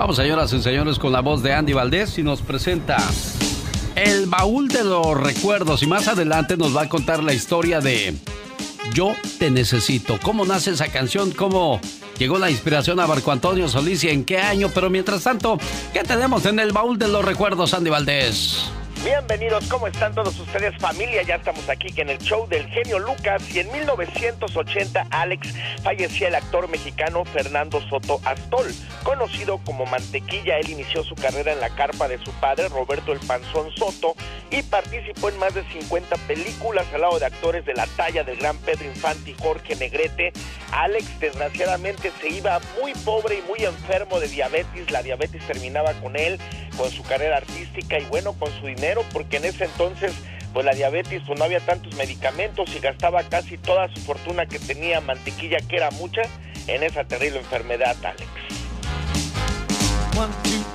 Vamos, señoras y señores, con la voz de Andy Valdés y nos presenta el baúl de los recuerdos. Y más adelante nos va a contar la historia de Yo te necesito. ¿Cómo nace esa canción? ¿Cómo llegó la inspiración a Marco Antonio Solís y en qué año? Pero mientras tanto, ¿qué tenemos en el baúl de los recuerdos, Andy Valdés? Bienvenidos, ¿cómo están todos ustedes familia? Ya estamos aquí en el show del genio Lucas y en 1980 Alex fallecía el actor mexicano Fernando Soto Astol, conocido como Mantequilla. Él inició su carrera en la carpa de su padre Roberto El Panzón Soto y participó en más de 50 películas al lado de actores de la talla del gran Pedro Infante y Jorge Negrete. Alex desgraciadamente se iba muy pobre y muy enfermo de diabetes, la diabetes terminaba con él, con su carrera artística y bueno, con su dinero porque en ese entonces pues la diabetes pues no había tantos medicamentos y gastaba casi toda su fortuna que tenía mantequilla que era mucha en esa terrible enfermedad Alex.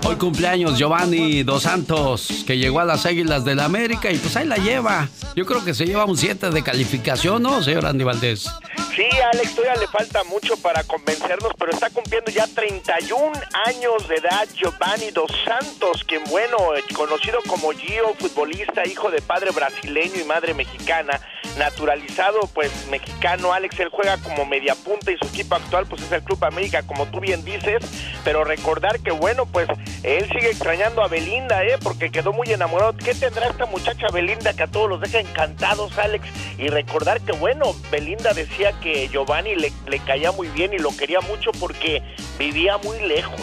Hoy cumpleaños Giovanni Dos Santos, que llegó a las Águilas del la América y pues ahí la lleva. Yo creo que se lleva un 7 de calificación, ¿no, señor Andy Valdés? Sí, Alex, todavía le falta mucho para convencernos, pero está cumpliendo ya 31 años de edad Giovanni Dos Santos, quien, bueno, conocido como Gio, futbolista, hijo de padre brasileño y madre mexicana, naturalizado, pues, mexicano. Alex, él juega como media punta y su equipo actual, pues, es el Club América, como tú bien dices, pero recordar que, bueno, pues, él sigue extrañando a Belinda, ¿eh? Porque quedó muy enamorado. ¿Qué tendrá esta muchacha Belinda que a todos los deja encantados, Alex? Y recordar que, bueno, Belinda decía que que Giovanni le, le caía muy bien y lo quería mucho porque vivía muy lejos.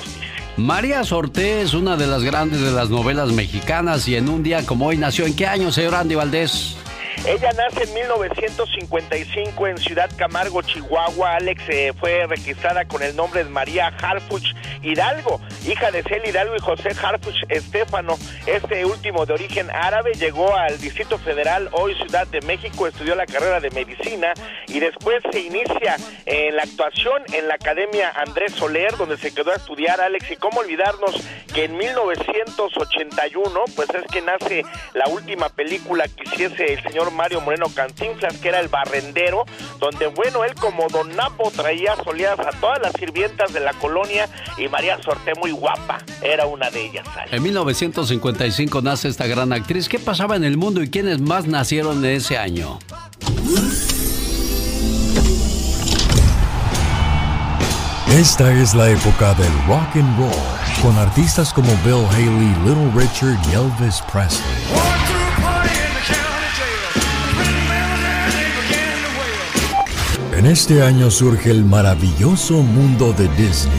María Sortés, una de las grandes de las novelas mexicanas y en un día como hoy nació. ¿En qué año, señor Andy Valdés? Ella nace en 1955 en Ciudad Camargo, Chihuahua. Alex eh, fue registrada con el nombre de María Harfuch Hidalgo, hija de Cel Hidalgo y José Harfuch Estefano. Este último de origen árabe llegó al Distrito Federal, hoy Ciudad de México, estudió la carrera de medicina y después se inicia en la actuación en la Academia Andrés Soler, donde se quedó a estudiar Alex. Y cómo olvidarnos que en 1981, pues es que nace la última película que hiciese el señor Mario Moreno Cantinflas, que era el barrendero, donde, bueno, él como Don Napo traía soleadas a todas las sirvientas de la colonia y María Sorte, muy guapa, era una de ellas. En 1955 nace esta gran actriz. ¿Qué pasaba en el mundo y quiénes más nacieron en ese año? Esta es la época del rock and roll, con artistas como Bill Haley, Little Richard y Elvis Presley. En este año surge el maravilloso mundo de Disney,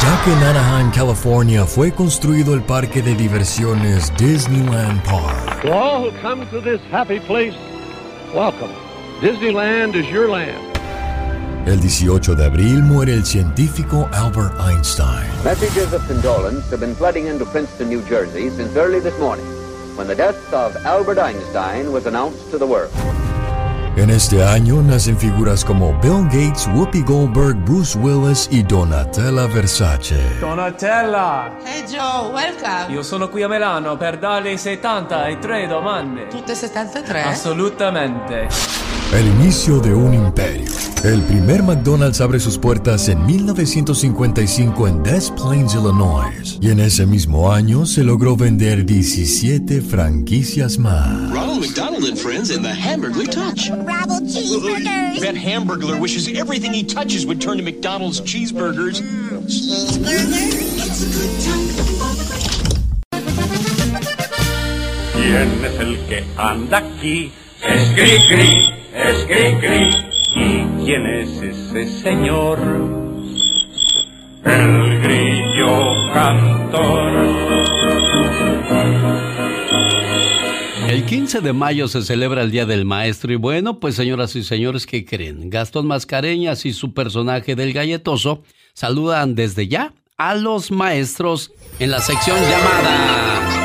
ya que en Anaheim, California, fue construido el parque de diversiones Disneyland Park. To all who come to this happy place, welcome. Disneyland is your land. El 18 de abril muere el científico Albert Einstein. Messages of condolence have been flooding into Princeton, New Jersey since early this morning, when the death of Albert Einstein was announced to the world. En este año nacen figuras como Bill Gates, Whoopi Goldberg, Bruce Willis y Donatella Versace. Donatella! Hey Joe, welcome! Io sono qui a Milano per darle 73 domande. Tutte 73? Assolutamente. El inicio de un imperio. El primer McDonald's abre sus puertas en 1955 en Des Plaines, Illinois. Y en ese mismo año se logró vender 17 franquicias más. Ronald McDonald and Friends and the Hamburglar Touch. Bravo cheeseburgers. That Hamburglar wishes everything he touches would turn to McDonald's cheeseburgers. Mm, cheeseburger? It's a good time. ¿Quién es el que anda aquí? Es Gris es Gris ¿Y quién es ese señor? El grillo cantor. El 15 de mayo se celebra el Día del Maestro y bueno, pues señoras y señores, ¿qué creen? Gastón Mascareñas y su personaje del galletoso saludan desde ya a los maestros en la sección llamada...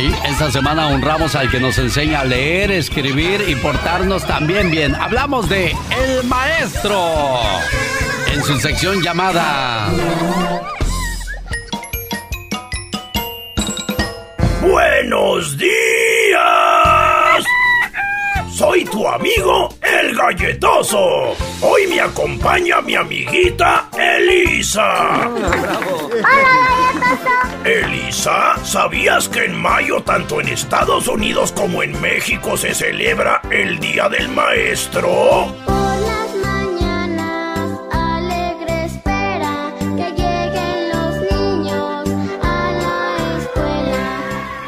Sí, esta semana honramos al que nos enseña a leer, escribir y portarnos también bien. Hablamos de El Maestro en su sección llamada... Buenos días. soy tu amigo, el galletoso. Hoy me acompaña mi amiguita Elisa. Hola, Elisa, ¿sabías que en mayo tanto en Estados Unidos como en México se celebra el Día del Maestro? Por las mañanas alegre espera que lleguen los niños a la escuela.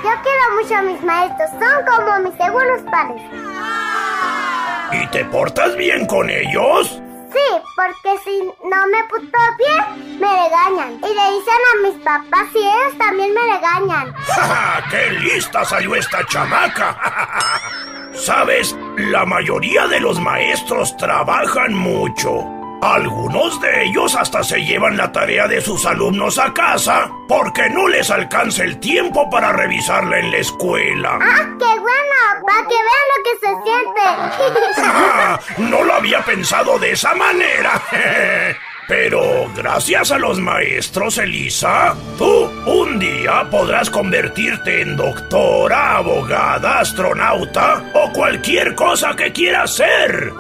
Yo quiero mucho a mis maestros, son como mis segundos padres. ¿Y te portas bien con ellos? Sí, porque si no me puto bien, me regañan. Y le dicen a mis papás y ellos también me regañan. ¡Ja, ja! qué lista salió esta chamaca! ¿Sabes? La mayoría de los maestros trabajan mucho. Algunos de ellos hasta se llevan la tarea de sus alumnos a casa porque no les alcanza el tiempo para revisarla en la escuela. ¡Ah, qué bueno! Para que vean lo que se siente. ¡Ja! No lo había pensado de esa manera. Pero gracias a los maestros, Elisa, tú un día podrás convertirte en doctora, abogada, astronauta o cualquier cosa que quieras ser.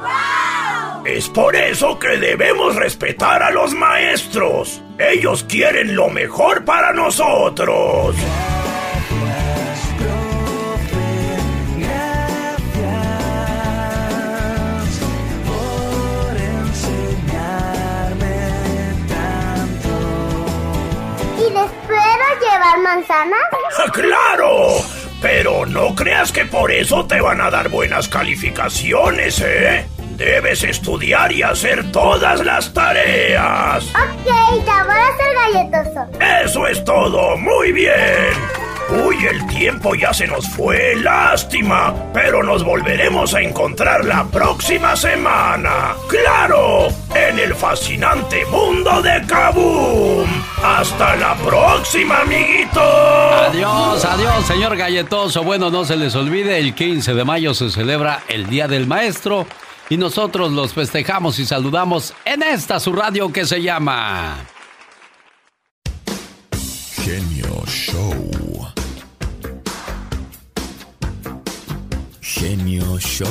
Es por eso que debemos respetar a los maestros. Ellos quieren lo mejor para nosotros. ¿Y les puedo llevar manzanas? ¡Claro! Pero no creas que por eso te van a dar buenas calificaciones, ¿eh? Debes estudiar y hacer todas las tareas. Ok, ya voy a ser galletoso. Eso es todo, muy bien. Uy, el tiempo ya se nos fue, lástima, pero nos volveremos a encontrar la próxima semana. ¡Claro! En el fascinante mundo de Kaboom. Hasta la próxima, amiguito. Adiós, adiós, señor galletoso. Bueno, no se les olvide, el 15 de mayo se celebra el Día del Maestro y nosotros los festejamos y saludamos en esta su radio que se llama Genio Show. Genio Show.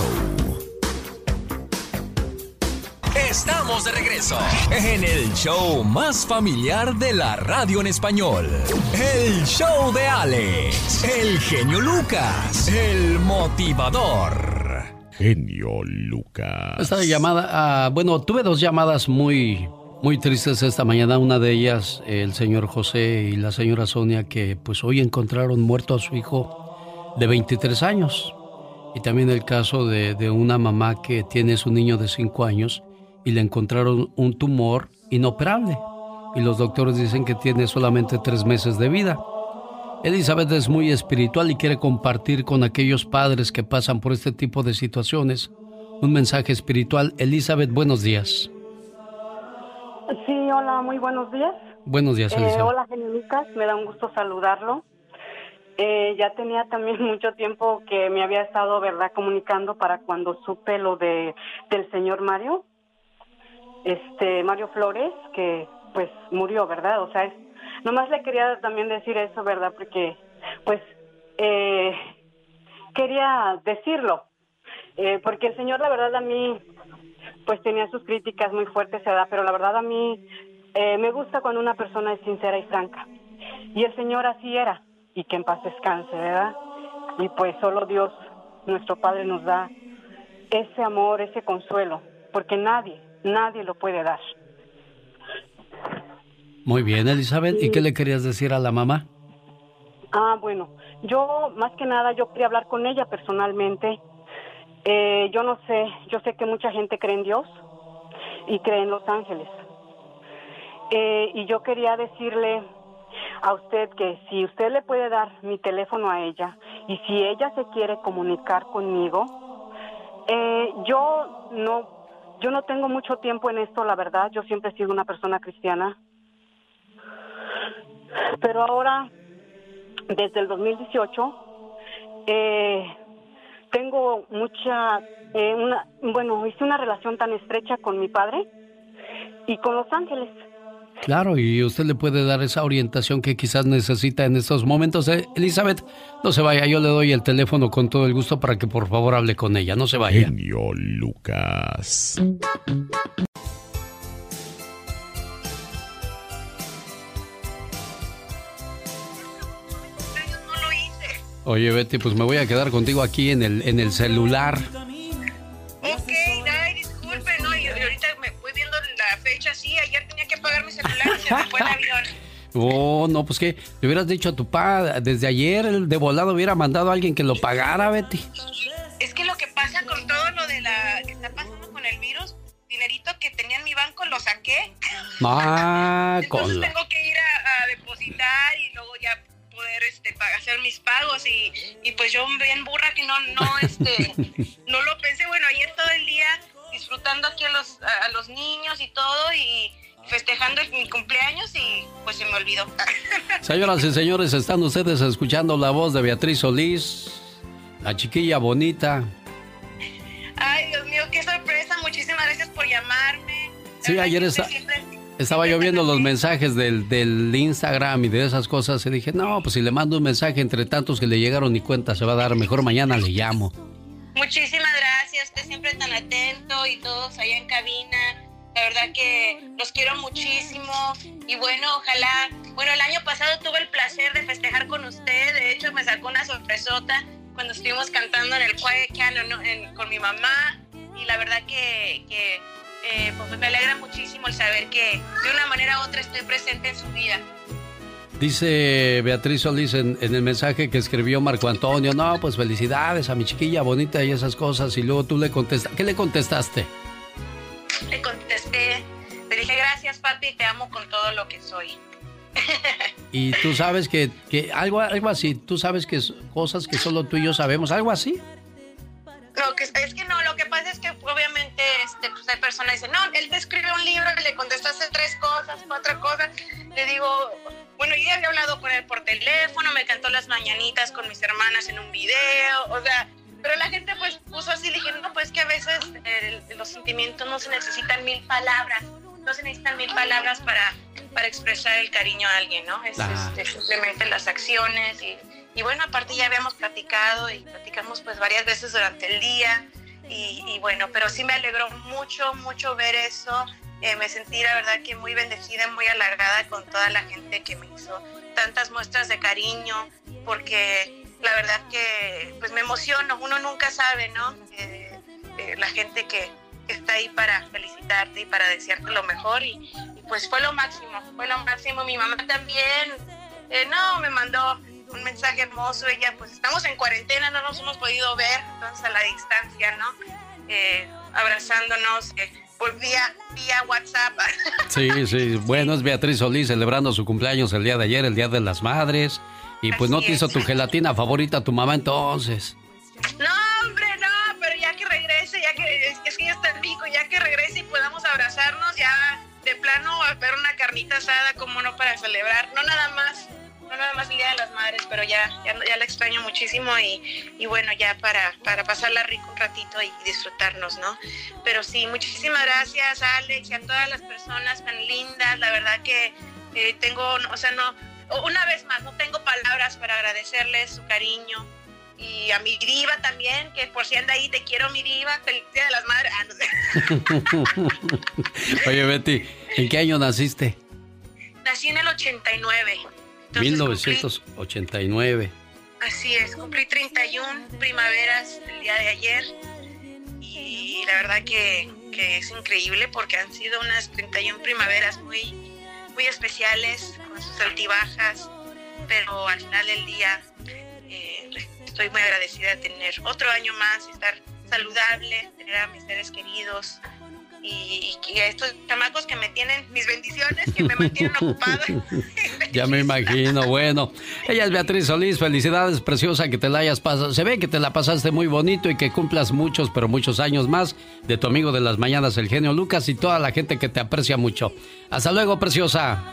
Estamos de regreso en el show más familiar de la radio en español. El show de Alex, el genio Lucas, el motivador. Genio Lucas. Esta llamada, ah, bueno, tuve dos llamadas muy, muy tristes esta mañana. Una de ellas, el señor José y la señora Sonia, que pues hoy encontraron muerto a su hijo de 23 años. Y también el caso de, de una mamá que tiene su niño de 5 años y le encontraron un tumor inoperable. Y los doctores dicen que tiene solamente tres meses de vida. Elizabeth es muy espiritual y quiere compartir con aquellos padres que pasan por este tipo de situaciones un mensaje espiritual. Elizabeth, buenos días. Sí, hola, muy buenos días. Buenos días, Eh, Elizabeth. hola, genio Lucas, me da un gusto saludarlo. Eh, ya tenía también mucho tiempo que me había estado, ¿verdad?, comunicando para cuando supe lo de del señor Mario, este Mario Flores, que pues murió, ¿verdad? O sea, es, nomás le quería también decir eso, ¿verdad? Porque pues eh, quería decirlo, eh, porque el señor, la verdad, a mí pues tenía sus críticas muy fuertes, ¿verdad? Pero la verdad a mí eh, me gusta cuando una persona es sincera y franca. Y el Señor así era, y que en paz descanse, ¿verdad? Y pues solo Dios, nuestro Padre, nos da ese amor, ese consuelo, porque nadie, nadie lo puede dar. Muy bien, Elizabeth. ¿Y qué le querías decir a la mamá? Ah, bueno, yo más que nada yo quería hablar con ella personalmente. Eh, yo no sé, yo sé que mucha gente cree en Dios y cree en los ángeles. Eh, y yo quería decirle a usted que si usted le puede dar mi teléfono a ella y si ella se quiere comunicar conmigo, eh, yo no, yo no tengo mucho tiempo en esto, la verdad. Yo siempre he sido una persona cristiana, pero ahora, desde el 2018, eh, tengo mucha, eh, una, bueno, hice una relación tan estrecha con mi padre y con los ángeles. Claro, y usted le puede dar esa orientación que quizás necesita en estos momentos. Eh, Elizabeth, no se vaya, yo le doy el teléfono con todo el gusto para que por favor hable con ella, no se vaya. Genio Lucas. Oye, Betty, pues me voy a quedar contigo aquí en el, en el celular. Ok, ay, disculpe, no, y ahorita me voy viendo la fecha así, ayer tenía que pagar mi celular y se me fue el avión. Oh, no, pues que le hubieras dicho a tu pa, desde ayer el de volado hubiera mandado a alguien que lo pagara, Betty. Es que lo que pasa con todo lo de la que está pasando con el virus, dinerito que tenía en mi banco lo saqué. Ah, Entonces con tengo que ir a, a depositar y luego ya poder este hacer mis pagos y, y pues yo bien burra que no no este no lo pensé. Bueno ayer todo el día disfrutando aquí a los a, los niños y todo y festejando mi cumpleaños y pues se me olvidó. Señoras y señores, están ustedes escuchando la voz de Beatriz Solís, la chiquilla bonita. ay Dios mío qué sorpresa. Muchísimas gracias por llamarme. Sí, ayer esta- estaba yo viendo los mensajes del, del Instagram y de esas cosas y dije, no, pues si le mando un mensaje entre tantos que le llegaron ni cuenta se va a dar, mejor mañana le llamo. Muchísimas gracias, usted siempre tan atento y todos allá en cabina. La verdad que los quiero muchísimo y bueno, ojalá, bueno, el año pasado tuve el placer de festejar con usted, de hecho me sacó una sorpresota cuando estuvimos cantando en el Quiet con mi mamá y la verdad que, eh, pues me alegra muchísimo el saber que de una manera u otra estoy presente en su vida. Dice Beatriz Solís en, en el mensaje que escribió Marco Antonio, no, pues felicidades a mi chiquilla bonita y esas cosas. Y luego tú le contestaste, ¿qué le contestaste? Le contesté, le dije gracias papi, te amo con todo lo que soy. Y tú sabes que, que algo, algo así, tú sabes que cosas que solo tú y yo sabemos, algo así. No, que, es que no, lo que pasa es que obviamente este, pues, hay personas que dicen, no, él te escribe un libro le contestaste tres cosas, cuatro cosas. Le digo, bueno, yo ya había hablado con él por teléfono, me cantó las mañanitas con mis hermanas en un video, o sea, pero la gente pues puso así, no, pues que a veces el- los sentimientos no se necesitan mil palabras, no se necesitan mil palabras para, para expresar el cariño a alguien, ¿no? Es Ah. este, simplemente las acciones y, y bueno, aparte ya habíamos platicado y platicamos pues varias veces durante el día y, y bueno, pero sí me alegró mucho, mucho ver eso. Eh, me sentí la verdad que muy bendecida, muy alargada con toda la gente que me hizo tantas muestras de cariño, porque la verdad que pues me emociono, uno nunca sabe, ¿no? Eh, eh, la gente que, que está ahí para felicitarte y para desearte lo mejor y, y, pues fue lo máximo, fue lo máximo. Mi mamá también, eh, no, me mandó un mensaje hermoso, ella pues estamos en cuarentena, no nos hemos podido ver, entonces a la distancia, ¿no? Eh, abrazándonos eh, por vía, vía WhatsApp. Sí, sí. Bueno, es Beatriz Solís celebrando su cumpleaños el día de ayer, el Día de las Madres. Y pues no te hizo tu gelatina favorita tu mamá entonces. No, hombre, no, pero ya que regrese, ya que es, es que ya está rico, ya que regrese y podamos abrazarnos, ya de plano a ver una carnita asada, como no para celebrar, no nada más, no nada más el Día de las Madres, pero ya, ya, ya la extraño muchísimo y, y bueno, ya para, para pasarla rico un ratito y disfrutarnos, ¿no? Pero sí, muchísimas gracias Alex y a todas las personas tan lindas, la verdad que eh, tengo, o sea, no, una vez más, no tengo palabras para agradecerles su cariño, y a mi diva también, que por si anda ahí, te quiero mi diva, feliz día de las madres. Ah, no sé. Oye, Betty, ¿en qué año naciste? Nací en el 89. 1989. Así es, cumplí 31 primaveras el día de ayer y la verdad que, que es increíble porque han sido unas 31 primaveras muy, muy especiales, con sus altibajas, pero al final del día eh, estoy muy agradecida de tener otro año más, estar saludable, tener a mis seres queridos y, y estos chamacos que me tienen, mis bendiciones, que me mantienen ocupada. Ya me imagino, bueno. Ella es Beatriz Solís, felicidades, preciosa, que te la hayas pasado. Se ve que te la pasaste muy bonito y que cumplas muchos, pero muchos años más de tu amigo de las mañanas, el genio Lucas, y toda la gente que te aprecia mucho. Hasta luego, preciosa.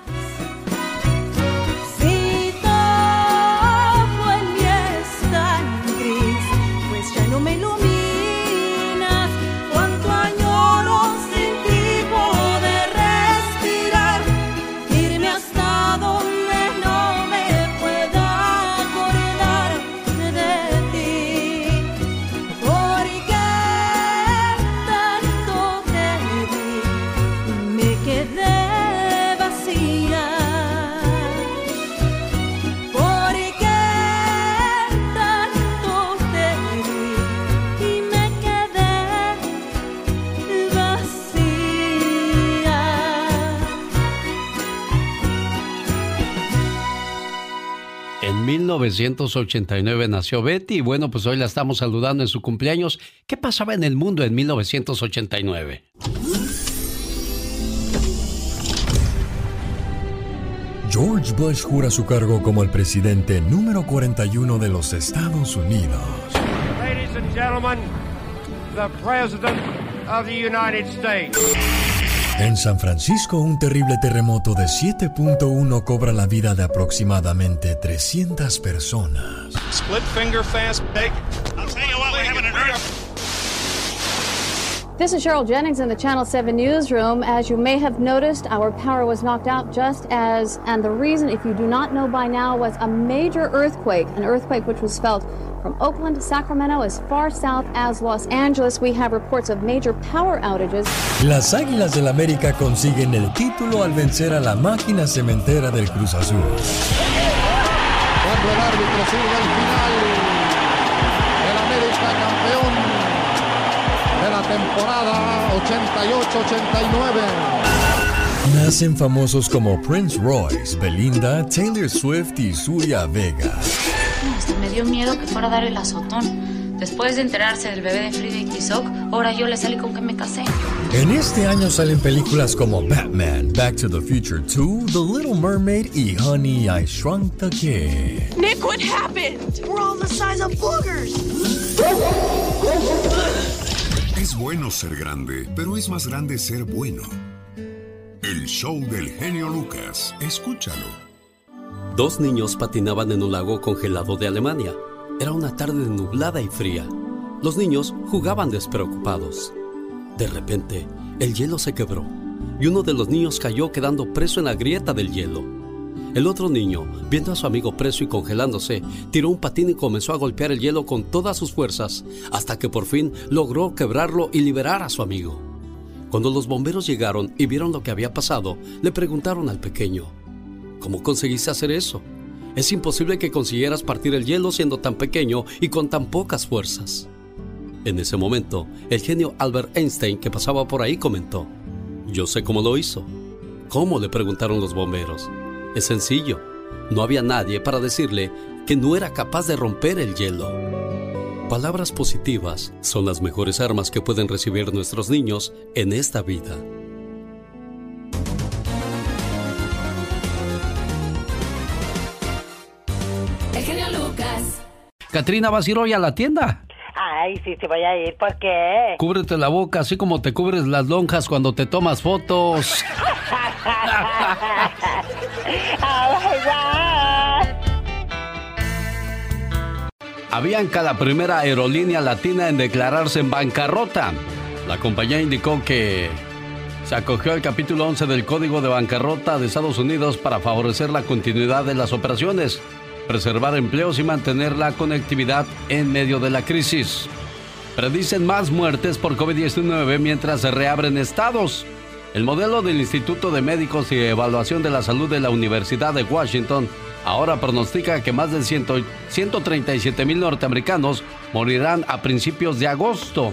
1989 nació Betty y bueno, pues hoy la estamos saludando en su cumpleaños. ¿Qué pasaba en el mundo en 1989? George Bush jura su cargo como el presidente número 41 de los Estados Unidos. Ladies and gentlemen, the President of the United States. En San Francisco, un terrible terremoto de 7.1 cobra la vida de aproximadamente 300 personas. Split finger fast bake. I'll tell you what, we're having an This is Cheryl Jennings in the Channel 7 newsroom. As you may have noticed, our power was knocked out just as, and the reason, if you do not know by now, was a major earthquake, an earthquake which was felt from Oakland to Sacramento as far south as Los Angeles. We have reports of major power outages. Las Águilas del América consiguen el título al vencer a la máquina cementera del Cruz Azul. Cuando el árbitro sirve al final, el América campeón de la temporada 88-89. Nacen famosos como Prince Royce, Belinda, Taylor Swift y Surya Vega. Hasta me dio miedo que fuera a dar el azotón. Después de enterarse del bebé de Frida y Tizoc, ahora yo le salí con que me casé. En este año salen películas como Batman, Back to the Future 2, The Little Mermaid y Honey, I Shrunk the Kid. Nick, what happened? We're all the size of boogers. Es bueno ser grande, pero es más grande ser bueno. El show del genio Lucas. Escúchalo. Dos niños patinaban en un lago congelado de Alemania. Era una tarde nublada y fría. Los niños jugaban despreocupados. De repente, el hielo se quebró y uno de los niños cayó quedando preso en la grieta del hielo. El otro niño, viendo a su amigo preso y congelándose, tiró un patín y comenzó a golpear el hielo con todas sus fuerzas hasta que por fin logró quebrarlo y liberar a su amigo. Cuando los bomberos llegaron y vieron lo que había pasado, le preguntaron al pequeño, ¿Cómo conseguiste hacer eso? Es imposible que consiguieras partir el hielo siendo tan pequeño y con tan pocas fuerzas. En ese momento, el genio Albert Einstein que pasaba por ahí comentó, Yo sé cómo lo hizo. ¿Cómo? le preguntaron los bomberos. Es sencillo. No había nadie para decirle que no era capaz de romper el hielo. Palabras positivas son las mejores armas que pueden recibir nuestros niños en esta vida. Katrina, ¿vas a ir hoy a la tienda? Ay, sí, sí voy a ir. ¿Por qué? Cúbrete la boca así como te cubres las lonjas cuando te tomas fotos. Avianca, la primera aerolínea latina en declararse en bancarrota. La compañía indicó que se acogió al capítulo 11 del Código de Bancarrota de Estados Unidos para favorecer la continuidad de las operaciones, preservar empleos y mantener la conectividad en medio de la crisis. Predicen más muertes por COVID-19 mientras se reabren estados. El modelo del Instituto de Médicos y Evaluación de la Salud de la Universidad de Washington ahora pronostica que más de 100 137 mil norteamericanos morirán a principios de agosto.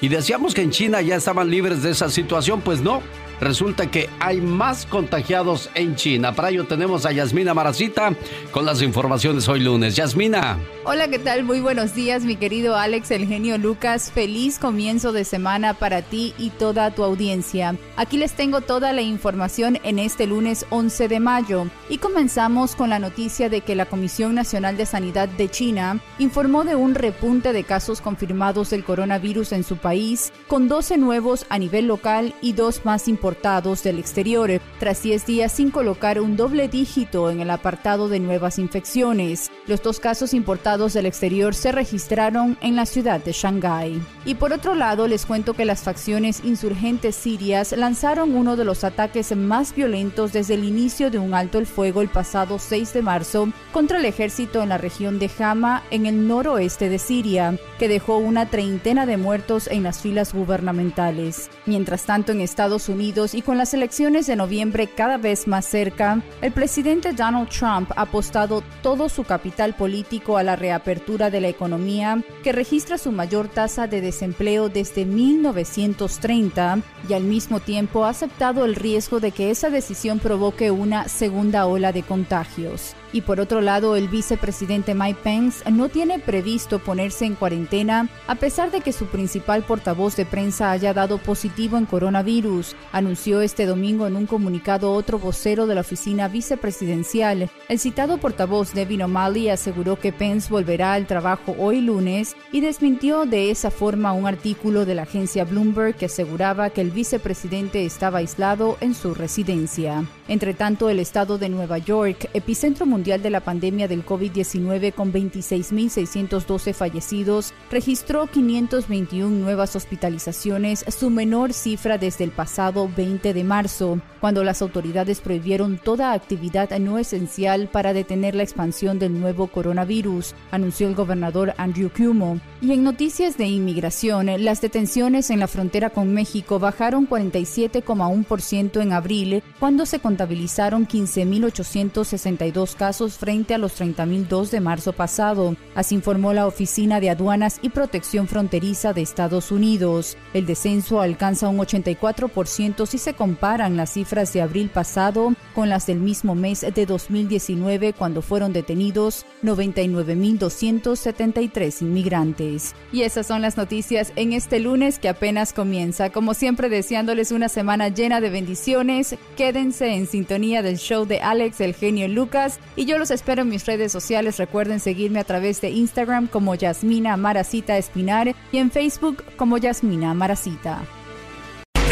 Y decíamos que en China ya estaban libres de esa situación, pues no. Resulta que hay más contagiados en China. Para ello tenemos a Yasmina Maracita con las informaciones hoy lunes. Yasmina. Hola, ¿qué tal? Muy buenos días, mi querido Alex, el genio Lucas. Feliz comienzo de semana para ti y toda tu audiencia. Aquí les tengo toda la información en este lunes 11 de mayo. Y comenzamos con la noticia de que la Comisión Nacional de Sanidad de China informó de un repunte de casos confirmados del coronavirus en su país, con 12 nuevos a nivel local y dos más importados del exterior, tras 10 días sin colocar un doble dígito en el apartado de nuevas infecciones. Los dos casos importados del exterior se registraron en la ciudad de Shanghái. Y por otro lado, les cuento que las facciones insurgentes sirias lanzaron uno de los ataques más violentos desde el inicio de un alto el fuego el pasado 6 de marzo contra el ejército en la región de Hama, en el noroeste de Siria, que dejó una treintena de muertos en las filas gubernamentales. Mientras tanto, en Estados Unidos, Y con las elecciones de noviembre cada vez más cerca, el presidente Donald Trump ha apostado todo su capital político a la reapertura de la economía, que registra su mayor tasa de desempleo desde 1930 y al mismo tiempo ha aceptado el riesgo de que esa decisión provoque una segunda ola de contagios. Y por otro lado, el vicepresidente Mike Pence no tiene previsto ponerse en cuarentena a pesar de que su principal portavoz de prensa haya dado positivo en coronavirus, anunció este domingo en un comunicado otro vocero de la oficina vicepresidencial. El citado portavoz Devin O'Malley aseguró que Pence volverá al trabajo hoy lunes y desmintió de esa forma un artículo de la agencia Bloomberg que aseguraba que el vicepresidente estaba aislado en su residencia. Entre tanto, el estado de Nueva York, epicentro mundial de la pandemia del COVID-19 con 26.612 fallecidos, registró 521 nuevas hospitalizaciones, su menor cifra desde el pasado 20 de marzo, cuando las autoridades prohibieron toda actividad no esencial para detener la expansión del nuevo coronavirus, anunció el gobernador Andrew Cuomo. Y en noticias de inmigración, las detenciones en la frontera con México bajaron 47,1% en abril, cuando se contabilizaron 15.862 casos frente a los 30.002 de marzo pasado, así informó la Oficina de Aduanas y Protección Fronteriza de Estados Unidos. El descenso alcanza un 84% si se comparan las cifras de abril pasado con las del mismo mes de 2019 cuando fueron detenidos 99.273 inmigrantes. Y esas son las noticias en este lunes que apenas comienza. Como siempre deseándoles una semana llena de bendiciones. Quédense en sintonía del show de Alex, el genio Lucas. Y yo los espero en mis redes sociales. Recuerden seguirme a través de Instagram como Yasmina Maracita Espinar y en Facebook como Yasmina Maracita.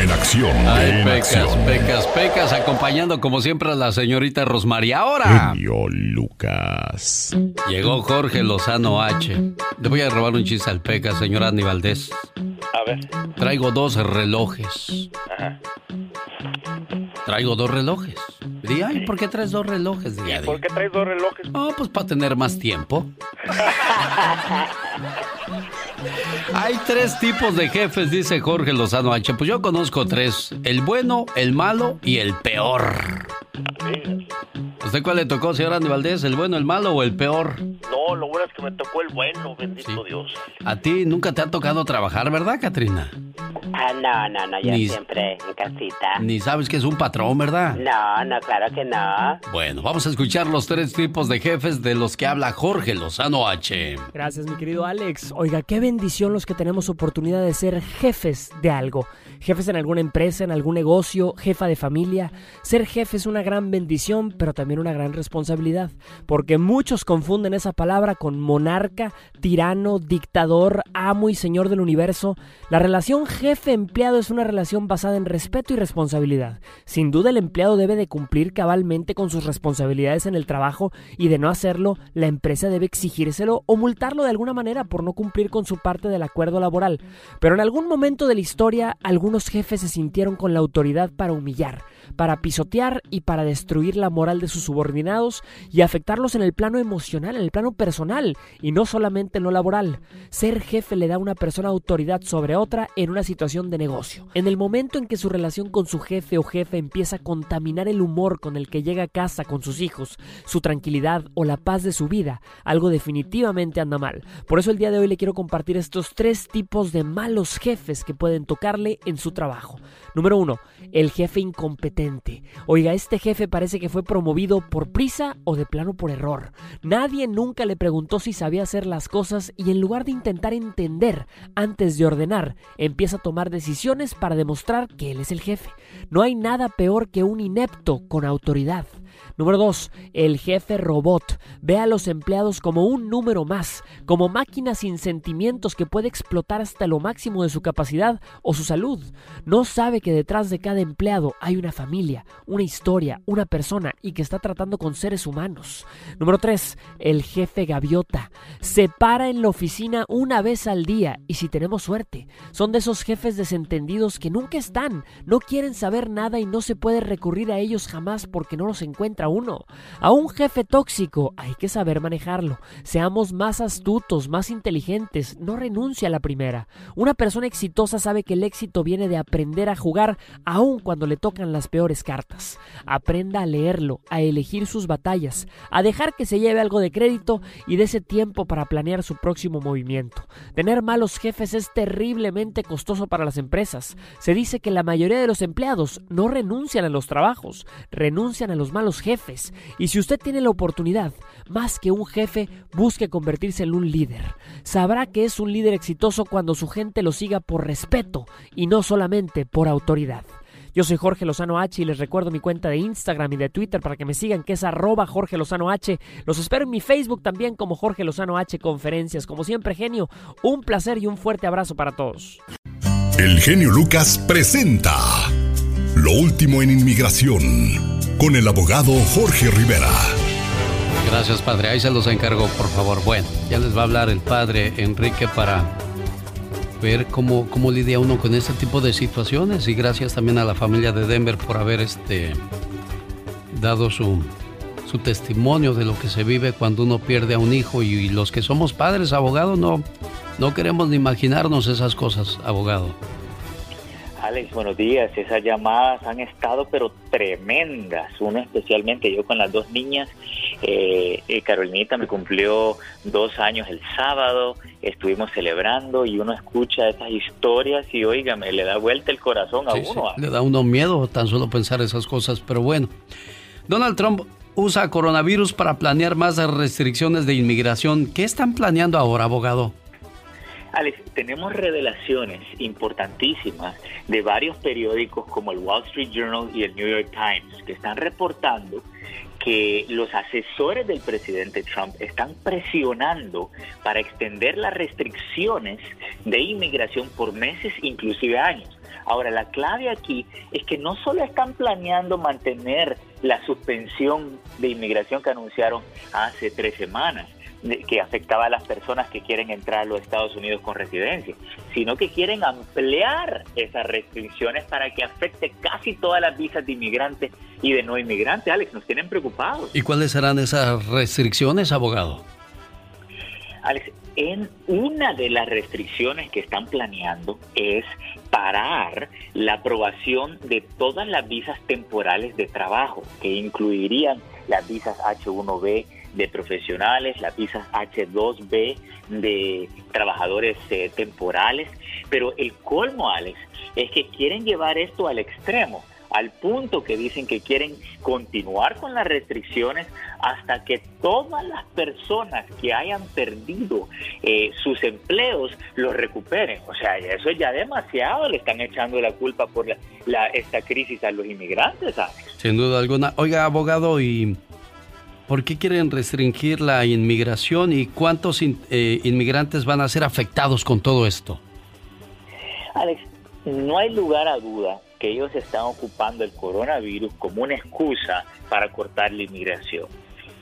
En acción, Ay, en pecas, acción. pecas, pecas, acompañando como siempre a la señorita Rosmaría. Ahora Genio Lucas. llegó Jorge Lozano H. Le voy a robar un chiste al peca, señor Andy Valdés. A ver. Traigo dos relojes. Ajá. Traigo dos relojes. Di, ay, ¿por qué traes dos relojes? Di, ¿Por qué traes dos relojes? Oh, pues para tener más tiempo. Hay tres tipos de jefes, dice Jorge Lozano H. Pues yo conozco tres. El bueno, el malo y el peor. ¿Usted cuál le tocó, señor Andy Valdés? ¿El bueno, el malo o el peor? No, lo bueno es que me tocó el bueno, bendito Dios. A ti nunca te ha tocado trabajar, ¿verdad, Katrina? Ah, no, no, no, yo Ni- siempre en casita. Ni sabes que es un patrón, ¿verdad? No, no, claro que no. Bueno, vamos a escuchar los tres tipos de jefes de los que habla Jorge Lozano H. Gracias, mi querido Alex. Oiga, qué bendición los que tenemos oportunidad de ser jefes de algo. Jefes en alguna empresa, en algún negocio, jefa de familia. Ser jefe es una gran bendición, pero también una gran responsabilidad. Porque muchos confunden esa palabra con monarca, tirano, dictador, amo y señor del universo. La relación jefe-empleado es una relación basada en respeto y responsabilidad. Sin duda el empleado debe de cumplir cabalmente con sus responsabilidades en el trabajo y de no hacerlo, la empresa debe exigírselo o multarlo de alguna manera por no cumplir con su parte del acuerdo laboral. Pero en algún momento de la historia, algunos jefes se sintieron con la autoridad para humillar, para pisotear y para destruir la moral de sus subordinados y afectarlos en el plano emocional, en el plano personal y no solamente en lo laboral. Ser jefe le da a una persona autoridad sobre otra en una situación de negocio. En el momento en que su relación con su jefe o jefe empieza a contaminar el humor con el que llega a casa con sus hijos, su tranquilidad o la paz de su vida, algo definitivamente anda mal. Por eso el día de hoy le quiero compartir estos tres tipos de malos jefes que pueden tocarle en su trabajo. Número uno, el jefe incompetente. Oiga, este jefe parece que fue promovido por prisa o de plano por error. Nadie nunca le preguntó si sabía hacer las cosas y en lugar de intentar entender antes de ordenar, empieza a tomar decisiones para demostrar que él es el jefe. No hay nada peor que un inepto con autoridad. Número 2. El jefe robot. Ve a los empleados como un número más, como máquinas sin sentimientos que puede explotar hasta lo máximo de su capacidad o su salud. No sabe que detrás de cada empleado hay una familia, una historia, una persona y que está tratando con seres humanos. Número 3. El jefe gaviota. Se para en la oficina una vez al día y si tenemos suerte, son de esos jefes desentendidos que nunca están, no quieren saber nada y no se puede recurrir a ellos jamás porque no los encuentra uno. A un jefe tóxico hay que saber manejarlo. Seamos más astutos, más inteligentes, no renuncia a la primera. Una persona exitosa sabe que el éxito viene viene de aprender a jugar aun cuando le tocan las peores cartas. Aprenda a leerlo, a elegir sus batallas, a dejar que se lleve algo de crédito y de ese tiempo para planear su próximo movimiento. Tener malos jefes es terriblemente costoso para las empresas. Se dice que la mayoría de los empleados no renuncian a los trabajos, renuncian a los malos jefes. Y si usted tiene la oportunidad, más que un jefe, busque convertirse en un líder. Sabrá que es un líder exitoso cuando su gente lo siga por respeto y no solamente por autoridad. Yo soy Jorge Lozano H y les recuerdo mi cuenta de Instagram y de Twitter para que me sigan, que es arroba Jorge Lozano H. Los espero en mi Facebook también como Jorge Lozano H Conferencias. Como siempre, genio, un placer y un fuerte abrazo para todos. El genio Lucas presenta Lo último en inmigración con el abogado Jorge Rivera. Gracias, padre. Ahí se los encargo, por favor. Bueno, ya les va a hablar el padre Enrique para ver cómo, cómo lidia uno con este tipo de situaciones. Y gracias también a la familia de Denver por haber este, dado su, su testimonio de lo que se vive cuando uno pierde a un hijo. Y, los que somos padres, abogado, no, no queremos ni imaginarnos esas cosas, abogado. Alex, buenos días. Esas llamadas han estado pero tremendas. Uno especialmente yo con las dos niñas. Eh, eh, Carolinita me cumplió dos años el sábado. Estuvimos celebrando y uno escucha esas historias y oígame, le da vuelta el corazón a Sí, sí, uno. Le da a uno miedo tan solo pensar esas cosas, pero bueno. Donald Trump usa coronavirus para planear más restricciones de inmigración. ¿Qué están planeando ahora, abogado? Alex, tenemos revelaciones importantísimas de varios periódicos como el Wall Street Journal y el New York Times que están reportando que los asesores del presidente Trump están presionando para extender las restricciones de inmigración por meses, inclusive años. Ahora, la clave aquí es que no solo están planeando mantener la suspensión de inmigración que anunciaron hace tres semanas, que afectaba a las personas que quieren entrar a los Estados Unidos con residencia, sino que quieren ampliar esas restricciones para que afecte casi todas las visas de inmigrantes y de no inmigrantes. Alex, nos tienen preocupados. ¿Y cuáles serán esas restricciones, abogado? Alex, en una de las restricciones que están planeando es parar la aprobación de todas las visas temporales de trabajo, que incluirían las visas H1B de profesionales, las visas H2B de trabajadores eh, temporales, pero el colmo, Alex, es que quieren llevar esto al extremo al punto que dicen que quieren continuar con las restricciones hasta que todas las personas que hayan perdido eh, sus empleos los recuperen. O sea, eso es ya demasiado, le están echando la culpa por la, la- esta crisis a los inmigrantes. ¿sabes? Sin duda alguna. Oiga, abogado, ¿y por qué quieren restringir la inmigración y cuántos in- eh, inmigrantes van a ser afectados con todo esto? Alex, no hay lugar a duda que ellos están ocupando el coronavirus como una excusa para cortar la inmigración.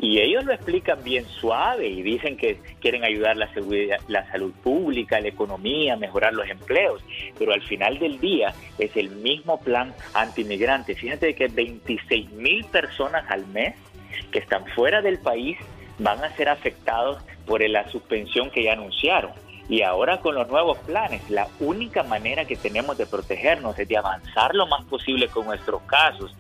Y ellos lo explican bien suave y dicen que quieren ayudar la seguridad, la salud pública, la economía, mejorar los empleos. Pero al final del día es el mismo plan anti-inmigrante. Fíjate que 26 mil personas al mes que están fuera del país van a ser afectados por la suspensión que ya anunciaron. Y ahora con los nuevos planes, la única manera que tenemos de protegernos es de avanzar lo más posible con nuestros casos.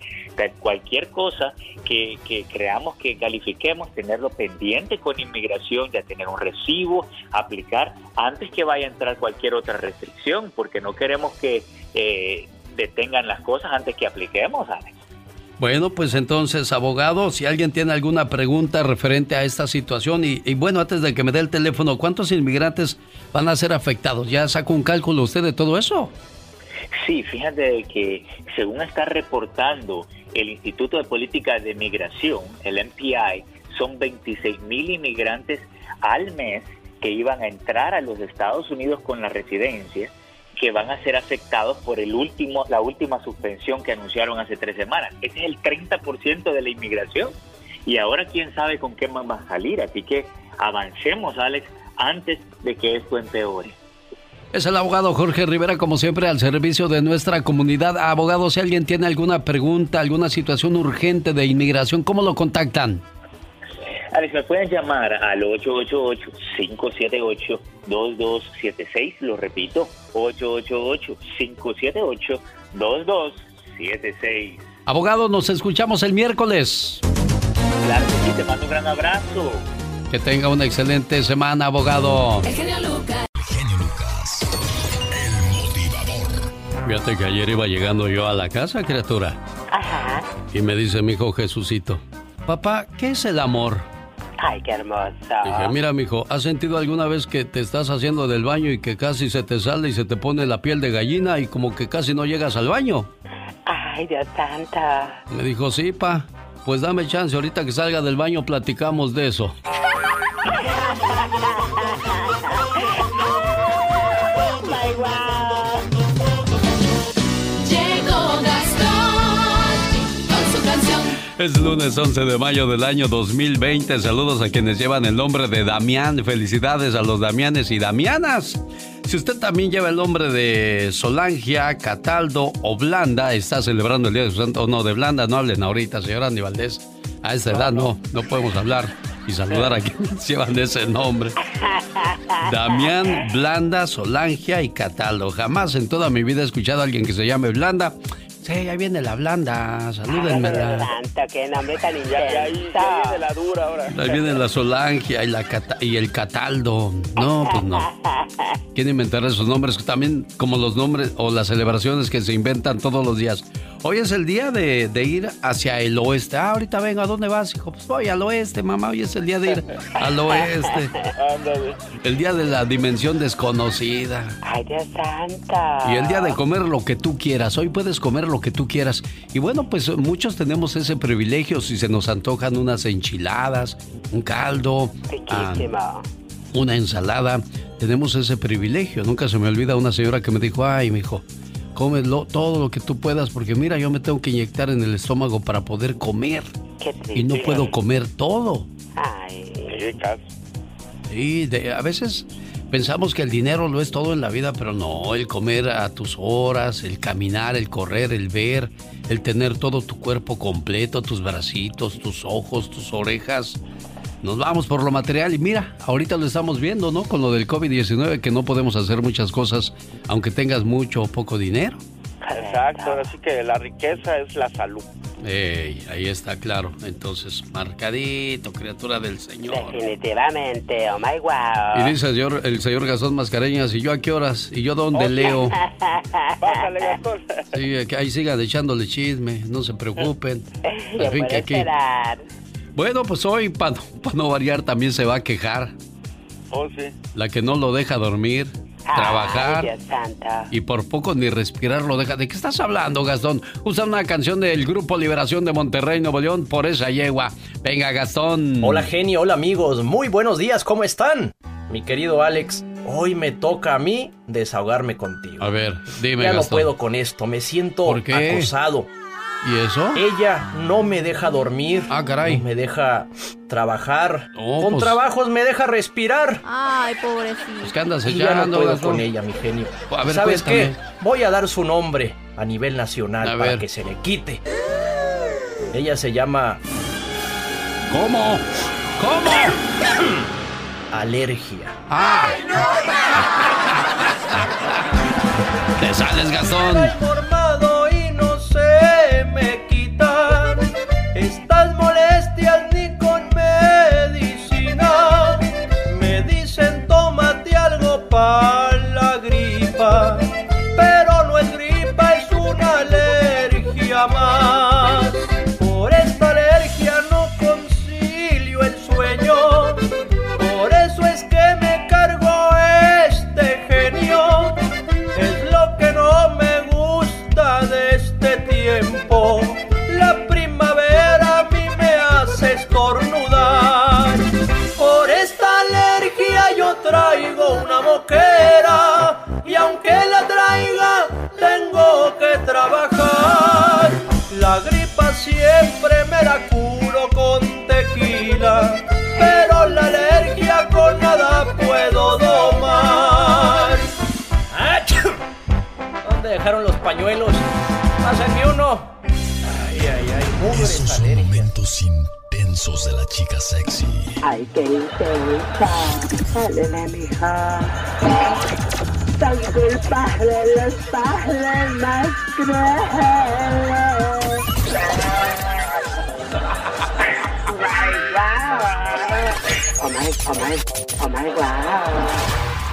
Cualquier cosa que, creamos que califiquemos, tenerlo pendiente con inmigración, ya tener un recibo, aplicar antes que vaya a entrar cualquier otra restricción, porque no queremos que eh, detengan las cosas antes que apliquemos. Bueno, pues entonces, abogado, si alguien tiene alguna pregunta referente a esta situación, y, y bueno, antes de que me dé el teléfono, ¿cuántos inmigrantes van a ser afectados? ¿Ya sacó un cálculo usted de todo eso? Sí, fíjate que según está reportando el Instituto de Política de Migración, el MPI, son 26 mil inmigrantes al mes que iban a entrar a los Estados Unidos con la residencia que van a ser afectados por el último, la última suspensión que anunciaron hace tres semanas. Ese es el 30% de la inmigración. Y ahora quién sabe con qué más va a salir. Así que avancemos, Alex, antes de que esto empeore. Es el abogado Jorge Rivera, como siempre, al servicio de nuestra comunidad. Abogado, si alguien tiene alguna pregunta, alguna situación urgente de inmigración, ¿cómo lo contactan? Alex, me pueden llamar al 888-578-2276. Lo repito, 888-578-2276. Abogado, nos escuchamos el miércoles. Claro que sí, te mando un gran abrazo. Que tenga una excelente semana, abogado. El genio Lucas. Fíjate que ayer iba llegando yo a la casa, criatura. Ajá. Y me dice mi hijo Jesucito, papá, ¿qué es el amor? Ay, qué hermoso. Dije, mira, mijo, ¿has sentido alguna vez que te estás haciendo del baño y que casi se te sale y se te pone la piel de gallina y como que casi no llegas al baño? Ay, Dios santo. Me dijo, sí, pa. Pues dame chance, ahorita que salga del baño platicamos de eso. Es lunes 11 de mayo del año 2020. Saludos a quienes llevan el nombre de Damián. Felicidades a los Damianes y Damianas. Si usted también lleva el nombre de Solangia, Cataldo o Blanda, está celebrando el Día de su Santo. No, de Blanda no hablen ahorita, señora Andy Valdés. A esa edad no, no podemos hablar y saludar a quienes llevan ese nombre. Damián, Blanda, Solangia y Cataldo. Jamás en toda mi vida he escuchado a alguien que se llame Blanda. Sí, ahí viene la Blanda, salúdenmela. santo, qué nombre tan Ya, ya, ahí, ya viene la dura ahora. Ahí viene la Solangia y, la Cata- y el Cataldo. No, pues no. ¿Quién inventará esos nombres? También como los nombres o las celebraciones que se inventan todos los días. Hoy es el día de, de ir hacia el oeste. Ah, ahorita vengo. ¿A dónde vas, hijo? Pues voy al oeste, mamá. Hoy es el día de ir al oeste. Ándale. El día de la dimensión desconocida. Ay, Dios santo. Y el día de comer lo que tú quieras. Hoy puedes comer lo que tú quieras. Y bueno, pues muchos tenemos ese privilegio si se nos antojan unas enchiladas, un caldo, ah, una ensalada. Tenemos ese privilegio. Nunca se me olvida una señora que me dijo, ay, mijo, cómelo todo lo que tú puedas porque mira, yo me tengo que inyectar en el estómago para poder comer. Qué Y no puedo comer todo. Ay. De- a veces pensamos que el dinero lo es todo en la vida, pero no, el comer a tus horas, el caminar, el correr, el ver, el tener todo tu cuerpo completo, tus bracitos, tus ojos, tus orejas. Nos vamos por lo material y mira, ahorita lo estamos viendo, ¿no? Con lo del COVID-19, que no podemos hacer muchas cosas aunque tengas mucho o poco dinero. Exacto, ahora sí que la riqueza es la salud. Ey, ahí está claro. Entonces, marcadito, criatura del Señor. Definitivamente, oh my wow. Y dice el señor, el señor Gastón Mascareñas, ¿y yo a qué horas? ¿Y yo dónde leo? Bájale, Gastón. Sí, que ahí sigan echándole chisme, no se preocupen. Al fin que aquí. esperar. Bueno, pues hoy, para no variar, también se va a quejar. Oh, sí. La que no lo deja dormir, Ay, trabajar Dios santo. y por poco ni respirar lo deja. ¿De qué estás hablando, Gastón? Usa una canción del Grupo Liberación de Monterrey, Nuevo León, por esa yegua. Venga, Gastón. Hola genio, hola amigos, muy buenos días, ¿cómo están? Mi querido Alex, hoy me toca a mí desahogarme contigo. A ver, dime, ya no puedo con esto, me siento ¿Por qué? acosado. ¿Y eso? Ella no me deja dormir. Ah, caray. No me deja trabajar. Oh, con pues- trabajos me deja respirar. Ay, pobrecito. Pues, ¿qué andas Y ya no echando, puedo con ella, mi genio. A ver, ¿Sabes qué? Voy a dar su nombre a nivel nacional A para ver. que se le quite. Ella se llama ¿Cómo? ¿Cómo? alergia. Ah. Te sales, Gastón. Algo Gripa siempre me la curo con tequila. Pero la alergia con nada puedo domar. ¿Dónde dejaron los pañuelos? Pásenme uno. Ay, ay, ay, Esos son momentos intensos de la chica sexy. Ay, qué intensa. Ándale, mija. Soy culpable de los padres más crueles.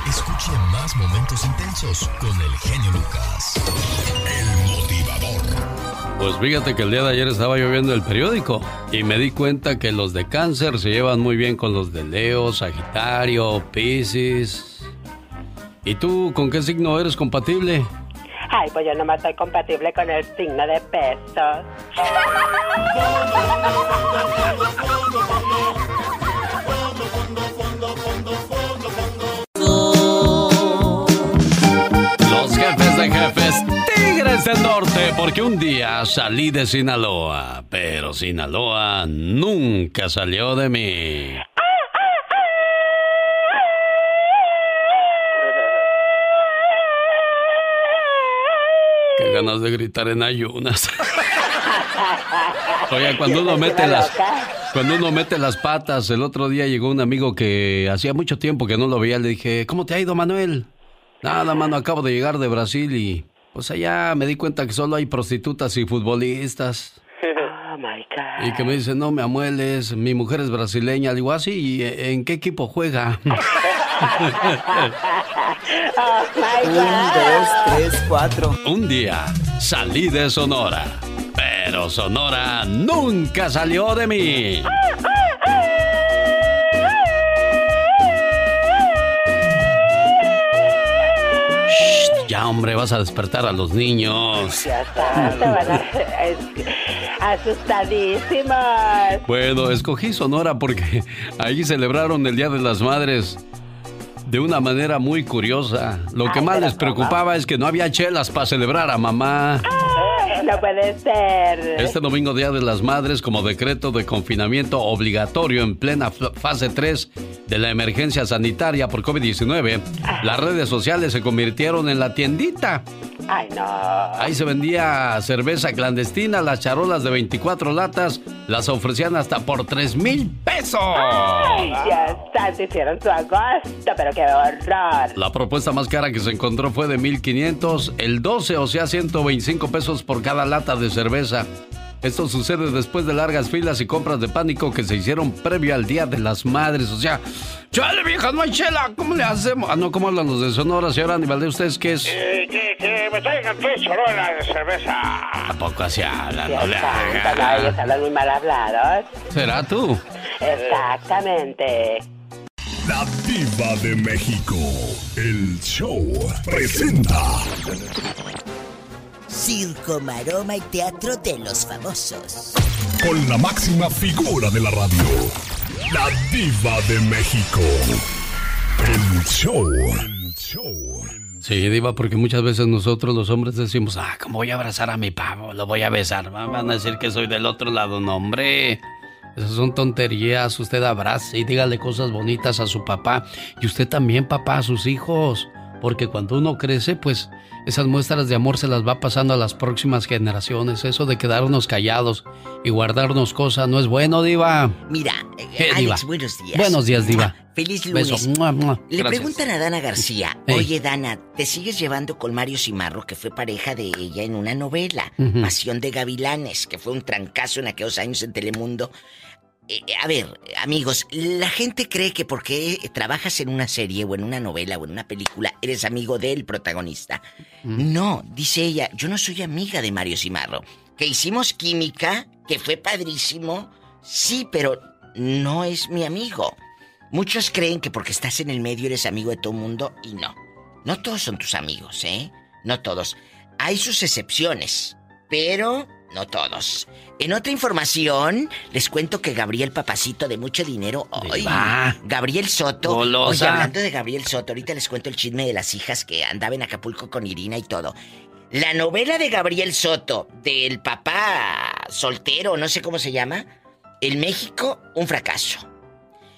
Escuche más momentos intensos con el genio Lucas. El motivador. Pues fíjate que el día de ayer estaba yo viendo el periódico y me di cuenta que los de cáncer se llevan muy bien con los de Leo, Sagitario, Piscis. ¿Y tú con qué signo eres compatible? Ay, pues yo nomás soy compatible con el signo de pesos. Los jefes de jefes, Tigres del Norte, porque un día salí de Sinaloa, pero Sinaloa nunca salió de mí. Qué ganas de gritar en ayunas. Oye, cuando uno mete las cuando uno mete las patas, el otro día llegó un amigo que hacía mucho tiempo que no lo veía, le dije, "¿Cómo te ha ido, Manuel?" Nada, mano, acabo de llegar de Brasil y pues allá me di cuenta que solo hay prostitutas y futbolistas. Oh my God. Y que me dice, no me amueles, mi mujer es brasileña. Le digo, así, ¿y en qué equipo juega? Oh my God. tres, cuatro. Un día salí de Sonora, pero Sonora nunca salió de mí. Ya, hombre, vas a despertar a los niños. Ya está, te van a... asustadísimos. Bueno, escogí Sonora porque ahí celebraron el Día de las Madres de una manera muy curiosa. Lo que más les preocupaba es que no había chelas para celebrar a mamá. Ay, No puede ser. Este domingo, Día de las Madres, como decreto de confinamiento obligatorio en plena fase 3 de la emergencia sanitaria por COVID-19, las redes sociales se convirtieron en la tiendita. Ay, no. Ahí se vendía cerveza clandestina, las charolas de 24 latas las ofrecían hasta por 3 mil pesos. Ay, ya está, se hicieron su agosto, pero qué horror. La propuesta más cara que se encontró fue de 1500, el 12, o sea, 125 pesos por cada lata de cerveza. Esto sucede después de largas filas y compras de pánico que se hicieron previo al Día de las Madres. O sea, chale vieja, no hay chela, ¿cómo le hacemos? Ah, no, ¿cómo hablan los de Sonora, señora Aníbal? ¿De ustedes qué es? Eh, que, que me traigan tres chorolas de cerveza. ¿A poco así hablan? No le está, no, ellos hablan muy mal hablados. ¿Será tú? Exactamente. La diva de México. El show presenta. Circo, maroma y teatro de los famosos. Con la máxima figura de la radio. La diva de México. El show. El show. Sí, Diva, porque muchas veces nosotros los hombres decimos, ah, ¿cómo voy a abrazar a mi pavo? Lo voy a besar. Va- Van a decir que soy del otro lado. No, hombre. Esas son tonterías. Usted abrace y dígale cosas bonitas a su papá. Y usted también, papá, a sus hijos. Porque cuando uno crece, pues esas muestras de amor se las va pasando a las próximas generaciones. Eso de quedarnos callados y guardarnos cosas no es bueno, Diva. Mira, eh, ¿Qué, Alex, Diva? buenos días. Buenos días, Diva. Feliz Beso. lunes. Mua, mua. Le Gracias. preguntan a Dana García, oye Dana, ¿te sigues llevando con Mario Cimarro, que fue pareja de ella en una novela, Ujú. Pasión de Gavilanes, que fue un trancazo en aquellos años en Telemundo? Eh, a ver, amigos, la gente cree que porque trabajas en una serie o en una novela o en una película, eres amigo del protagonista. No, dice ella, yo no soy amiga de Mario Cimarro. Que hicimos química, que fue padrísimo, sí, pero no es mi amigo. Muchos creen que porque estás en el medio eres amigo de todo el mundo y no. No todos son tus amigos, ¿eh? No todos. Hay sus excepciones, pero no todos. En otra información, les cuento que Gabriel Papacito de mucho dinero hoy. Gabriel Soto. Golosa. Oye, hablando de Gabriel Soto, ahorita les cuento el chisme de las hijas que andaba en Acapulco con Irina y todo. La novela de Gabriel Soto, del papá soltero, no sé cómo se llama, en México, un fracaso.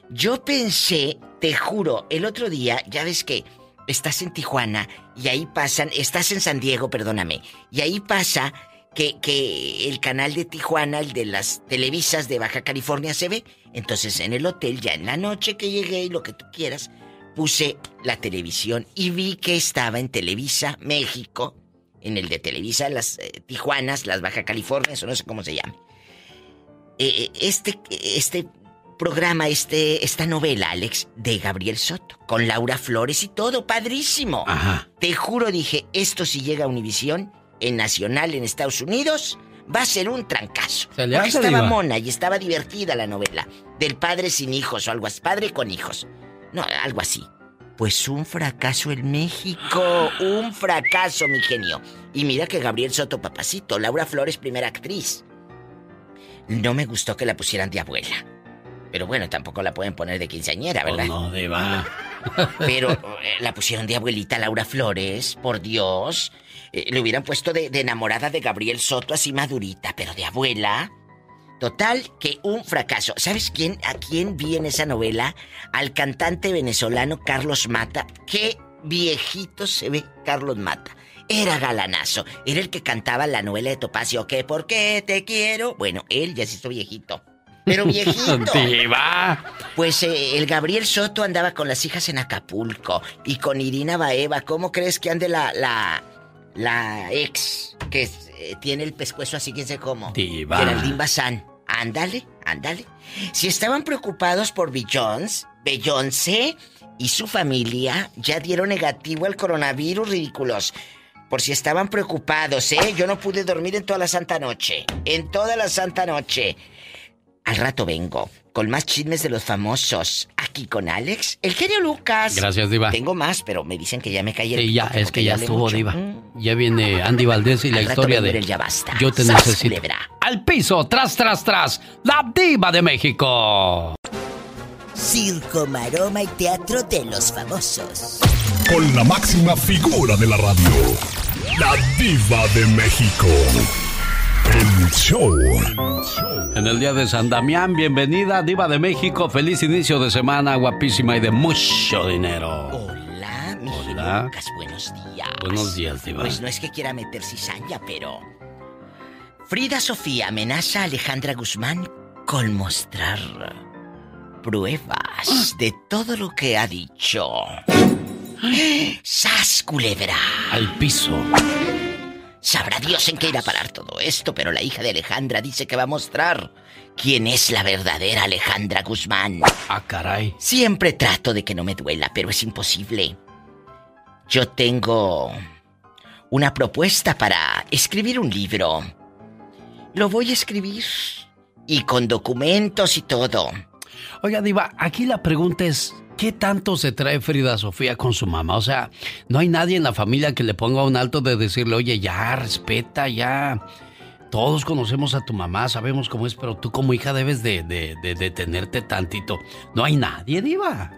Yo pensé, te juro, el otro día, ya ves que estás en Tijuana y ahí pasan, estás en San Diego, perdóname, y ahí pasa que, que el canal de Tijuana, el de las televisas de Baja California se ve. Entonces en el hotel, ya en la noche que llegué y lo que tú quieras, puse la televisión y vi que estaba en Televisa México, en el de Televisa las eh, Tijuanas, las Baja Californias o no sé cómo se llame. Eh, eh, este, este programa, este, esta novela, Alex, de Gabriel Soto, con Laura Flores y todo, padrísimo. Te juro, dije, esto si llega a Univisión, en Nacional, en Estados Unidos, va a ser un trancazo. Se le hace, estaba Diva. mona y estaba divertida la novela. Del padre sin hijos o algo así, padre con hijos. No, algo así. Pues un fracaso en México, un fracaso, mi genio. Y mira que Gabriel Soto, papacito, Laura Flores, primera actriz. No me gustó que la pusieran de abuela. Pero bueno, tampoco la pueden poner de quinceañera, ¿verdad? Oh, no, Diva. Pero eh, la pusieron de abuelita Laura Flores, por Dios. Eh, le hubieran puesto de, de enamorada de Gabriel Soto así madurita, pero de abuela. Total, que un fracaso. ¿Sabes quién? ¿A quién vi en esa novela? Al cantante venezolano Carlos Mata. Qué viejito se ve Carlos Mata. Era galanazo. Era el que cantaba la novela de Topacio. ¿Qué? ¿Por qué te quiero? Bueno, él ya se hizo viejito. Pero viejito. Diva. Pues eh, el Gabriel Soto andaba con las hijas en Acapulco y con Irina Baeva. ¿Cómo crees que ande la la la ex que eh, tiene el pescuezo así quién sé cómo? Diva. Geraldine Bazán. Ándale, ándale. Si estaban preocupados por Beyoncé, Beyoncé y su familia ya dieron negativo al coronavirus, ridículos. Por si estaban preocupados, ¿eh? Yo no pude dormir en toda la santa noche. En toda la santa noche. Al rato vengo con más chismes de los famosos. Aquí con Alex, el genio Lucas. Gracias, Diva. Tengo más, pero me dicen que ya me caí el Sí, ya, es que ya estuvo, mucho. Diva. Mm. Ya viene Andy Valdés y la rato historia de el ya basta. Yo te ¡Sas, necesito. culebra! Al piso, tras, tras, tras. La diva de México. Circo, maroma y teatro de los famosos. Con la máxima figura de la radio, la diva de México. El show. En el día de San Damián, bienvenida, diva de México. Feliz inicio de semana, guapísima y de mucho dinero. Hola, mi Hola. Lucas, buenos días. Buenos días, diva. Pues no es que quiera meter cizaña, pero... Frida Sofía amenaza a Alejandra Guzmán con mostrar pruebas de todo lo que ha dicho. ¡Sas, culebra! Al piso. Sabrá Dios en qué irá a parar todo esto, pero la hija de Alejandra dice que va a mostrar quién es la verdadera Alejandra Guzmán. Ah, caray. Siempre trato de que no me duela, pero es imposible. Yo tengo una propuesta para escribir un libro. Lo voy a escribir y con documentos y todo. Oiga, Diva, aquí la pregunta es: ¿qué tanto se trae Frida Sofía con su mamá? O sea, no hay nadie en la familia que le ponga un alto de decirle, oye, ya, respeta, ya. Todos conocemos a tu mamá, sabemos cómo es, pero tú como hija debes de, de, de detenerte tantito. No hay nadie, Diva.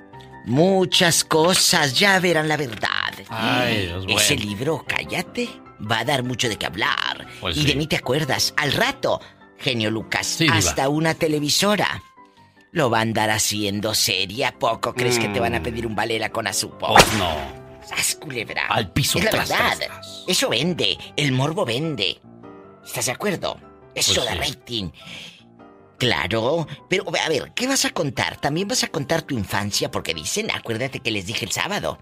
Muchas cosas, ya verán la verdad. Ay, Dios Ese bueno. libro, cállate, va a dar mucho de qué hablar. Pues y sí. de mí te acuerdas. Al rato, genio Lucas, hasta una televisora lo va a andar haciendo seria. ¿A poco crees que te van a Mm. pedir un valera con azúcar? Pues no. ¡Sas, culebra! Al piso, Es la tras, verdad. tras, Eso vende. El morbo vende. ¿Estás de acuerdo? Eso Pues da sí. rating. Claro, pero a ver, ¿qué vas a contar? ¿También vas a contar tu infancia? Porque dicen, acuérdate que les dije el sábado,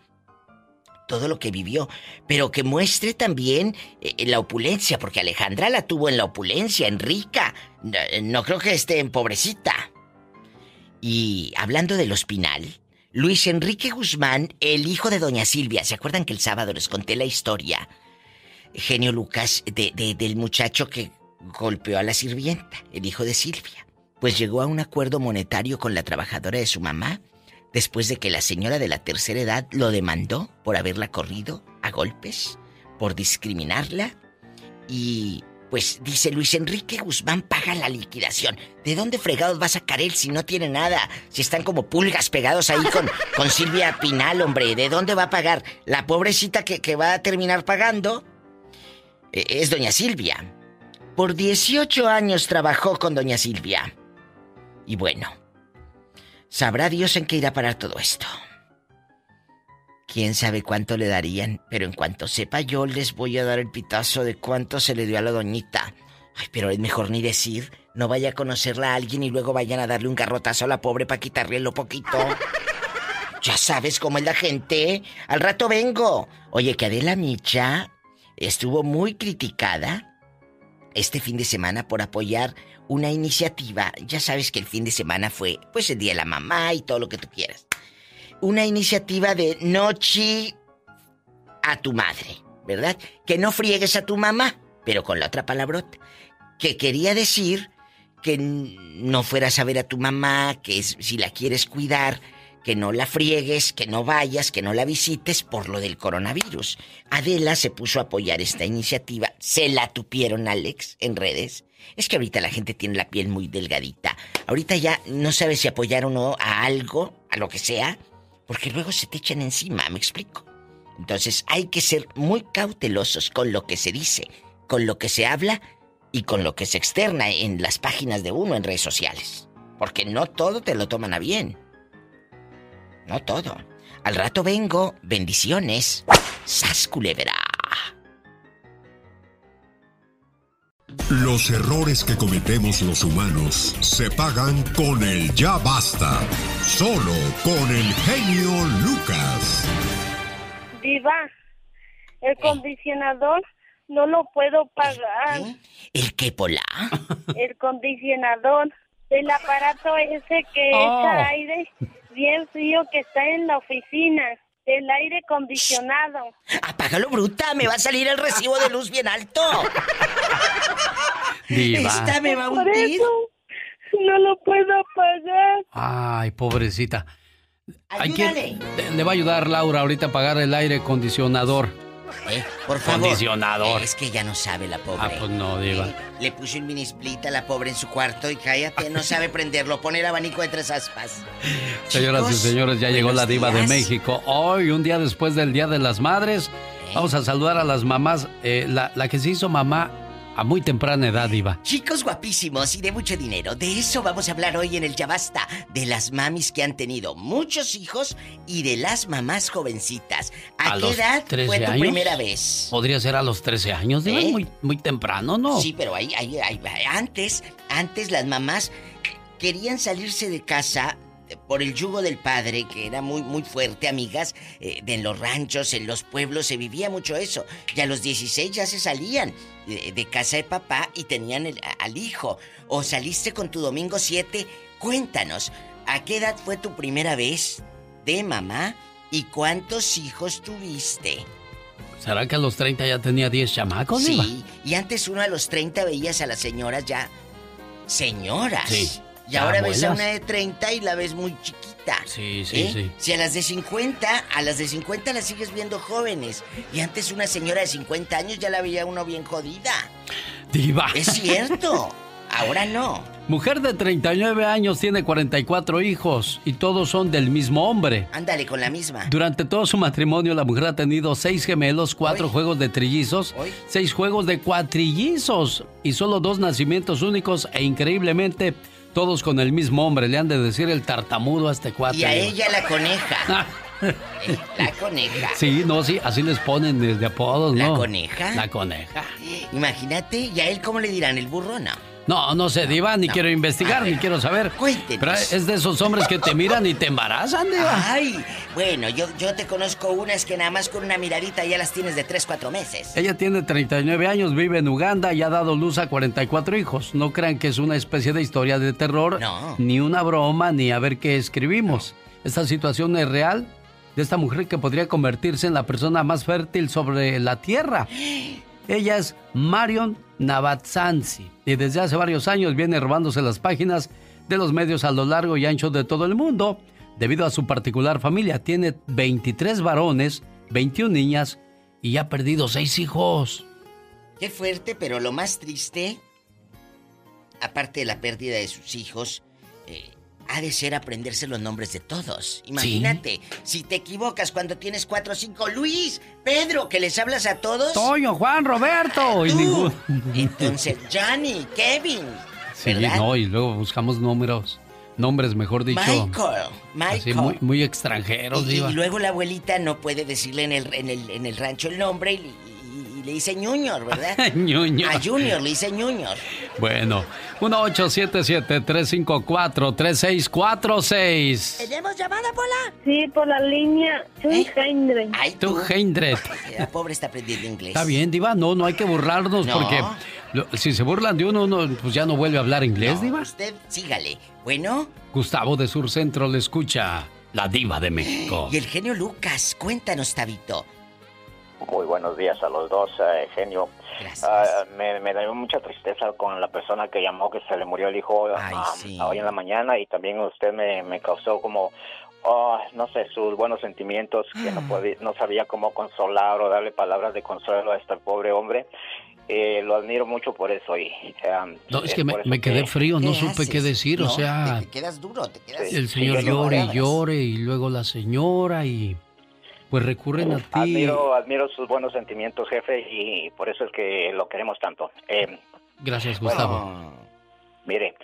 todo lo que vivió, pero que muestre también eh, la opulencia, porque Alejandra la tuvo en la opulencia, en rica. No, no creo que esté en pobrecita. Y hablando del hospital, Luis Enrique Guzmán, el hijo de Doña Silvia, ¿se acuerdan que el sábado les conté la historia? Genio Lucas, de, de- del muchacho que golpeó a la sirvienta, el hijo de Silvia. Pues llegó a un acuerdo monetario con la trabajadora de su mamá después de que la señora de la tercera edad lo demandó por haberla corrido a golpes, por discriminarla. Y pues dice Luis Enrique Guzmán paga la liquidación. ¿De dónde fregados va a sacar él si no tiene nada? Si están como pulgas pegados ahí con, con Silvia Pinal, hombre. ¿De dónde va a pagar? La pobrecita que, que va a terminar pagando eh, es doña Silvia. Por 18 años trabajó con doña Silvia. Y bueno, sabrá Dios en qué irá a parar todo esto. Quién sabe cuánto le darían, pero en cuanto sepa yo les voy a dar el pitazo de cuánto se le dio a la doñita. Ay, pero es mejor ni decir, no vaya a conocerla a alguien y luego vayan a darle un garrotazo a la pobre para quitarle lo poquito. Ya sabes cómo es la gente. Al rato vengo. Oye, que Adela Micha estuvo muy criticada este fin de semana por apoyar una iniciativa. Ya sabes que el fin de semana fue, pues, el Día de la Mamá y todo lo que tú quieras. Una iniciativa de noche a tu madre, ¿verdad? Que no friegues a tu mamá, pero con la otra palabrota. Que quería decir que no fueras a ver a tu mamá, que si la quieres cuidar, que no la friegues, que no vayas, que no la visites por lo del coronavirus. Adela se puso a apoyar esta iniciativa. Se la tupieron, Alex, en redes. Es que ahorita la gente tiene la piel muy delgadita. Ahorita ya no sabes si apoyar o no a algo, a lo que sea, porque luego se te echan encima, ¿me explico? Entonces hay que ser muy cautelosos con lo que se dice, con lo que se habla y con lo que se externa en las páginas de uno en redes sociales. Porque no todo te lo toman a bien. No todo. Al rato vengo. Bendiciones. Sas. Los errores que cometemos los humanos se pagan con el ya basta. Solo con el genio Lucas. Viva, el condicionador no lo puedo pagar. ¿El qué, Pola? El condicionador, el aparato ese que Oh. echa aire bien frío que está en la oficina. El aire acondicionado. Apágalo, bruta. Me va a salir el recibo de luz bien alto. Diva. Esta me va a Por hundir. eso no lo puedo pagar. Ay, pobrecita. Hay Ayúdale. le- le va a ayudar Laura ahorita a pagar el aire acondicionador. Eh, por favor. Es que ya no sabe la pobre. Ah, pues no, Diva. Le puse un mini split a la pobre en su cuarto y cállate, no sabe prenderlo. Pone el abanico de tres aspas. Señoras y señores, ya llegó la diva de. México. Hoy, un día después del Día de las Madres, vamos a saludar a las mamás. eh, la, la que se hizo mamá a muy temprana edad, diva. Chicos guapísimos y de mucho dinero. De eso vamos a hablar hoy en el Ya Basta. De las mamis que han tenido muchos hijos y de las mamás jovencitas. ¿A, A qué edad 13 fue tu años. primera vez? Podría ser a los 13 años, diva. ¿Eh? Muy, muy temprano, ¿no? Sí, pero ahí, ahí, ahí- antes, antes las mamás querían salirse de casa por el yugo del padre, que era muy, muy fuerte, amigas. eh, de en los ranchos, en los pueblos, se vivía mucho eso. Y a los 16 ya se salían de, de casa de papá y tenían el- al hijo. O saliste con tu domingo 7. Cuéntanos, ¿a qué edad fue tu primera vez de mamá y cuántos hijos tuviste? ¿Será que a los 30 ya tenía 10 chamacos? Sí, y antes uno a los 30 veías a las señoras ya señoras. Sí, Y ahora ves a una de 30 y la ves muy chiquita. Sí, sí, ¿Eh? sí. Si a las de 50, a las de 50 las sigues viendo jóvenes. Y antes una señora de 50 años ya la veía uno bien jodida. Diva. Es cierto. Ahora no. Mujer de 39 años tiene 44 hijos y todos son del mismo hombre. Ándale con la misma. Durante todo su matrimonio, la mujer ha tenido seis gemelos, cuatro juegos de trillizos, seis juegos de cuatrillizos y solo dos nacimientos únicos e increíblemente todos con el mismo hombre. Le han de decir el tartamudo a este cuate. Y a ella la coneja. La coneja. Sí, no, sí, así les ponen desde apodos, ¿La ¿no? coneja? La coneja. Imagínate, ¿y a él cómo le dirán? ¿El burro no? No, no sé, Diva, ni no. quiero investigar, ver, ni quiero saber. cuéntenos. Pero es de esos hombres que te miran y te embarazan, Diva. Ay, bueno, yo, yo te conozco unas que nada más con una miradita ya las tienes de 3, 4 meses. Ella tiene 39 años, vive en Uganda y ha dado luz a 44 hijos. No crean que es una especie de historia de terror, No. ni una broma, ni a ver qué escribimos. Esta situación es real de esta mujer que podría convertirse en la persona más fértil sobre la tierra. Ella es Marion Navatzansi y desde hace varios años viene robándose las páginas de los medios a lo largo y ancho de todo el mundo. Debido a su particular familia, tiene 23 varones, 21 niñas y ha perdido 6 hijos. Qué fuerte, pero lo más triste, aparte de la pérdida de sus hijos, eh, ha de ser aprenderse los nombres de todos. Imagínate, si te equivocas cuando tienes cuatro o cinco, Luis, Pedro, que les hablas a todos. Toño, Juan, Roberto. Y ningún... Entonces, Johnny, Kevin. Sí, ¿verdad? no, y luego buscamos números. nombres, mejor dicho. Michael, Así Michael. muy, muy extranjeros, Y, y luego la abuelita no puede decirle en el, en el, en el rancho el nombre y, y- le dice Junior, ¿verdad? Ñuño. A Junior le dice Junior. Bueno, 1877-354-3646. ¿Tenemos llamada, Pola? Sí, por la línea 200. Ay, Tú, Heindred. La pobre está aprendiendo inglés. Está bien, Diva, no, no hay que burlarnos No. porque lo- si se burlan de uno, uno pues ya no vuelve a hablar inglés, No, Diva. Usted sígale. Bueno, Gustavo de Sur Centro le escucha, la Diva de México. y el genio Lucas, cuéntanos, Tabito. Muy buenos días a los dos, eh, genio. Ah, me, me da mucha tristeza con la persona que llamó que se le murió el hijo ah, hoy en la mañana y también usted me, me causó como, ah, no sé, sus buenos sentimientos, que no, podía, no sabía cómo consolar o darle palabras de consuelo a este pobre hombre. Eh, lo admiro mucho por eso y... um, No, es es que me, me quedé que- frío, no ¿Qué supe haces? qué decir, o No, sea, Te, te quedas duro, te quedas... el señor llore y llore y luego la señora y pues recurren a ti. Admiro, admiro sus buenos sentimientos, jefe, y por eso es que lo queremos tanto. Eh, Gracias, Gustavo. Mire,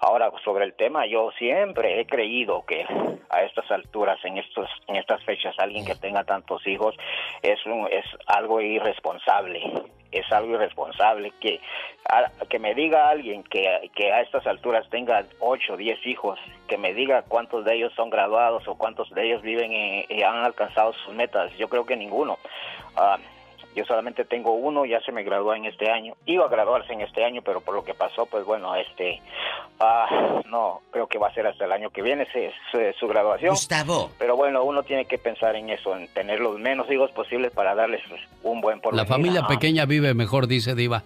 ahora sobre el tema, yo siempre he creído que a estas alturas, en estos, en estas fechas, alguien que tenga tantos hijos es un, es algo irresponsable. Es algo irresponsable que a- que me diga alguien que, que a estas alturas tenga 8 o 10 hijos, que me diga cuántos de ellos son graduados o cuántos de ellos viven y, han alcanzado sus metas. Yo creo que ninguno. Ah, yo solamente tengo uno, ya se me graduó en este año. Iba a graduarse en este año, pero por lo que pasó, pues bueno, este, ah, no, creo que va a ser hasta el año que viene se- se- su graduación. Gustavo. Pero bueno, uno tiene que pensar en eso, en tener los menos hijos posibles para darles un buen porvenir. La familia pequeña vive mejor, dice Diva.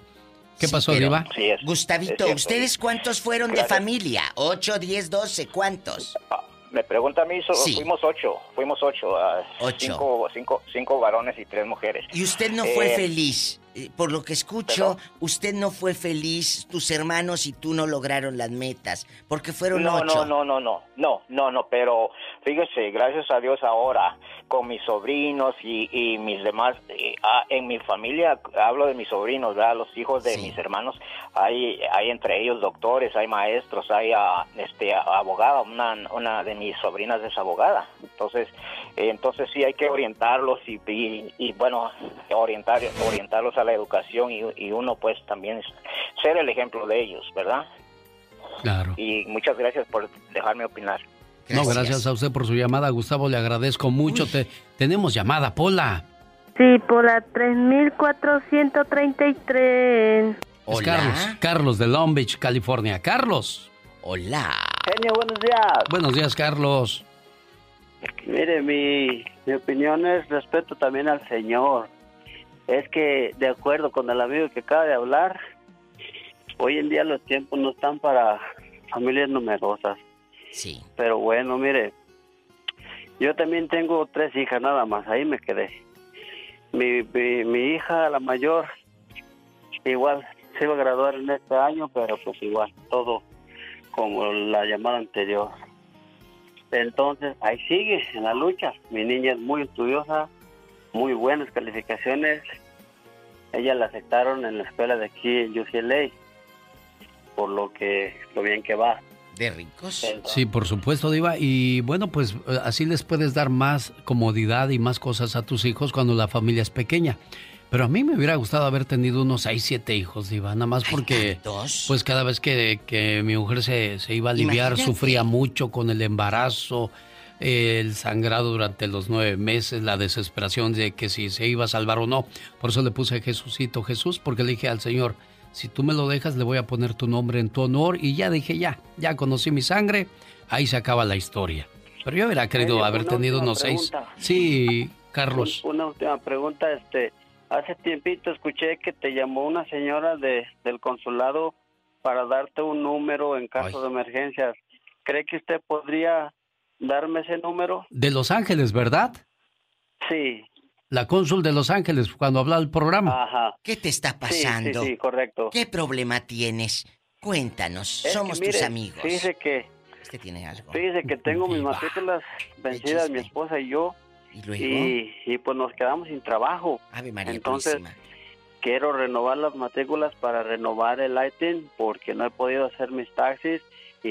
¿Qué pasó, pero- Diva? Sí, es- Gustavito, es. ¿ustedes cuántos fueron de familia? ¿Ocho, diez, doce? ¿Cuántos? Me pregunta a mí, so- Sí. fuimos ocho, fuimos ocho, ah, Ocho. Cinco, cinco, cinco varones y tres mujeres. ¿Y usted no fue Eh, feliz? Eh, Por lo que escucho, usted no fue feliz, tus hermanos y tú no lograron las metas, porque fueron no, ocho. No, no, no, no, no, no, no, pero fíjese, gracias a Dios ahora, con mis sobrinos y, y mis demás, eh, ah, en mi familia, hablo de mis sobrinos, ¿verdad? los hijos de mis hermanos, hay, hay entre ellos doctores, hay maestros, hay ah, este, abogada, una, una de mis sobrinas es abogada, entonces, eh, entonces sí hay que orientarlos y, y, y, bueno, orientar, orientarlos a la educación y, y uno pues también ser el ejemplo de ellos, ¿verdad? Claro. Y muchas gracias por dejarme opinar. No, gracias a usted por su llamada, Gustavo, le agradezco mucho. Te, tenemos llamada, Pola. Sí, por la 3433. Es Carlos, Carlos de Long Beach, California. Carlos. Hola. Genio, buenos días. Buenos días, Carlos. Mire, mi, mi opinión es respeto también al Señor. Es que, de acuerdo con el amigo que acaba de hablar, hoy en día los tiempos no están para familias numerosas. Sí. Pero bueno, mire, yo también tengo tres hijas nada más, ahí me quedé. Mi, mi, mi hija, la mayor, igual se iba a graduar en este año, pero pues igual, todo como la llamada anterior. Entonces, ahí sigue en la lucha. Mi niña es muy estudiosa, muy buenas calificaciones. Ella la aceptaron en la escuela de aquí en UCLA, por lo que lo bien que va. ¿De ricos? Sí, por supuesto, Diva. Y bueno, pues eh, así les puedes dar más comodidad y más cosas a tus hijos cuando la familia es pequeña. Pero a mí me hubiera gustado haber tenido unos 6, 7 hijos, Diva. Nada más porque, pues cada vez que, que mi mujer se, se iba a aliviar, Imagínate. sufría mucho con el embarazo, el sangrado durante los nueve meses, la desesperación de que si se iba a salvar o no. Por eso le puse Jesucito Jesús, porque le dije al Señor, si tú me lo dejas, le voy a poner tu nombre en tu honor. Y ya dije, ya, ya conocí mi sangre, ahí se acaba la historia. Pero yo hubiera querido haber tenido unos seis. pregunta. Sí, Carlos. Un- Una última pregunta, este, hace tiempito escuché que te llamó una señora de, del consulado para darte un número en caso de emergencias. ¿Cree que usted podría darme ese número? De Los Ángeles, ¿verdad? Sí. La cónsul de Los Ángeles, cuando hablaba el programa. Ajá. ¿Qué te está pasando? Sí, sí, correcto. ¿Qué problema tienes? Cuéntanos, Es que, somos mire, tus amigos. Fíjese que, Este tiene algo. fíjese que tengo mis matrículas vencidas, mi esposa y yo, ¿Y luego? y, y pues nos quedamos sin trabajo. Ave María Entonces, Purísima. quiero renovar las matrículas para renovar el ITIN porque no he podido hacer mis taxis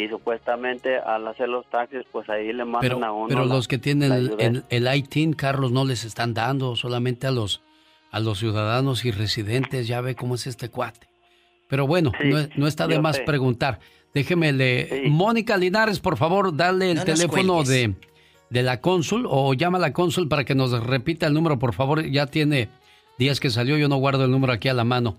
y supuestamente al hacer los taxis, pues ahí le mandan Pero, a uno. pero la- los que tienen el, el, el ITIN, Carlos, no les están dando solamente a los, a los ciudadanos y residentes. Ya ve cómo es este cuate. Pero bueno, Sí, no, no está de más sé. preguntar. Déjeme, le... Sí. Mónica Linares, por favor, dale el No teléfono de, de la cónsul o llama a la cónsul para que nos repita el número, por favor. Ya tiene días que salió, yo no guardo el número aquí a la mano.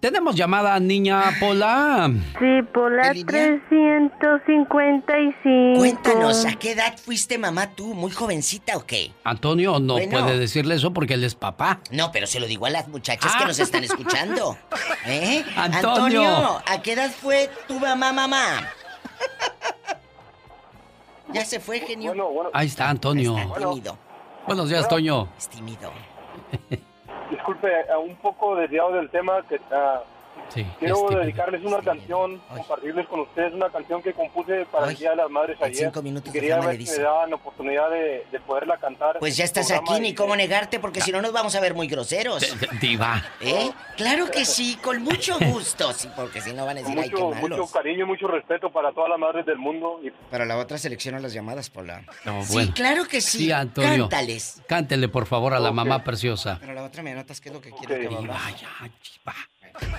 Tenemos llamada, niña Pola. Sí, por la 355. Cuéntanos, ¿a qué edad fuiste mamá tú? ¿Muy jovencita o qué? Antonio no Bueno. puede decirle eso porque él es papá. No, pero se lo digo a las muchachas que Ah. nos están escuchando. ¿Eh? Antonio. ¿a qué edad fue tu mamá, mamá? Ya se fue, genio. Ahí está Antonio. Está tímido. Buenos días, Toño. Es tímido. Disculpe, un poco desviado del tema, que ah, Sí, quiero dedicarles una canción, compartirles con ustedes una canción que compuse para Ay, el Día de las Madres ayer. cinco minutos quería ver le si me daban la oportunidad de, de poderla cantar. Pues ya estás aquí, ni cómo negarte, porque si no nos vamos a ver muy groseros. Diva. ¿Eh? Claro que sí, con mucho gusto. Sí, porque si no van a decir, ay, qué mucho, mucho malos. cariño y mucho respeto para todas las madres del mundo. Y Para la otra selecciona las llamadas, Pola. No, Sí, bueno. claro que sí. Sí, Antonio. Cántales. Cántele, por favor, a la mamá preciosa. Pero la otra me anotas qué es lo que quiere que va a hablar.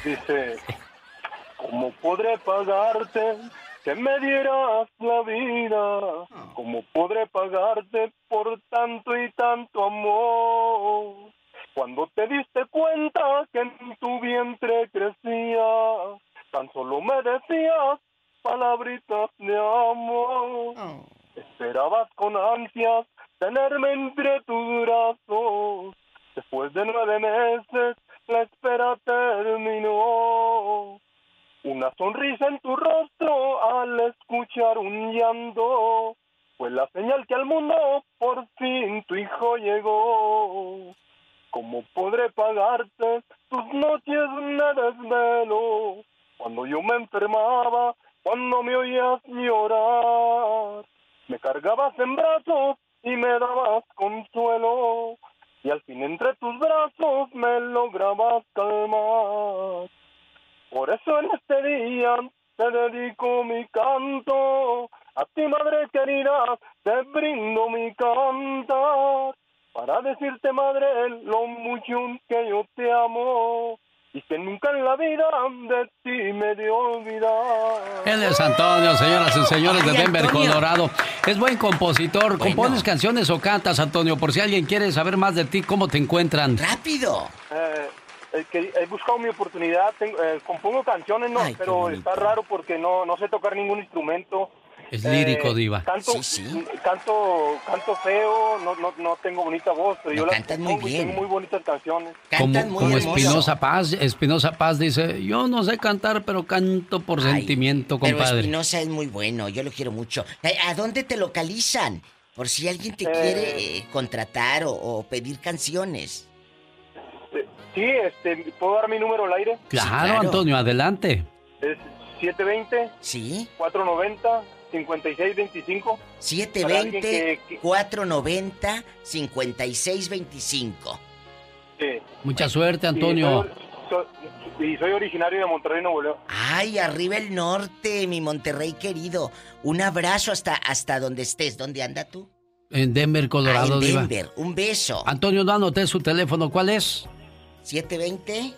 Dice, ¿cómo podré pagarte que me dieras la vida? ¿Cómo podré pagarte por tanto y tanto amor? Cuando te diste cuenta que en tu vientre crecía, tan solo me decías palabritas de amor. Esperabas con ansias tenerme entre tus brazos. Después de nueve meses, la espera terminó. Una sonrisa en tu rostro al escuchar un llanto fue la señal que al mundo por fin tu hijo llegó. ¿Cómo podré pagarte tus noches de desvelo? Cuando yo me enfermaba, cuando me oías llorar, me cargabas en brazos y me dabas consuelo. Y al fin entre tus brazos me lograbas calmar. Por eso en este día te dedico mi canto. A ti, madre querida, te brindo mi cantar. Para decirte, madre, lo mucho que yo te amo. Y que nunca en la vida de ti me dio olvidar. Él es Antonio, señoras y señores de Denver, Antonio. Colorado. Es buen compositor. ¿Compones canciones o cantas, Antonio? Por si alguien quiere saber más de ti, ¿cómo te encuentran? ¡Rápido! Eh, eh, que he buscado mi oportunidad, tengo- eh, compongo canciones, no, pero está raro porque no, no sé tocar ningún instrumento. Es lírico, Eh, diva. Canto, canto, canto feo, no, no, no tengo bonita voz, pero No, yo las cantas muy bien. tengo muy bonitas canciones. Como, como Espinosa Paz. Espinosa Paz dice, yo no sé cantar, pero canto por sentimiento, Pero compadre. Espinosa es muy bueno, yo lo quiero mucho. Eh, ¿A dónde te localizan? Por si alguien te Eh. quiere eh, contratar o, o pedir canciones. Sí, este, ¿puedo dar mi número al aire? Claro, Antonio, adelante. Es 720 Sí. 490 5625 Para alguien que- 720-490-5625. Sí. Mucha suerte, Y Antonio. soy, soy- y soy originario de Monterrey, Nuevo León. Ay, arriba el norte, mi Monterrey querido. Un abrazo hasta, hasta donde estés. ¿Dónde anda tú? En Denver, Ah, Colorado, en diva. Denver. Un beso. Antonio, no anoté su teléfono. ¿Cuál es? 720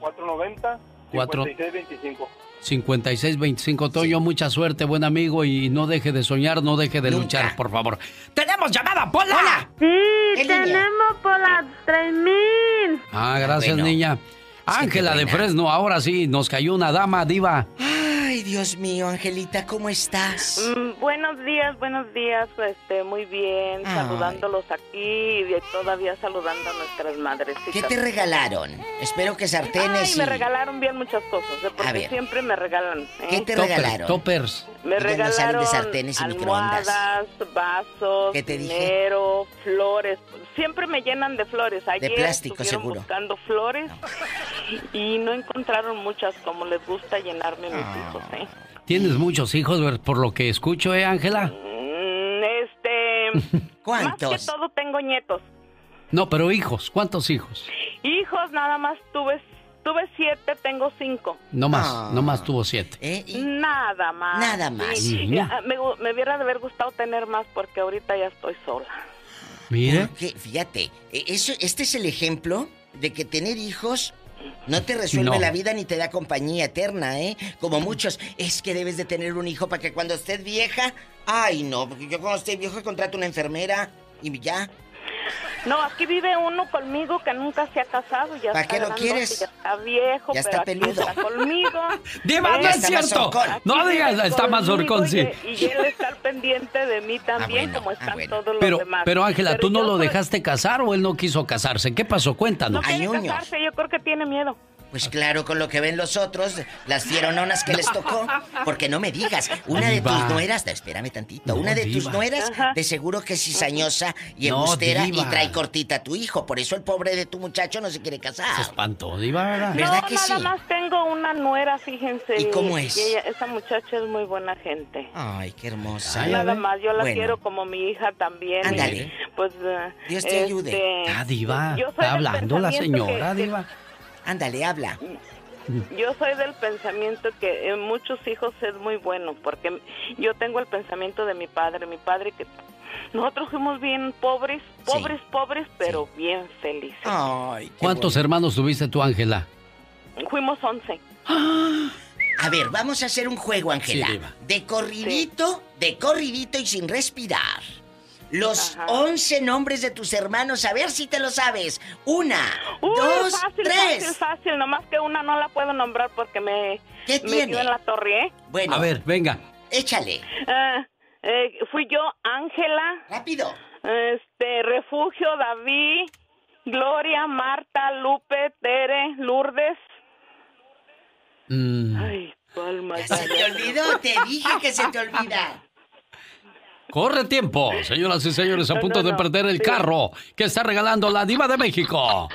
490 Cuatro. 5625 5625 Toyo, mucha suerte, buen amigo, y no deje de soñar, no deje de luchar, por favor. ¡Tenemos llamada, Pola! Sí, tenemos por las 3000. Ah, gracias, Bueno. niña. Ángela de buena. Fresno, ahora sí, nos cayó una dama diva. Ay, Dios mío, Angelita, ¿cómo estás? Mm, buenos días, buenos días, este, muy bien, Ay. saludándolos aquí y todavía saludando a nuestras madrecitas. ¿Qué te regalaron? Espero que sartenes Ay, y... me regalaron bien muchas cosas, ¿eh? porque ver. siempre me regalan. ¿eh? ¿Qué te Toppers, regalaron? Toppers. Me Ellas no salen regalaron de sartenes y microondas. almohadas, vasos, ¿Qué te dije? dinero, flores. Siempre me llenan de flores. Ayer plástico, estuvieron seguro. buscando flores y no encontraron muchas como les gusta llenarme mis Ah. hijos. ¿eh? Tienes muchos hijos, por lo que escucho, ¿eh, Ángela? Mm, Este, ¿Cuántos? más que todo tengo nietos. No, pero hijos, ¿cuántos hijos? Hijos, nada más tuve, tuve siete, tengo cinco. No más, Ah. no más tuvo siete. ¿Eh? Nada más. Nada más. Sí. Me, me hubiera de haber gustado tener más porque ahorita ya estoy sola. Mire. Porque, fíjate, e- eso, este es el ejemplo de que tener hijos no te resuelve No. la vida ni te da compañía eterna, ¿eh? Como muchos, es que debes de tener un hijo para que cuando estés vieja... Ay, no, porque yo cuando esté viejo contrato una enfermera y ya. No, aquí vive uno conmigo que nunca se ha casado. Ya ¿Para está qué lo grandote, quieres? Ya está viejo, Ya pero está aquí peludo. está conmigo. Diva, no es está cierto. No digas, está más horcón, sí. Y, está al pendiente de mí también, bueno, como ah, están bueno. todos los Pero, demás. pero Ángela, Pero ¿tú no lo soy- dejaste casar o él no quiso casarse? ¿Qué pasó? No Cuéntanos. quiere Añoños. casarse, yo creo que tiene miedo. Pues claro, con lo que ven los otros, las fierononas que les tocó. Porque no me digas, una de tus nueras, espérame tantito, No, una de tus nueras, de seguro que es cizañosa y No, embustera y trae cortita a tu hijo. Por eso el pobre de tu muchacho no se quiere Se casar. espantó, Diva, ¿verdad? ¿Verdad no, que nada sí? más tengo una nuera, fíjense. ¿Y cómo es? y ella- esa muchacha es muy buena gente. Ay, qué hermosa. Ay, Nada más, yo la Bueno. quiero como mi hija también. y, Ándale. pues. eh, Dios te ayude. este, Ah, Diva, yo soy está hablando la señora, que- Diva. Ándale, habla. Yo soy del pensamiento que en muchos hijos es muy bueno, porque yo tengo el pensamiento de mi padre, mi padre que nosotros fuimos bien pobres, pobres, pobres, pero bien felices. Ay, qué ¿Cuántos bueno. hermanos tuviste tú, Ángela? Fuimos once. A ver, vamos a hacer un juego, Ángela. Sí, de corridito, de corridito y sin respirar. Los Ajá. 11 nombres de tus hermanos, a ver si te lo sabes. Una, Uy, dos, fácil, tres. fácil, fácil, nomás que una no la puedo nombrar porque me, ¿Qué me tiene? dio en la torre, ¿eh? Bueno, A ver, venga. échale. Ah, eh, fui yo, Ángela, Rápido. este, Refugio, David, Gloria, Marta, Lupe, Tere, Lourdes. Mm, Ay. Ya se te olvidó, te dije que se te olvida. Corre tiempo, señoras y señores, a No, punto no, de perder el Sí. carro que está regalando la Diva de México.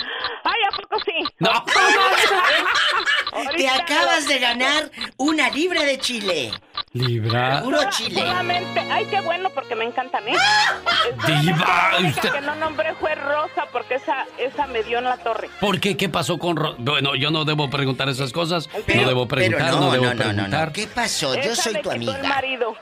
Ay, ¿a poco sí? No. Te acabas de ganar una libra de chile. Libra. Puro chile. Solamente, ay, qué bueno porque me encantan, ¿eh? Diva, La única usted- que no nombré fue Rosa porque esa, esa me dio en la torre. ¿Por qué? ¿Qué pasó con Ro- Bueno, yo no debo preguntar esas cosas. Pero- no debo preguntar, pero no, debo no, no, no, no. preguntar. ¿Qué pasó? Yo Esa soy tu quitó el amiga. marido.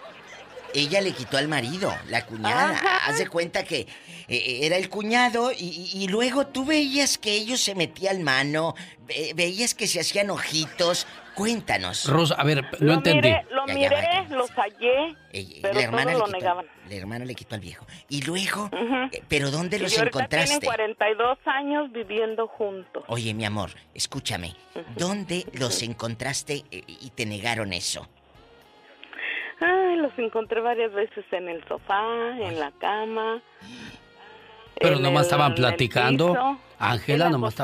Ella le quitó al marido, la cuñada. Ajá. Haz de cuenta que eh, era el cuñado y, luego tú veías que ellos se metían mano, ve- veías que se hacían ojitos. Cuéntanos. Rosa, a ver, no lo entendí. miré, lo Ya, ya, miré, vaya. lo hallé, Ella- pero la hermana todos le lo quitó, negaban. La hermana le quitó al viejo. Y luego, eh, ¿pero dónde Y los encontraste? tienen 42 años viviendo juntos. Oye, mi amor, escúchame. ¿Dónde los encontraste eh, y te negaron eso? Ay, los encontré varias veces en el sofá, en la cama. Pero nomás el- estaban platicando. Ángela, nomás,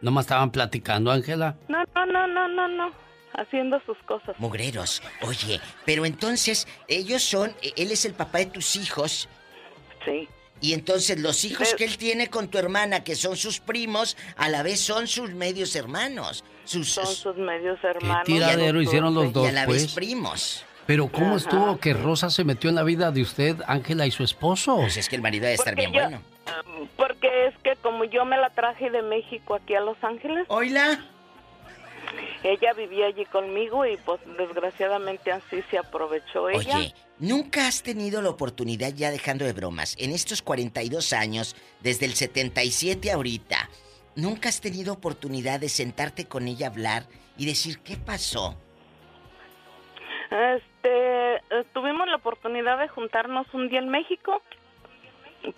nomás estaban platicando, Ángela. No, no, no, no, no, no. Haciendo sus cosas. Mugreros. Oye, pero entonces ellos son, eh, él es el papá de tus hijos. Sí. Y entonces los hijos que él tiene con tu hermana, que son sus primos, a la vez son sus medios hermanos. Sus, Son sus medios hermanos. tiradero hicieron los y dos, a la vez pues? primos. Pero ¿cómo Ajá. estuvo que Rosa se metió en la vida de usted, Ángela y su esposo? Pues es que el marido debe estar Porque bien yo- bueno. Porque es que como yo me la traje de México aquí a Los Ángeles. Oila. Ella vivía allí conmigo y pues desgraciadamente así se aprovechó ella. Oye, ¿nunca has tenido la oportunidad, ya dejando de bromas, en estos 42 años, desde el 77 ahorita, nunca has tenido oportunidad de sentarte con ella a hablar y decir, ¿qué pasó? Este, eh, tuvimos la oportunidad de juntarnos un día en México,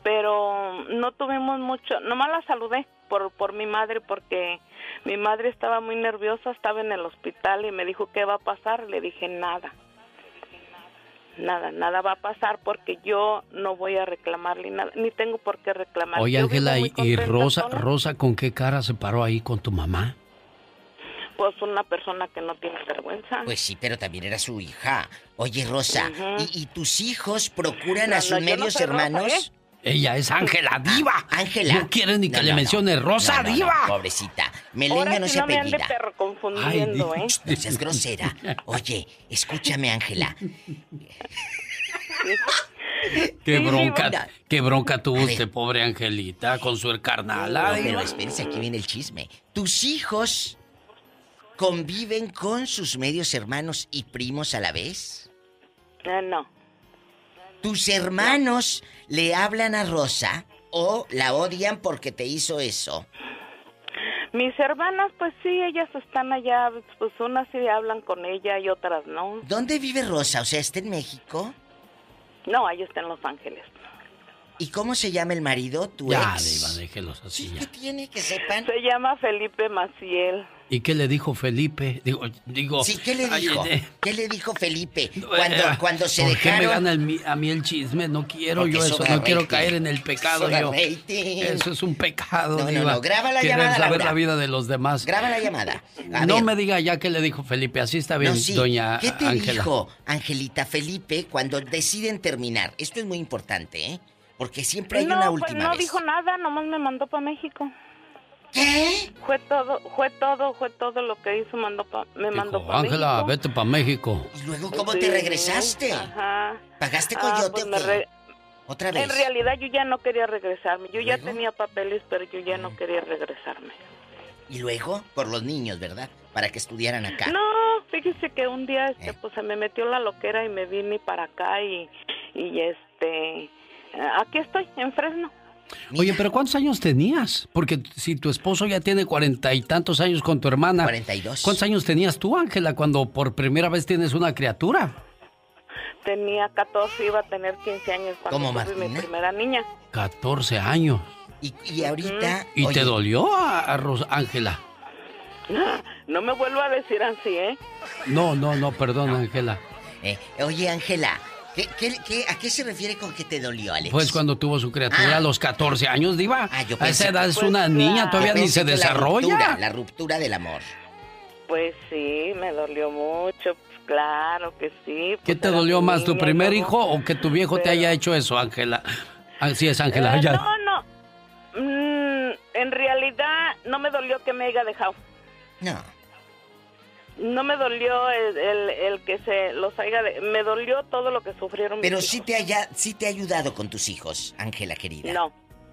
pero no tuvimos mucho, nomás la saludé por, por mi madre porque mi madre estaba muy nerviosa, estaba en el hospital y me dijo, ¿qué va a pasar? Le dije, nada. Nada, nada va a pasar porque yo no voy a reclamarle nada, ni tengo por qué reclamar. Oye, Ángela, y, Rosa, sola. Rosa, ¿con qué cara se paró ahí con tu mamá? Pues una persona que no tiene vergüenza. Pues sí, pero también era su hija. Oye, Rosa. ¿y, y tus hijos procuran No, a sus no, yo no medios soy Rosa, hermanos? ¿eh? Ella es Ángela Diva. Ángela. No quieren ni que No, le mencione Rosa No, no, no, Diva. pobrecita. Ahora no se no me ande apellida. perro confundiendo, Ay, ¿eh? No seas grosera. Oye, escúchame, Ángela. Qué Sí, bronca, qué bronca tuvo usted, pobre Angelita, con su carnal. No, pero espérense, aquí viene el chisme. Tus hijos ¿conviven con sus medios hermanos y primos a la vez? Eh, no. ¿Tus hermanos le hablan a Rosa o la odian porque te hizo eso? Mis hermanas, pues sí, ellas están allá, pues unas sí hablan con ella y otras no. ¿Dónde vive Rosa? O sea, ¿está en México? No, ella está en Los Ángeles. ¿Y cómo se llama el marido, tu Ya, ex? Diva, déjelos así ya. ¿Qué tiene que sepan? Se llama Felipe Maciel. ¿Y qué le dijo Felipe? Digo, digo. Sí, ¿qué le ay, dijo? eh, ¿Qué le dijo Felipe? eh, Cuando, cuando se ¿Por qué me gana el a mí el chisme? No quiero Porque yo eso no quiero caer en el pecado yo. Eso es un pecado, No, no, Diva. no, graba la Querer llamada, saber Laura. la vida de los demás. Graba la llamada. A no ver. me diga ya qué le dijo Felipe, así está bien, No, sí. doña ¿Qué te dijo Angelita Felipe cuando deciden terminar? Esto es muy importante, ¿eh? Porque siempre hay no, una pues última no vez. dijo nada, nomás me mandó para México. ¿Qué? Fue todo, fue todo, fue todo lo que hizo, mandó pa, me mandó para Ángela, México. vete para México. ¿Y luego cómo Sí, te regresaste? Ajá. ¿Pagaste Ah, coyote pues o me qué? re- ¿Otra vez? En realidad yo ya no quería regresarme. Yo ya tenía papeles, pero yo ya no quería regresarme. Y luego, por los niños, ¿verdad? Para que estudiaran acá. No, fíjese que un día Eh. este, pues se me metió la loquera y me vine para acá y, y este, eh, aquí estoy, en Fresno. Oye, pero ¿cuántos años tenías? Porque si tu esposo ya tiene cuarenta y tantos años con tu hermana. 42. ¿Cuántos años tenías tú, Ángela, cuando por primera vez tienes una criatura? Tenía 14, iba a tener 15 años cuando ¿Cómo, tuve mi primera niña. 14 años. Y, y ahorita... ¿Y oye, te dolió a, Ángela? No me vuelvo a decir así, ¿eh? No, no, no, perdón, Ángela. eh, oye, Ángela, ¿qué, qué, qué- a qué se refiere con que te dolió, Alex? Pues cuando tuvo su criatura Ah. a los 14 años, Diva. Ah, yo a esa edad que- es Pues una niña, claro. todavía ni se desarrolla. La ruptura, la ruptura del amor. Pues sí, me dolió mucho, pues claro que sí. ¿Qué pues te era dolió más, tu primer hijo o que tu viejo te haya hecho eso, Ángela? Así es, Ángela. Eh. No, no. Mm, en realidad no me dolió que me haya dejado. No. No me dolió el, el- el que se los haya... de- me dolió todo lo que sufrieron Pero mis sí hijos. te, haya, sí te ha ayudado con tus hijos, Ángela querida. No.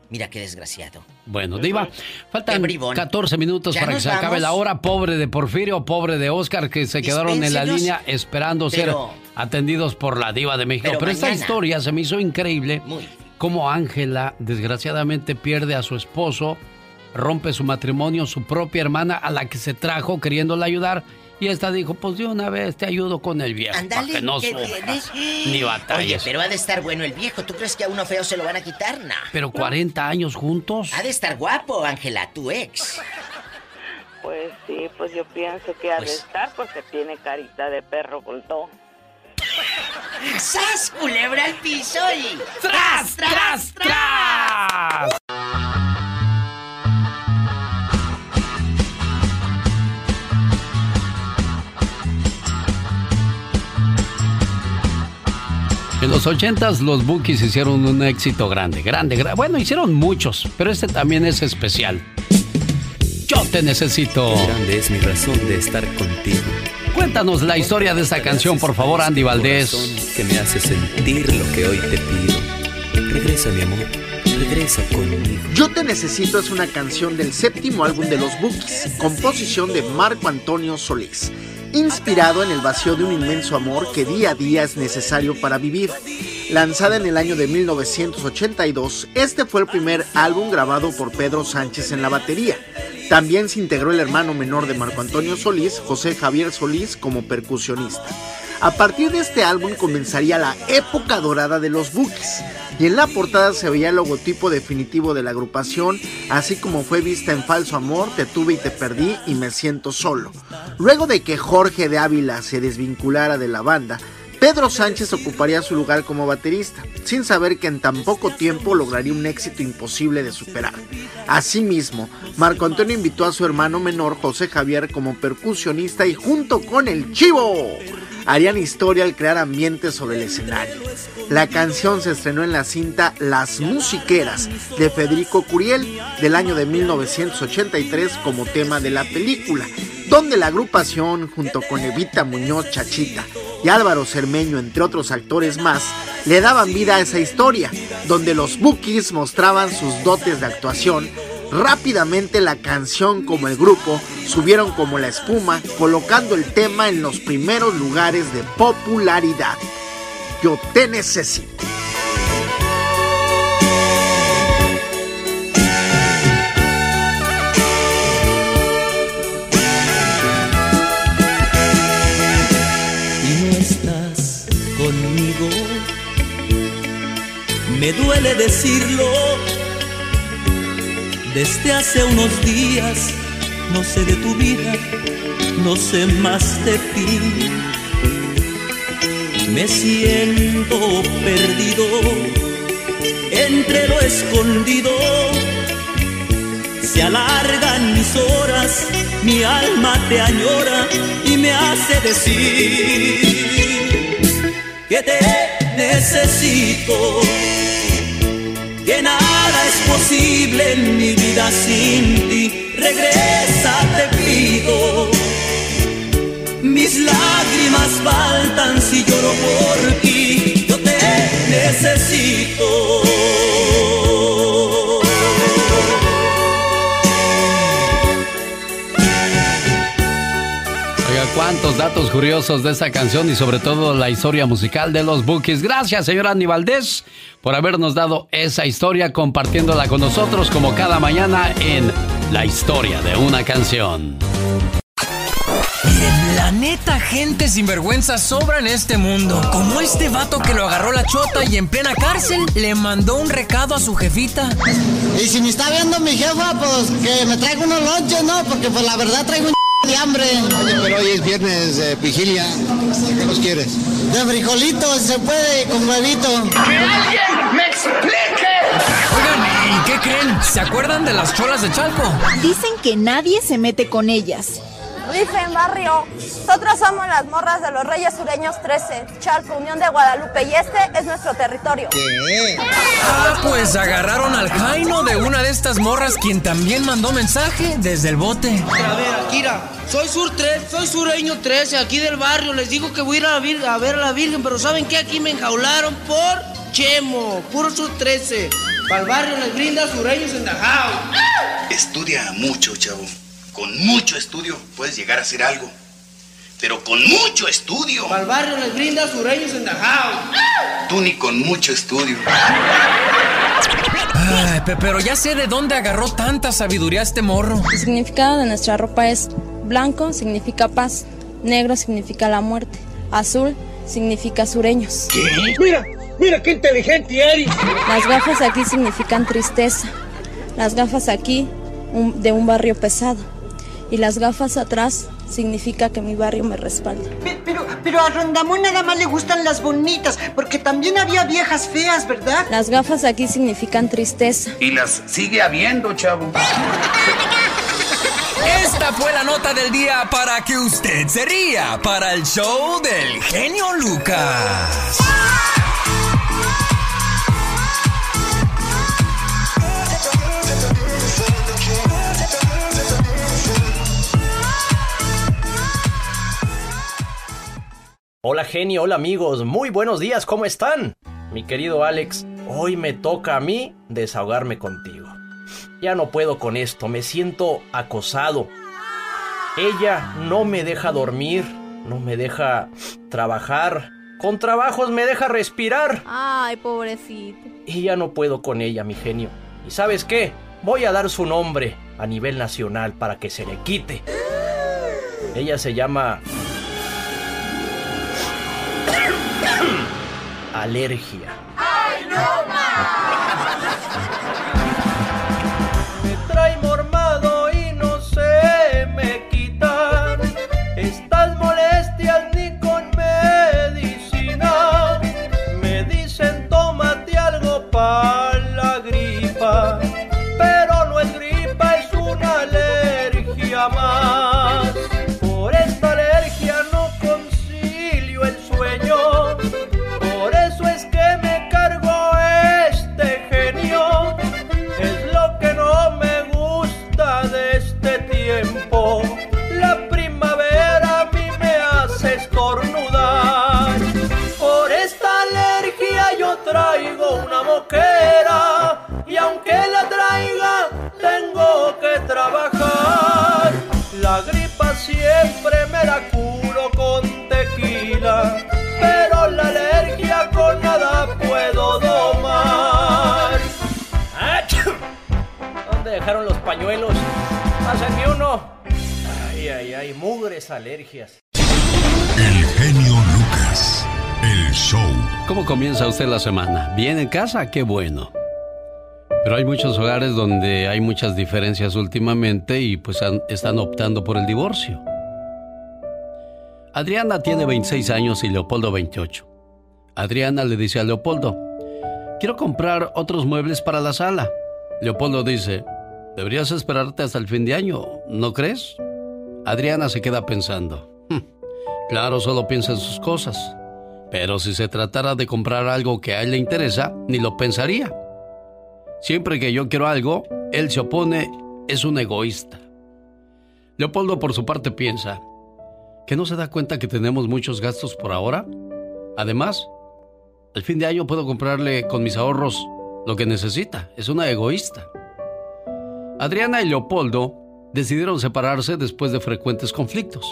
Mira qué desgraciado. Bueno, Diva, faltan Qué bribón. 14 minutos ¿Ya para que se acabe la hora. Pobre de Porfirio, pobre de Oscar, que se quedaron en la línea esperando pero- ser atendidos por la Diva de México. pero Pero, esta historia se me hizo increíble. Muy. Cómo Ángela, desgraciadamente, pierde a su esposo, rompe su matrimonio, su propia hermana, a la que se trajo queriéndola ayudar. Y esta dijo: Pues de una vez te ayudo con el viejo. Ándale, para que no ¿qué sufras, tienes? ni Oye, batalles. pero ha de estar bueno el viejo. ¿Tú crees que a uno feo se lo van a quitar? Nah. Pero 40 años juntos. Ha de estar guapo, Ángela, tu ex. Pues sí, pues yo pienso que ha de Pues- estar porque tiene carita de perro bulldog. ¡Sas, culebra al piso y... ¡Tras, tras, tras! En los ochentas los Bookies hicieron un éxito grande, grande, gra- bueno, hicieron muchos, pero este también es especial. Yo te necesito. Grande es mi razón de estar contigo. Cuéntanos la historia de esta canción, por favor, Andy Valdés. Que me hace sentir lo que hoy te pido. Regresa, mi amor. Regresa conmigo. Yo te necesito es una canción del séptimo álbum de los Bookies, composición de Marco Antonio Solís, inspirado en el vacío de un inmenso amor que día a día es necesario para vivir. Lanzada en el año de 1982, este fue el primer álbum grabado por Pedro Sánchez en la batería. También se integró el hermano menor de Marco Antonio Solís, José Javier Solís, como percusionista. A partir de este álbum comenzaría la época dorada de los Bookies, y en la portada se veía el logotipo definitivo de la agrupación, así como fue vista en Falso Amor, Te tuve y te perdí y Me siento solo. Luego de que Jorge de Ávila se desvinculara de la banda, Pedro Sánchez ocuparía su lugar como baterista, sin saber que en tan poco tiempo lograría un éxito imposible de superar. Asimismo, Marco Antonio invitó a su hermano menor José Javier como percusionista y junto con el Chivo harían historia al crear ambientes sobre el escenario. La canción se estrenó en la cinta Las Musiqueras de Federico Curiel del año de 1983 como tema de la película, donde la agrupación, junto con Evita Muñoz Chachita y Álvaro Cermeño, entre otros actores más, le daban vida a esa historia, donde los Bookies mostraban sus dotes de actuación, Rápidamente la canción como el grupo subieron como la espuma, colocando el tema en los primeros lugares de popularidad. Yo te necesito. Me duele decirlo, desde hace unos días no sé de tu vida, no sé más de ti. Me siento perdido entre lo escondido. Se alargan mis horas, mi alma te añora y me hace decir que te necesito, que nada es posible en mi vida sin ti. Regresa, te pido. Mis lágrimas faltan si lloro por ti. Yo te necesito. Oiga, cuántos datos curiosos de esta canción y sobre todo la historia musical de los Bookies. Gracias, señor Andy Valdés, por habernos dado esa historia, compartiéndola con nosotros como cada mañana en La historia de una canción. Miren, la neta, gente sinvergüenza sobra en este mundo. Como este vato que lo agarró la chota y en plena cárcel le mandó un recado a su jefita. Y si me está viendo mi jefa, pues que me traiga unos lonches, ¿no? Porque pues la verdad traigo un de hambre. Oye, pero hoy es viernes de vigilia. ¿Qué los quieres? De frijolitos, se puede, con huevito. ¡Que alguien me explique! Oigan, ¿y qué creen? ¿Se acuerdan de las cholas de Chalco? Dicen que nadie se mete con ellas. Dicen barrio, nosotros somos las morras de los Reyes Sureños 13, Chalco, Unión de Guadalupe, y este es nuestro territorio. Ah, pues agarraron al Jaino de una de estas morras quien también mandó mensaje desde el bote. A ver, Akira, soy sur 3, soy sureño 13, aquí del barrio. Les digo que voy a ir a, la vir- a ver a la Virgen, pero ¿saben qué? Aquí me enjaularon por Chemo, puro sur 13. Para el barrio les brinda sureños en Dajao. Estudia mucho, chavo. Con mucho estudio puedes llegar a hacer algo. Pero con mucho estudio. Para el barrio les brinda sureños en Dajao. Tú ni con mucho estudio. Ay, pe- pero ya sé de dónde agarró tanta sabiduría este morro. El significado de nuestra ropa es blanco significa paz, negro significa la muerte, azul significa sureños. Mira, mira qué inteligente eres. Las gafas aquí significan tristeza, las gafas aquí un- de un barrio pesado y las gafas atrás significa que mi barrio me respalda. Pero, pero a Rondamón nada más le gustan las bonitas, porque también había viejas feas, ¿verdad? Las gafas aquí significan tristeza. Y las sigue habiendo, chavo. Esta fue la nota del día para que usted se ría para el show del genio Lucas. Hola genio, hola amigos, muy buenos días, ¿cómo están? Mi querido Alex, hoy me toca a mí desahogarme contigo. Ya no puedo con esto, me siento acosado. Ella no me deja dormir, no me deja trabajar, con trabajos me deja respirar. Ay, pobrecito. Y ya no puedo con ella, mi genio. ¿Y sabes qué? Voy a dar su nombre a nivel nacional para que se le quite. Ella se llama... Alergia. Pañuelos? Pásenme uno. Ay, ay, ay, mugres alergias. El genio Lucas. El show. ¿Cómo comienza usted la semana? ¿Bien en casa? Qué bueno. Pero hay muchos hogares donde hay muchas diferencias últimamente y pues han- están optando por el divorcio. Adriana tiene 26 años y Leopoldo 28. Adriana le dice a Leopoldo, quiero comprar otros muebles para la sala. Leopoldo dice, deberías esperarte hasta el fin de año, ¿no crees? Adriana se queda pensando, "Hmm, claro, solo piensa en sus cosas. Pero si se tratara de comprar algo que a él le interesa, ni lo pensaría. Siempre que yo quiero algo, él se opone, es un egoísta. Leopoldo por su parte piensa que no se da cuenta que tenemos muchos gastos por ahora. Además, al fin de año puedo comprarle con mis ahorros lo que necesita. Es una egoísta. Adriana y Leopoldo decidieron separarse después de frecuentes conflictos,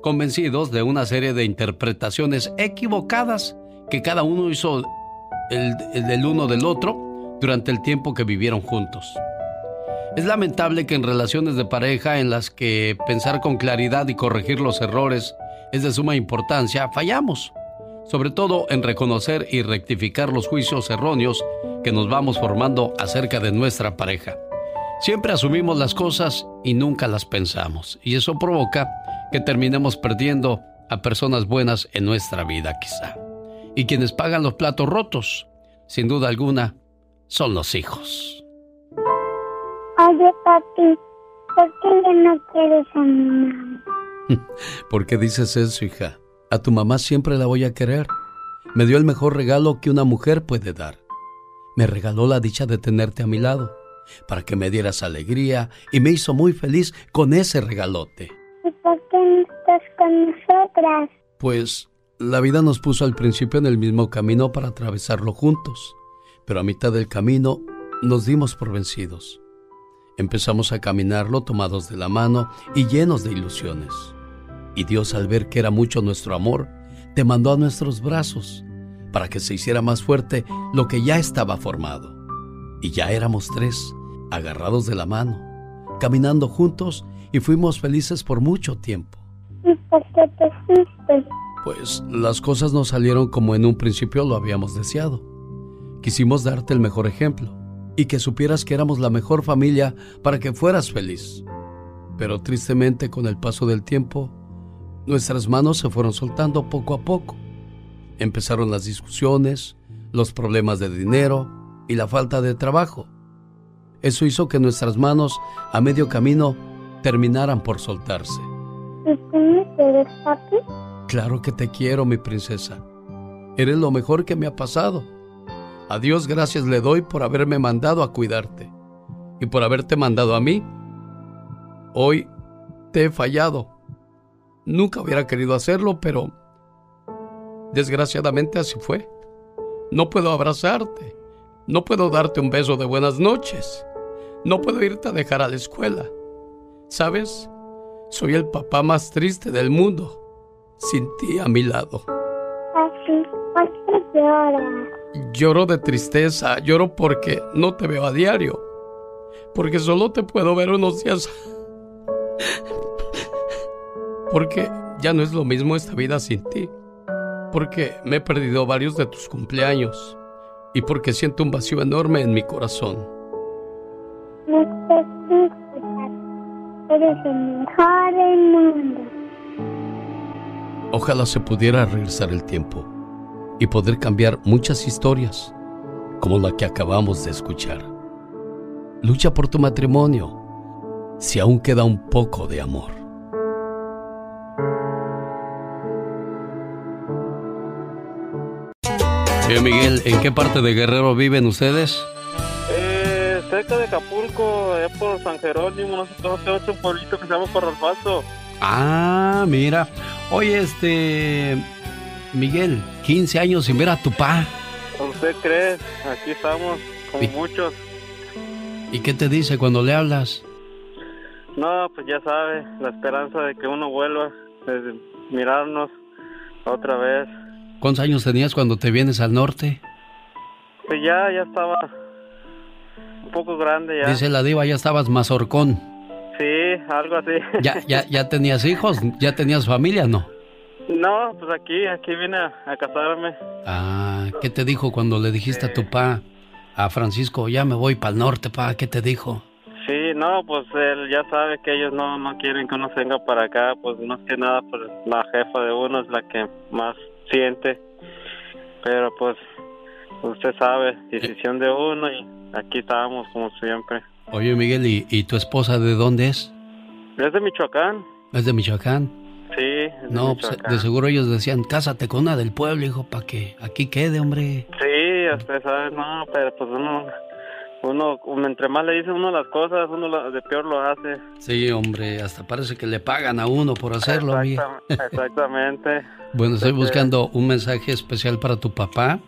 convencidos de una serie de interpretaciones equivocadas que cada uno hizo el, uno del otro durante el tiempo que vivieron juntos. Es lamentable que en relaciones de pareja en las que pensar con claridad y corregir los errores es de suma importancia, fallamos, sobre todo en reconocer y rectificar los juicios erróneos que nos vamos formando acerca de nuestra pareja. Siempre asumimos las cosas y nunca las pensamos, y eso provoca que terminemos perdiendo a personas buenas en nuestra vida quizá. Y quienes pagan los platos rotos, sin duda alguna, son los hijos. Oye, papi, ¿por qué ya no quieres a mi mamá? ¿Por qué dices eso, hija? A tu mamá siempre la voy a querer. Me dio el mejor regalo que una mujer puede dar. Me regaló la dicha de tenerte a mi lado, para que me dieras alegría y me hizo muy feliz con ese regalote. ¿Y por qué no estás con nosotras? Pues la vida nos puso al principio en el mismo camino para atravesarlo juntos, pero a mitad del camino nos dimos por vencidos. Empezamos a caminarlo tomados de la mano y llenos de ilusiones. Y Dios al ver que era mucho nuestro amor, te mandó a nuestros brazos para que se hiciera más fuerte lo que ya estaba formado. Y ya éramos tres, agarrados de la mano, caminando juntos y fuimos felices por mucho tiempo. ¿Y por qué te fuiste? Pues las cosas no salieron como en un principio lo habíamos deseado. Quisimos darte el mejor ejemplo y que supieras que éramos la mejor familia para que fueras feliz. Pero tristemente con el paso del tiempo, nuestras manos se fueron soltando poco a poco. Empezaron las discusiones, los problemas de dinero y la falta de trabajo. Eso hizo que nuestras manos a medio camino terminaran por soltarse. ¿Y tú me quieres, papi? Claro que te quiero, mi princesa. Eres lo mejor que me ha pasado. A Dios gracias le doy por haberme mandado a cuidarte y por haberte mandado a mí. Hoy te he fallado. Nunca hubiera querido hacerlo, pero desgraciadamente así fue. No puedo abrazarte. No puedo darte un beso de buenas noches. No puedo irte a dejar a la escuela. ¿Sabes? Soy el papá más triste del mundo, sin ti a mi lado. Papi, ¿por qué lloras? Lloro de tristeza, lloro porque no te veo a diario, porque solo te puedo ver unos días. Porque ya no es lo mismo esta vida sin ti, porque me he perdido varios de tus cumpleaños y porque siento un vacío enorme en mi corazón. Eres el mejor del mundo. Ojalá se pudiera regresar el tiempo y poder cambiar muchas historias, como la que acabamos de escuchar. Lucha por tu matrimonio, si aún queda un poco de amor. Señor Miguel, ¿en qué parte de Guerrero viven ustedes? Eh, cerca de Acapulco, allá por San Jerónimo, no sé se llama un pueblito que se llama Corral Falso. Ah, mira. Oye, este. Miguel, 15 años sin ver a tu pa. ¿Usted cree? Aquí estamos, como muchos. ¿Y qué te dice cuando le hablas? No, pues ya sabe, la esperanza de que uno vuelva, de mirarnos otra vez. ¿Cuántos años tenías cuando te vienes al norte? Pues ya, ya estaba un poco grande ya. Dice la diva, ya estabas mazorcón. Sí, algo así. ¿Ya, ya, ya tenías hijos? ¿Ya tenías familia, no? No, pues aquí, aquí vine a, a casarme. Ah, ¿qué te dijo cuando le dijiste a tu pa, a Francisco, ya me voy para el norte, pa? ¿Qué te dijo? Sí, no, pues él ya sabe que ellos no, no quieren que uno se venga para acá, pues más que nada, pues la jefa de uno es la que más siente. Pero pues usted sabe, decisión de uno y aquí estábamos como siempre. Oye, Miguel, ¿y, y tu esposa de dónde es? Es de Michoacán. ¿Es de Michoacán? Sí, es de No, pues, Michoacán. de seguro ellos decían, cásate con una del pueblo, hijo, para que aquí quede, hombre. Sí, usted sabe, no, pero pues uno, uno, entre más le dice uno las cosas, uno de peor lo hace. Sí, hombre, hasta parece que le pagan a uno por hacerlo, Exactamente. Bueno, estoy buscando un mensaje especial para tu papá.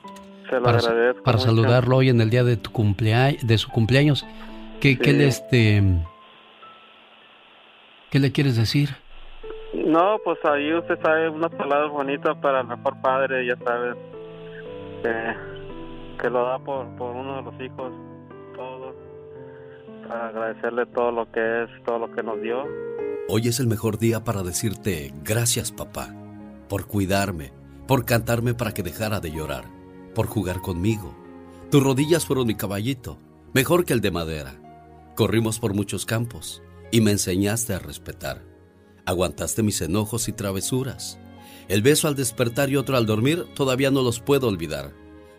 Se lo para, agradezco para saludarlo hoy en el día de tu cumpleaños, de su cumpleaños. ¿Qué, qué Sí. le este qué le quieres decir? No, pues ahí usted sabe unas palabras bonitas para el mejor padre, ya sabes, que, que lo da por, por uno de los hijos, agradecerle todo lo que es, todo lo que nos dio. Hoy es el mejor día para decirte gracias papá, por cuidarme, por cantarme para que dejara de llorar, por jugar conmigo. Tus rodillas fueron mi caballito, mejor que el de madera. Corrimos por muchos campos y me enseñaste a respetar. Aguantaste mis enojos y travesuras. El beso al despertar y otro al dormir todavía no los puedo olvidar,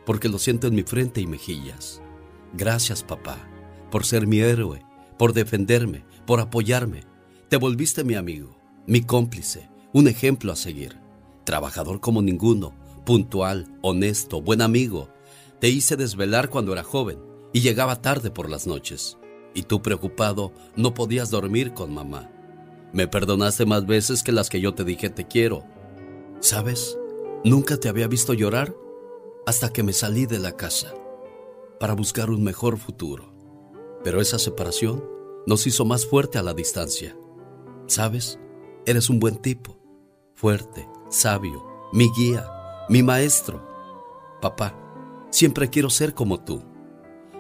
porque lo siento en mi frente y mejillas. Gracias papá, por ser mi héroe, por defenderme, por apoyarme. Te volviste mi amigo, mi cómplice, un ejemplo a seguir. Trabajador como ninguno, puntual, honesto, buen amigo. Te hice desvelar cuando era joven y llegaba tarde por las noches. Y tú preocupado no podías dormir con mamá. Me perdonaste más veces que las que yo te dije te quiero. ¿Sabes? Nunca te había visto llorar hasta que me salí de la casa para buscar un mejor futuro. Pero esa separación nos hizo más fuerte a la distancia. ¿Sabes? Eres un buen tipo, fuerte, sabio, mi guía, mi maestro. Papá, siempre quiero ser como tú.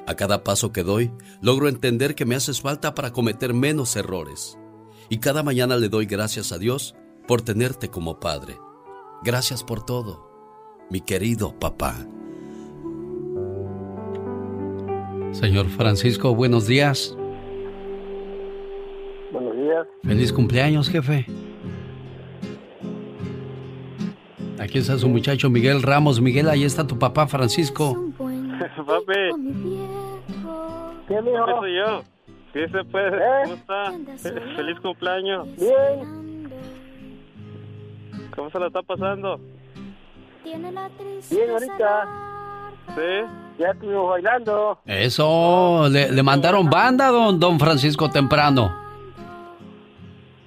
A cada paso que doy, logro entender que me haces falta para cometer menos errores. Y cada mañana le doy gracias a Dios por tenerte como padre. Gracias por todo, mi querido papá. Señor Francisco, buenos días. Buenos días. Feliz cumpleaños, jefe. Aquí está su muchacho Miguel Ramos. Miguel, ahí está tu papá Francisco. Papi. ¿Qué, mijo? ¿Qué soy yo? ¿Qué se puede? ¿Eh? ¿Cómo está? Feliz cumpleaños. Bien. ¿Cómo se la está pasando? Bien, ahorita. Sí. Ya estuvimos bailando. Eso, le, le mandaron banda, don, don Francisco temprano.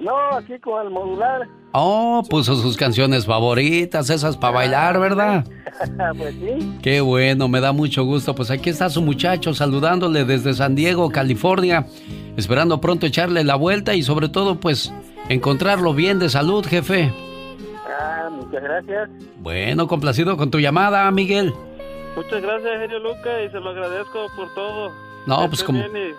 No, aquí con el modular. Oh, puso sus canciones favoritas, esas para bailar, ¿verdad? pues sí. Qué bueno, me da mucho gusto. Pues aquí está su muchacho saludándole desde San Diego, California, esperando pronto echarle la vuelta y sobre todo pues encontrarlo bien de salud, jefe. Ah, muchas gracias. Bueno, complacido con tu llamada, Miguel. Muchas gracias, genio Luca, y se lo agradezco por todo. No, Que pues como- bien y-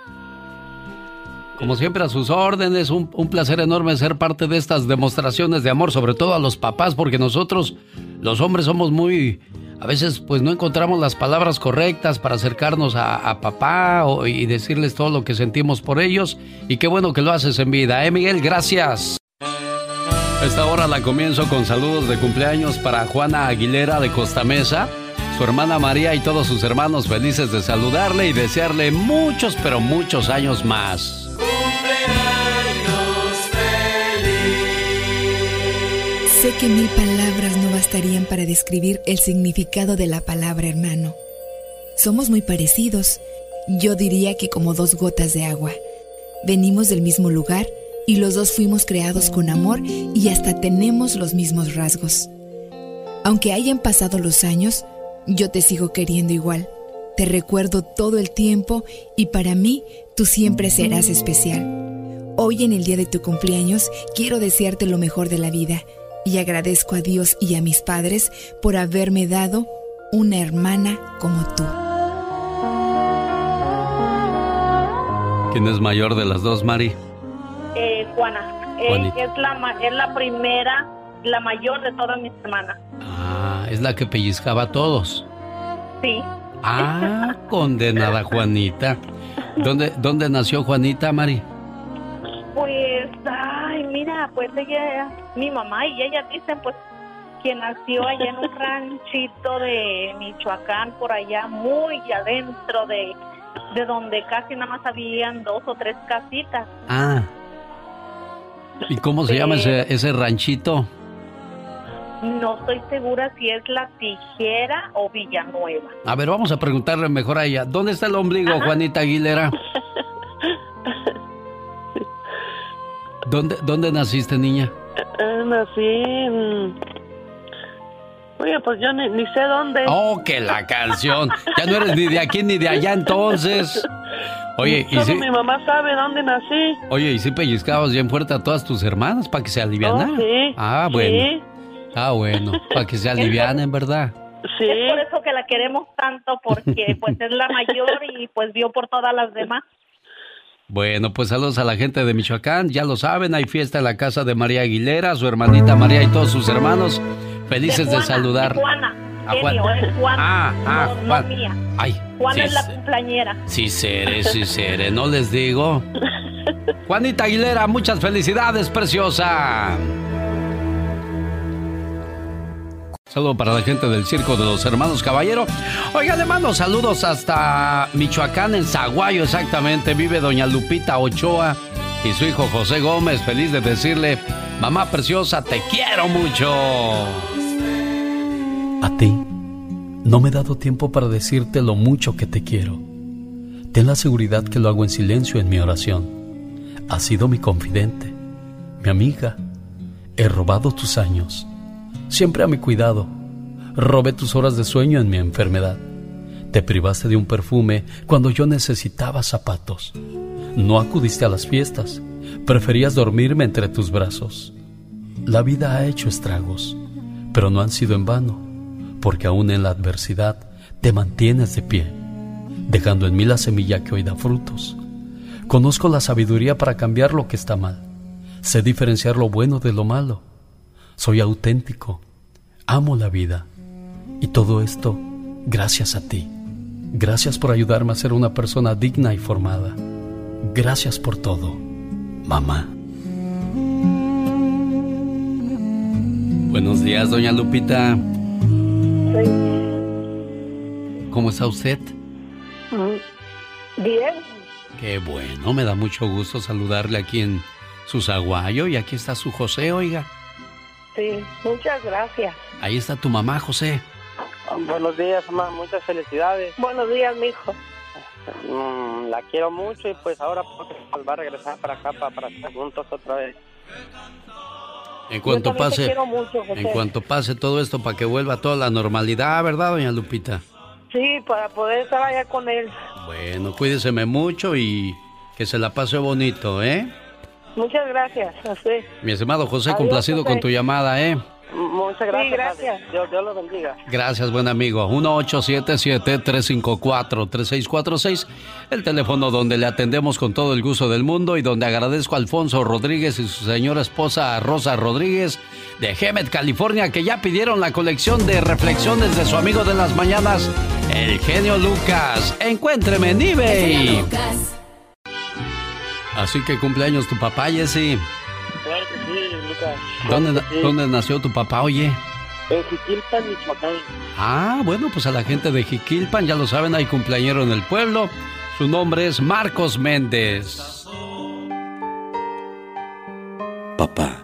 Como siempre a sus órdenes, un, un placer enorme ser parte de estas demostraciones de amor, sobre todo a los papás, porque nosotros, los hombres, somos muy... A veces pues no encontramos las palabras correctas para acercarnos a, a papá o- y decirles todo lo que sentimos por ellos. Y qué bueno que lo haces en vida, ¿eh, Miguel? Gracias. Esta hora la comienzo con saludos de cumpleaños para Juana Aguilera de Costa Mesa, su hermana María y todos sus hermanos felices de saludarle y desearle muchos, pero muchos años más. Sé que mil palabras no bastarían para describir el significado de la palabra hermano. Somos muy parecidos. Yo diría que como dos gotas de agua. Venimos del mismo lugar y los dos fuimos creados con amor y hasta tenemos los mismos rasgos. Aunque hayan pasado los años, yo te sigo queriendo igual. Te recuerdo todo el tiempo y para mí tú siempre serás especial. Hoy en el día de tu cumpleaños quiero desearte lo mejor de la vida y agradezco a Dios y a mis padres por haberme dado una hermana como tú. ¿Quién es mayor de las dos, Mari? Eh, Juana. Eh, es, la, es la primera, la mayor de todas mis hermanas. Es la que pellizcaba a todos. Sí. Ah, condenada Juanita. ¿Dónde, ¿Dónde nació Juanita, Mari? Pues, ay, mira, pues ella, mi mamá y ella dicen, pues, que nació allá en un ranchito de Michoacán, por allá, muy adentro de, de donde casi nada más habían dos o tres casitas. Ah. ¿Y cómo se llama ese, ese ranchito? No estoy segura si es La Tijera o Villanueva. A ver, vamos a preguntarle mejor a ella. ¿Dónde está el ombligo, Juanita Aguilera? ¿Dónde, ¿Dónde naciste, niña? Eh, nací en... Oye, pues yo ni, sé dónde. Oh, que la canción. Ya no eres ni de aquí ni de allá entonces. Oye, y si... mi mamá sabe dónde nací. Oye, ¿y si pellizcabas bien fuerte a todas tus hermanas para que se alivianan? Oh, sí. Ah, bueno. Ah, bueno, para que se alivianen, ¿verdad? Sí. Es por eso que la queremos tanto, porque pues es la mayor y pues vio por todas las demás. Bueno, pues saludos a la gente de Michoacán, ya lo saben, hay fiesta en la casa de María Aguilera, su hermanita María y todos sus hermanos, felices de, saludar. Juana, a Juana. es Juana, ah, ah, no, mía. Ay, Juana es la cumpleañera. Sí, seré, sí, seré, no les digo. Juanita Aguilera, muchas felicidades, preciosa. Saludo para la gente del Circo de los Hermanos Caballero. Oiga, le mando saludos hasta Michoacán, en Zaguayo exactamente. Vive doña Lupita Ochoa y su hijo José Gómez. Feliz de decirle, mamá preciosa, te quiero mucho. A ti, no me he dado tiempo para decirte lo mucho que te quiero. Ten la seguridad que lo hago en silencio en mi oración. Has sido mi confidente, mi amiga. He robado tus años siempre a mi cuidado. Robé tus horas de sueño en mi enfermedad. Te privaste de un perfume cuando yo necesitaba zapatos. No acudiste a las fiestas. Preferías dormirme entre tus brazos. La vida ha hecho estragos, pero no han sido en vano, porque aún en la adversidad te mantienes de pie, dejando en mí la semilla que hoy da frutos. Conozco la sabiduría para cambiar lo que está mal. Sé diferenciar lo bueno de lo malo soy auténtico, amo la vida. Y todo esto gracias a ti. Gracias por ayudarme a ser una persona digna y formada. Gracias por todo, mamá. Buenos días, doña Lupita. ¿Cómo está usted? Bien. Qué bueno, me da mucho gusto saludarle aquí en su zaguayo y aquí está su José, oiga. Sí, muchas gracias. Ahí está tu mamá, José. Buenos días, mamá. Muchas felicidades. Buenos días, mijo. Mm, la quiero mucho y pues ahora pues, va a regresar para acá para, para estar juntos otra vez. En cuanto pase, en cuanto pase todo esto para que vuelva toda la normalidad, ¿verdad, doña Lupita? Sí, para poder estar allá con él. Bueno, cuídeseme mucho y que se la pase bonito, ¿eh? Muchas gracias a Mi estimado José, complacido con tu llamada, ¿eh? Muchas gracias. Sí, gracias. Dios, lo bendiga. Gracias, buen amigo. 1877-354-3646, el teléfono donde le atendemos con todo el gusto del mundo y donde agradezco a Alfonso Rodríguez y su señora esposa Rosa Rodríguez de Hemet, California, que ya pidieron la colección de reflexiones de su amigo de las mañanas, el genio Lucas. Encuéntreme en eBay. Así que cumpleaños tu papá, Jessy. Claro que sí, Lucas. ¿Dónde, ¿Dónde nació tu papá, oye? En Jiquilpan, Michoacán. Ah, bueno, pues a la gente de Jiquilpan, ya lo saben, hay cumpleañero en el pueblo. Su nombre es Marcos Méndez. Papá,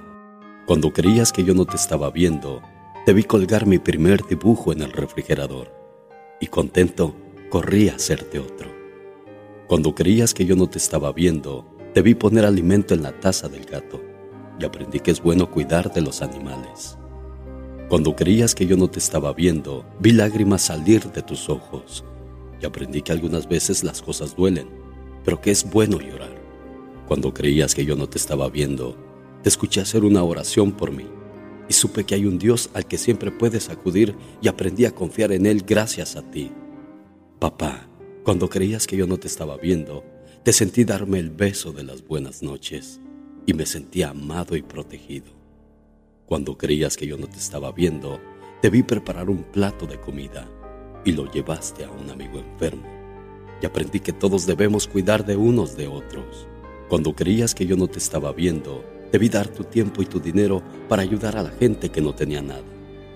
cuando creías que yo no te estaba viendo, te vi colgar mi primer dibujo en el refrigerador. Y contento, corrí a hacerte otro. Cuando creías que yo no te estaba viendo, Debí poner alimento en la taza del gato y aprendí que es bueno cuidar de los animales. Cuando creías que yo no te estaba viendo, vi lágrimas salir de tus ojos y aprendí que algunas veces las cosas duelen, pero que es bueno llorar. Cuando creías que yo no te estaba viendo, te escuché hacer una oración por mí y supe que hay un Dios al que siempre puedes acudir y aprendí a confiar en Él gracias a ti. Papá, cuando creías que yo no te estaba viendo, te sentí darme el beso de las buenas noches y me sentí amado y protegido. Cuando creías que yo no te estaba viendo, te vi preparar un plato de comida y lo llevaste a un amigo enfermo. Y aprendí que todos debemos cuidar de unos de otros. Cuando creías que yo no te estaba viendo, debí dar tu tiempo y tu dinero para ayudar a la gente que no tenía nada.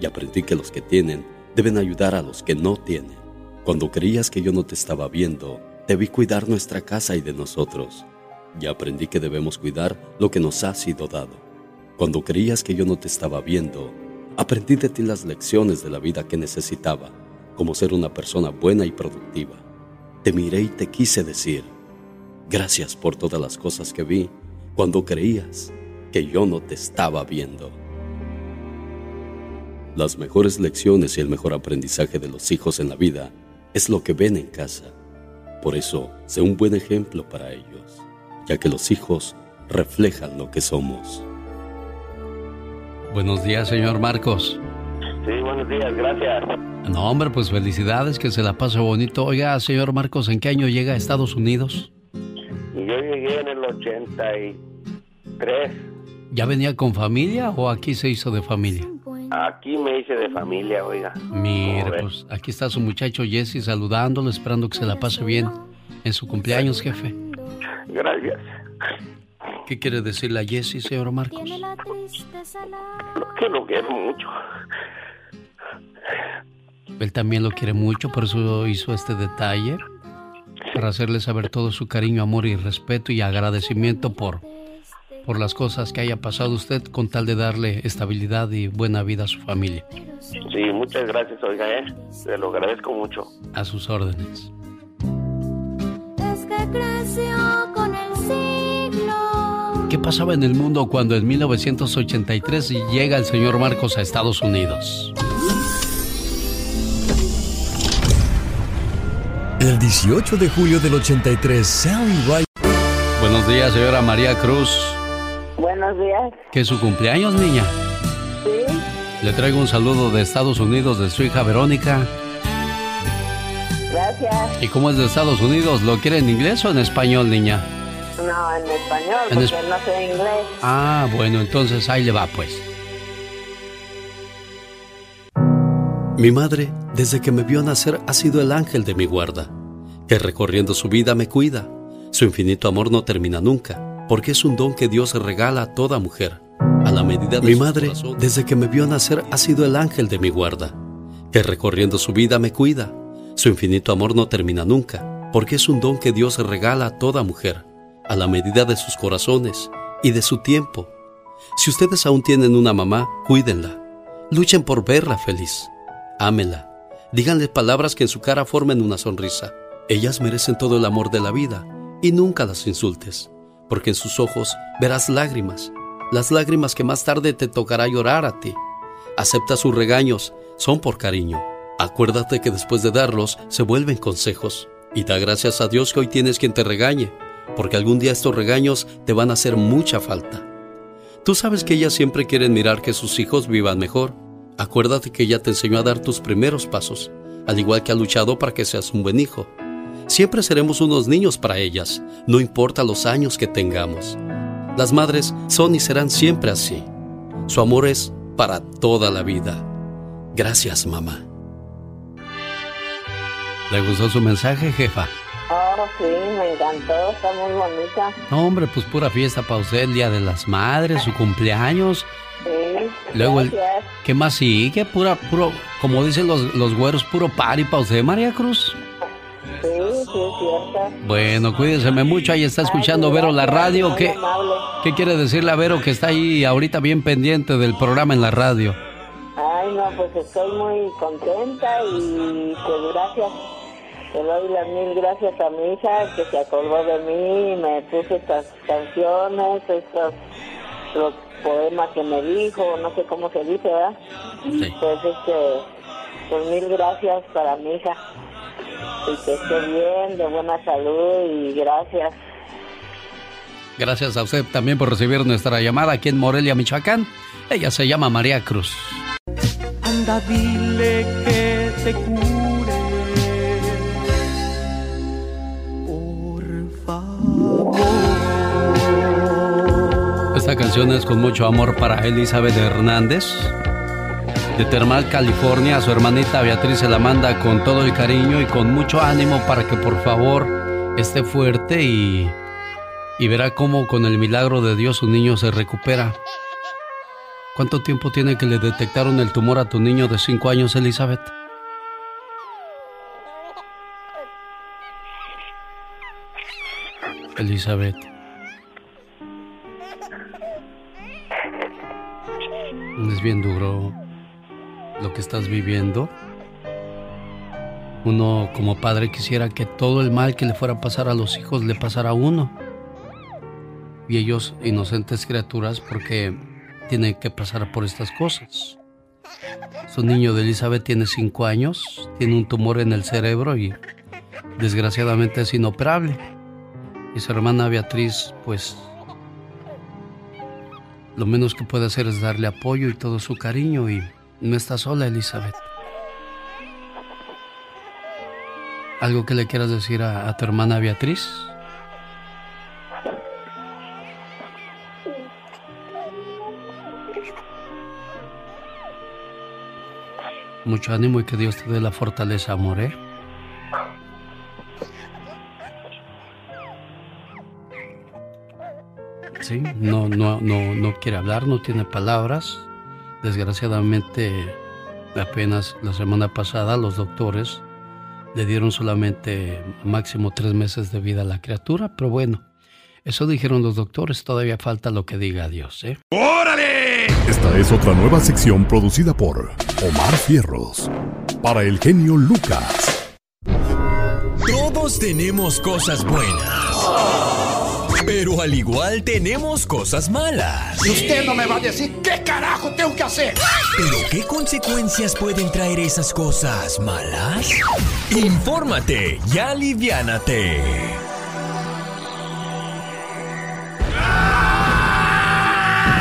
Y aprendí que los que tienen deben ayudar a los que no tienen. Cuando creías que yo no te estaba viendo, debí cuidar nuestra casa y de nosotros. Y aprendí que debemos cuidar lo que nos ha sido dado. Cuando creías que yo no te estaba viendo, aprendí de ti las lecciones de la vida que necesitaba, como ser una persona buena y productiva. Te miré y te quise decir, gracias por todas las cosas que vi cuando creías que yo no te estaba viendo. Las mejores lecciones y el mejor aprendizaje de los hijos en la vida es lo que ven en casa. Por eso, sé un buen ejemplo para ellos, ya que los hijos reflejan lo que somos. Buenos días, señor Marcos. Sí, buenos días, gracias. No, hombre, pues felicidades, que se la pase bonito. Oiga, señor Marcos, ¿en qué año llega a Estados Unidos? Yo llegué en el 83. ¿Ya venía con familia o aquí se hizo de familia? Aquí me hice de familia, oiga. Mire, pues aquí está su muchacho Jesse saludándolo, esperando que se la pase bien en su cumpleaños, jefe. Gracias. ¿Qué quiere decirle a Jesse, señor Marcos? Que lo quiero mucho. Él también lo quiere mucho, por eso hizo este detalle para hacerle saber todo su cariño, amor y respeto y agradecimiento por, por las cosas que haya pasado usted con tal de darle estabilidad y buena vida a su familia. Sí, muchas gracias, oiga, ¿eh? Se lo agradezco mucho. A sus órdenes. Es que creció con el siglo. ¿Qué pasaba en el mundo cuando en 1983 llega el señor Marcos a Estados Unidos? El 18 de julio del 83, Sally Ride. Buenos días, señora María Cruz. Buenos días. ¿Qué es su cumpleaños, niña? Sí. Le traigo un saludo de Estados Unidos de su hija Verónica. Gracias. ¿Y cómo es de Estados Unidos? ¿Lo quiere en inglés o en español, niña? No, en español, En porque es- no sé inglés. Ah, bueno, entonces ahí le va, pues. Mi madre, desde que me vio nacer, ha sido el ángel de mi guarda, que recorriendo su vida me cuida. Su infinito amor no termina nunca, porque es un don que Dios regala a toda mujer. A la medida de Mi madre, desde que me vio nacer, ha sido el ángel de mi guarda, que recorriendo su vida me cuida. Su infinito amor no termina nunca, porque es un don que Dios regala a toda mujer, a la medida de sus corazones y de su tiempo. Si ustedes aún tienen una mamá, cuídenla. Luchen por verla feliz. Ámenla. Díganle palabras que en su cara formen una sonrisa. Ellas merecen todo el amor de la vida y nunca las insultes, porque en sus ojos verás lágrimas, las lágrimas que más tarde te tocará llorar a ti. Acepta sus regaños, son por cariño. Acuérdate que después de darlos se vuelven consejos y da gracias a Dios que hoy tienes quien te regañe, porque algún día estos regaños te van a hacer mucha falta. Tú sabes que ellas siempre quieren mirar que sus hijos vivan mejor. Acuérdate que ella te enseñó a dar tus primeros pasos, al igual que ha luchado para que seas un buen hijo. Siempre seremos unos niños para ellas, no importa los años que tengamos. Las madres son y serán siempre así. Su amor es para toda la vida. Gracias, mamá. ¿Le gustó su mensaje, jefa? Oh, sí, me encantó, está muy bonita. No, hombre, pues pura fiesta para usted, el Día de las Madres, su cumpleaños. Sí, Luego, el. ¿qué más sigue? Pura, puro, como dicen los, los güeros, puro party para usted, María Cruz. Sí, sí, es cierto. Bueno, cuídeseme mucho, ahí está escuchando Vero la radio. ¿Qué. ¿Qué quiere decirle a Vero que está ahí ahorita bien pendiente del programa en la radio? Ay, no, pues estoy muy contenta y pues gracias. Le doy las mil gracias a mi hija que se acordó de mí, me puso estas canciones, estos los poemas que me dijo, no sé cómo se dice, ¿verdad? Pues este, pues mil gracias para mi hija. Y que esté bien, de buena salud y gracias. Gracias a usted también por recibir nuestra llamada aquí en Morelia, Michoacán. Ella se llama María Cruz. Anda, dile que te cure. Por favor. Esta canción es con mucho amor para Elizabeth Hernández. De Termal, California, a su hermanita Beatriz se la manda con todo el cariño y con mucho ánimo para que por favor esté fuerte y, y verá cómo con el milagro de Dios su niño se recupera. ¿Cuánto tiempo tiene que le detectaron el tumor a tu niño de 5 años, Elizabeth? Elizabeth. Es bien duro lo que estás viviendo. Uno como padre quisiera que todo el mal que le fuera a pasar a los hijos le pasara a uno. Y ellos, inocentes criaturas, porque tienen que pasar por estas cosas. Su niño de Elizabeth tiene cinco años, tiene un tumor en el cerebro y desgraciadamente es inoperable. Y su hermana Beatriz, pues, lo menos que puede hacer es darle apoyo y todo su cariño y no está sola, Elizabeth. ¿Algo que le quieras decir a, tu hermana Beatriz? Mucho ánimo y que Dios te dé la fortaleza, amor, ¿eh? Sí, no, no, no, no quiere hablar, no tiene palabras. Desgraciadamente, apenas la semana pasada los doctores le dieron solamente máximo tres meses de vida a la criatura, pero bueno, eso dijeron los doctores, todavía falta lo que diga Dios, ¿eh? ¡Órale! Esta es otra nueva sección producida por Omar Fierros para el genio Lucas. Todos tenemos cosas buenas. Pero al igual tenemos cosas malas. Y usted no me va a decir qué carajo tengo que hacer. ¿Pero qué consecuencias pueden traer esas cosas malas? Infórmate y aliviánate.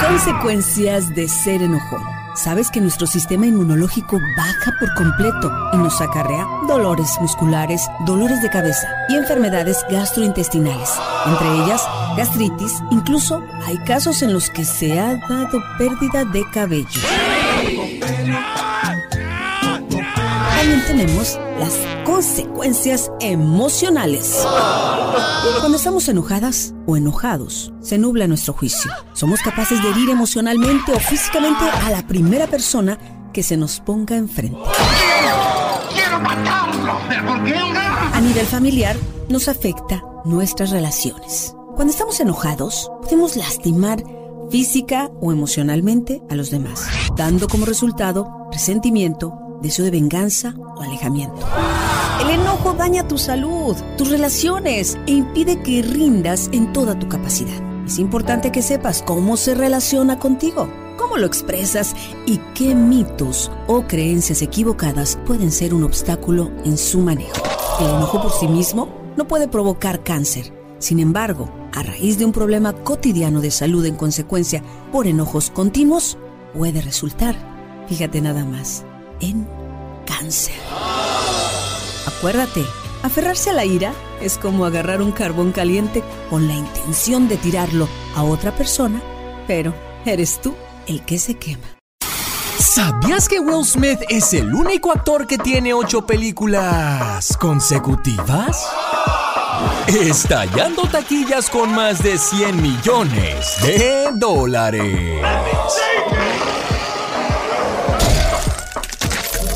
Consecuencias de ser enojón. Sabes que nuestro sistema inmunológico baja por completo y nos acarrea dolores musculares, dolores de cabeza y enfermedades gastrointestinales, entre ellas gastritis. Incluso hay casos en los que se ha dado pérdida de cabello. También tenemos las consecuencias emocionales. Cuando estamos enojadas o enojados, se nubla nuestro juicio. Somos capaces de herir emocionalmente o físicamente a la primera persona que se nos ponga enfrente. ¡Quiero matarlo! ¿Pero por qué? A nivel familiar, nos afecta nuestras relaciones. Cuando estamos enojados, podemos lastimar física o emocionalmente a los demás, dando como resultado resentimiento, deseo de venganza o alejamiento. El enojo daña tu salud, tus relaciones e impide que rindas en toda tu capacidad. Es importante que sepas cómo se relaciona contigo, cómo lo expresas y qué mitos o creencias equivocadas pueden ser un obstáculo en su manejo. El enojo por sí mismo no puede provocar cáncer. Sin embargo, a raíz de un problema cotidiano de salud en consecuencia por enojos continuos, puede resultar, fíjate nada más, en cáncer. Acuérdate, aferrarse a la ira es como agarrar un carbón caliente con la intención de tirarlo a otra persona, pero eres tú el que se quema. ¿Sabías que Will Smith es el único actor que tiene ocho películas consecutivas? Estallando taquillas con más de 100 millones de dólares.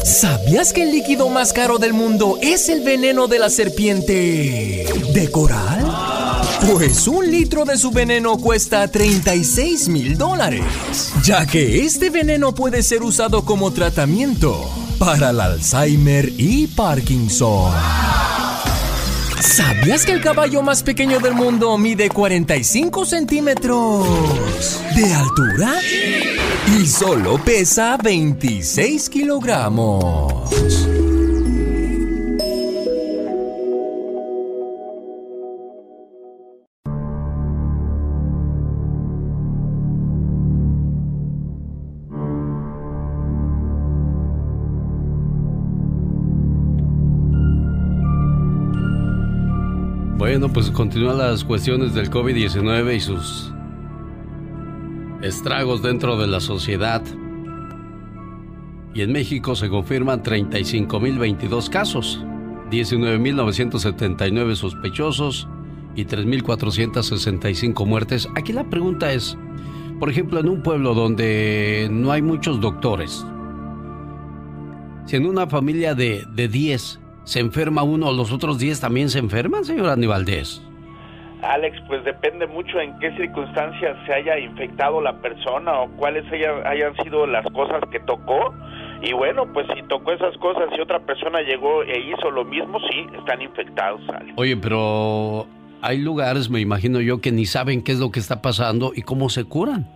¿Sabías que el líquido más caro del mundo es el veneno de la serpiente de coral? Pues un litro de su veneno cuesta 36 mil dólares, ya que este veneno puede ser usado como tratamiento para el Alzheimer y Parkinson. ¿Sabías que el caballo más pequeño del mundo mide 45 centímetros de altura? Y solo pesa 26 kilogramos. Bueno, pues continúan las cuestiones del COVID-19 y sus estragos dentro de la sociedad. Y en México se confirman 35.022 casos, 19.979 sospechosos y 3.465 muertes. Aquí la pregunta es, por ejemplo, en un pueblo donde no hay muchos doctores, si en una familia de, de 10 se enferma uno, ¿los otros 10 también se enferman, señor Aníbaldez? Alex, pues depende mucho en qué circunstancias se haya infectado la persona o cuáles hayan, sido las cosas que tocó. Y bueno, pues si tocó esas cosas y otra persona llegó e hizo lo mismo, sí, están infectados, Alex. Oye, pero hay lugares, me imagino yo, que ni saben qué es lo que está pasando y cómo se curan.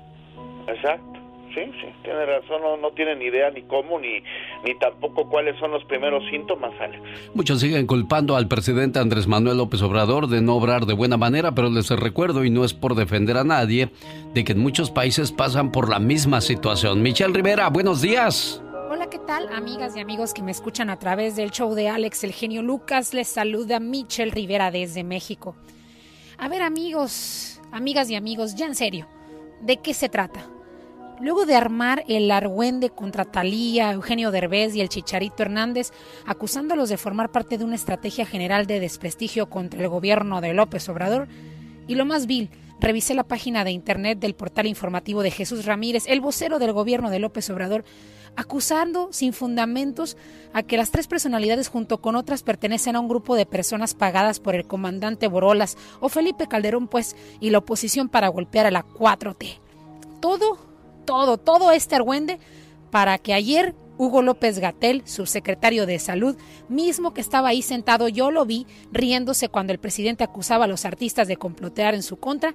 Exacto. Sí, sí, tiene razón, no, no tienen idea ni cómo, ni, ni tampoco cuáles son los primeros síntomas, Alex. Muchos siguen culpando al presidente Andrés Manuel López Obrador de no obrar de buena manera, pero les recuerdo, y no es por defender a nadie, de que en muchos países pasan por la misma situación. Michelle Rivera, buenos días. Hola, ¿qué tal, amigas y amigos que me escuchan a través del show de Alex, el genio Lucas? Les saluda Michelle Rivera desde México. A ver, amigos, amigas y amigos, ya en serio, ¿de qué se trata? Luego de armar el argüende contra Talía, Eugenio Derbez y el Chicharito Hernández, acusándolos de formar parte de una estrategia general de desprestigio contra el gobierno de López Obrador, y lo más vil, revisé la página de internet del portal informativo de Jesús Ramírez, el vocero del gobierno de López Obrador, acusando sin fundamentos a que las tres personalidades junto con otras pertenecen a un grupo de personas pagadas por el comandante Borolas o Felipe Calderón, pues, y la oposición para golpear a la 4T. Todo todo, todo este argüende para que ayer Hugo López Gatel, subsecretario de Salud, mismo que estaba ahí sentado, yo lo vi riéndose cuando el presidente acusaba a los artistas de complotear en su contra,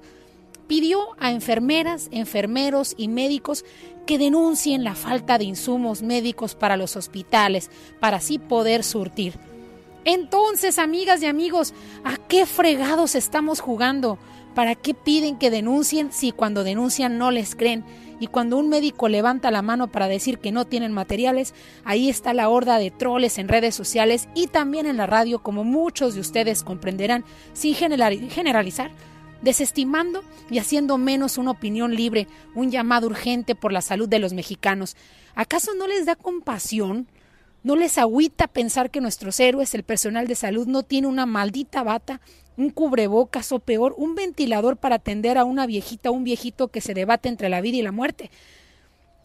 pidió a enfermeras, enfermeros y médicos que denuncien la falta de insumos médicos para los hospitales, para así poder surtir. Entonces, amigas y amigos, ¿a qué fregados estamos jugando? ¿Para qué piden que denuncien si cuando denuncian no les creen? Y cuando un médico levanta la mano para decir que no tienen materiales, ahí está la horda de troles en redes sociales y también en la radio, como muchos de ustedes comprenderán, sin generalizar, desestimando y haciendo menos una opinión libre, un llamado urgente por la salud de los mexicanos. ¿Acaso no les da compasión? ¿No les agüita pensar que nuestros héroes, el personal de salud, no tiene una maldita bata un cubrebocas o peor, un ventilador para atender a una viejita o un viejito que se debate entre la vida y la muerte.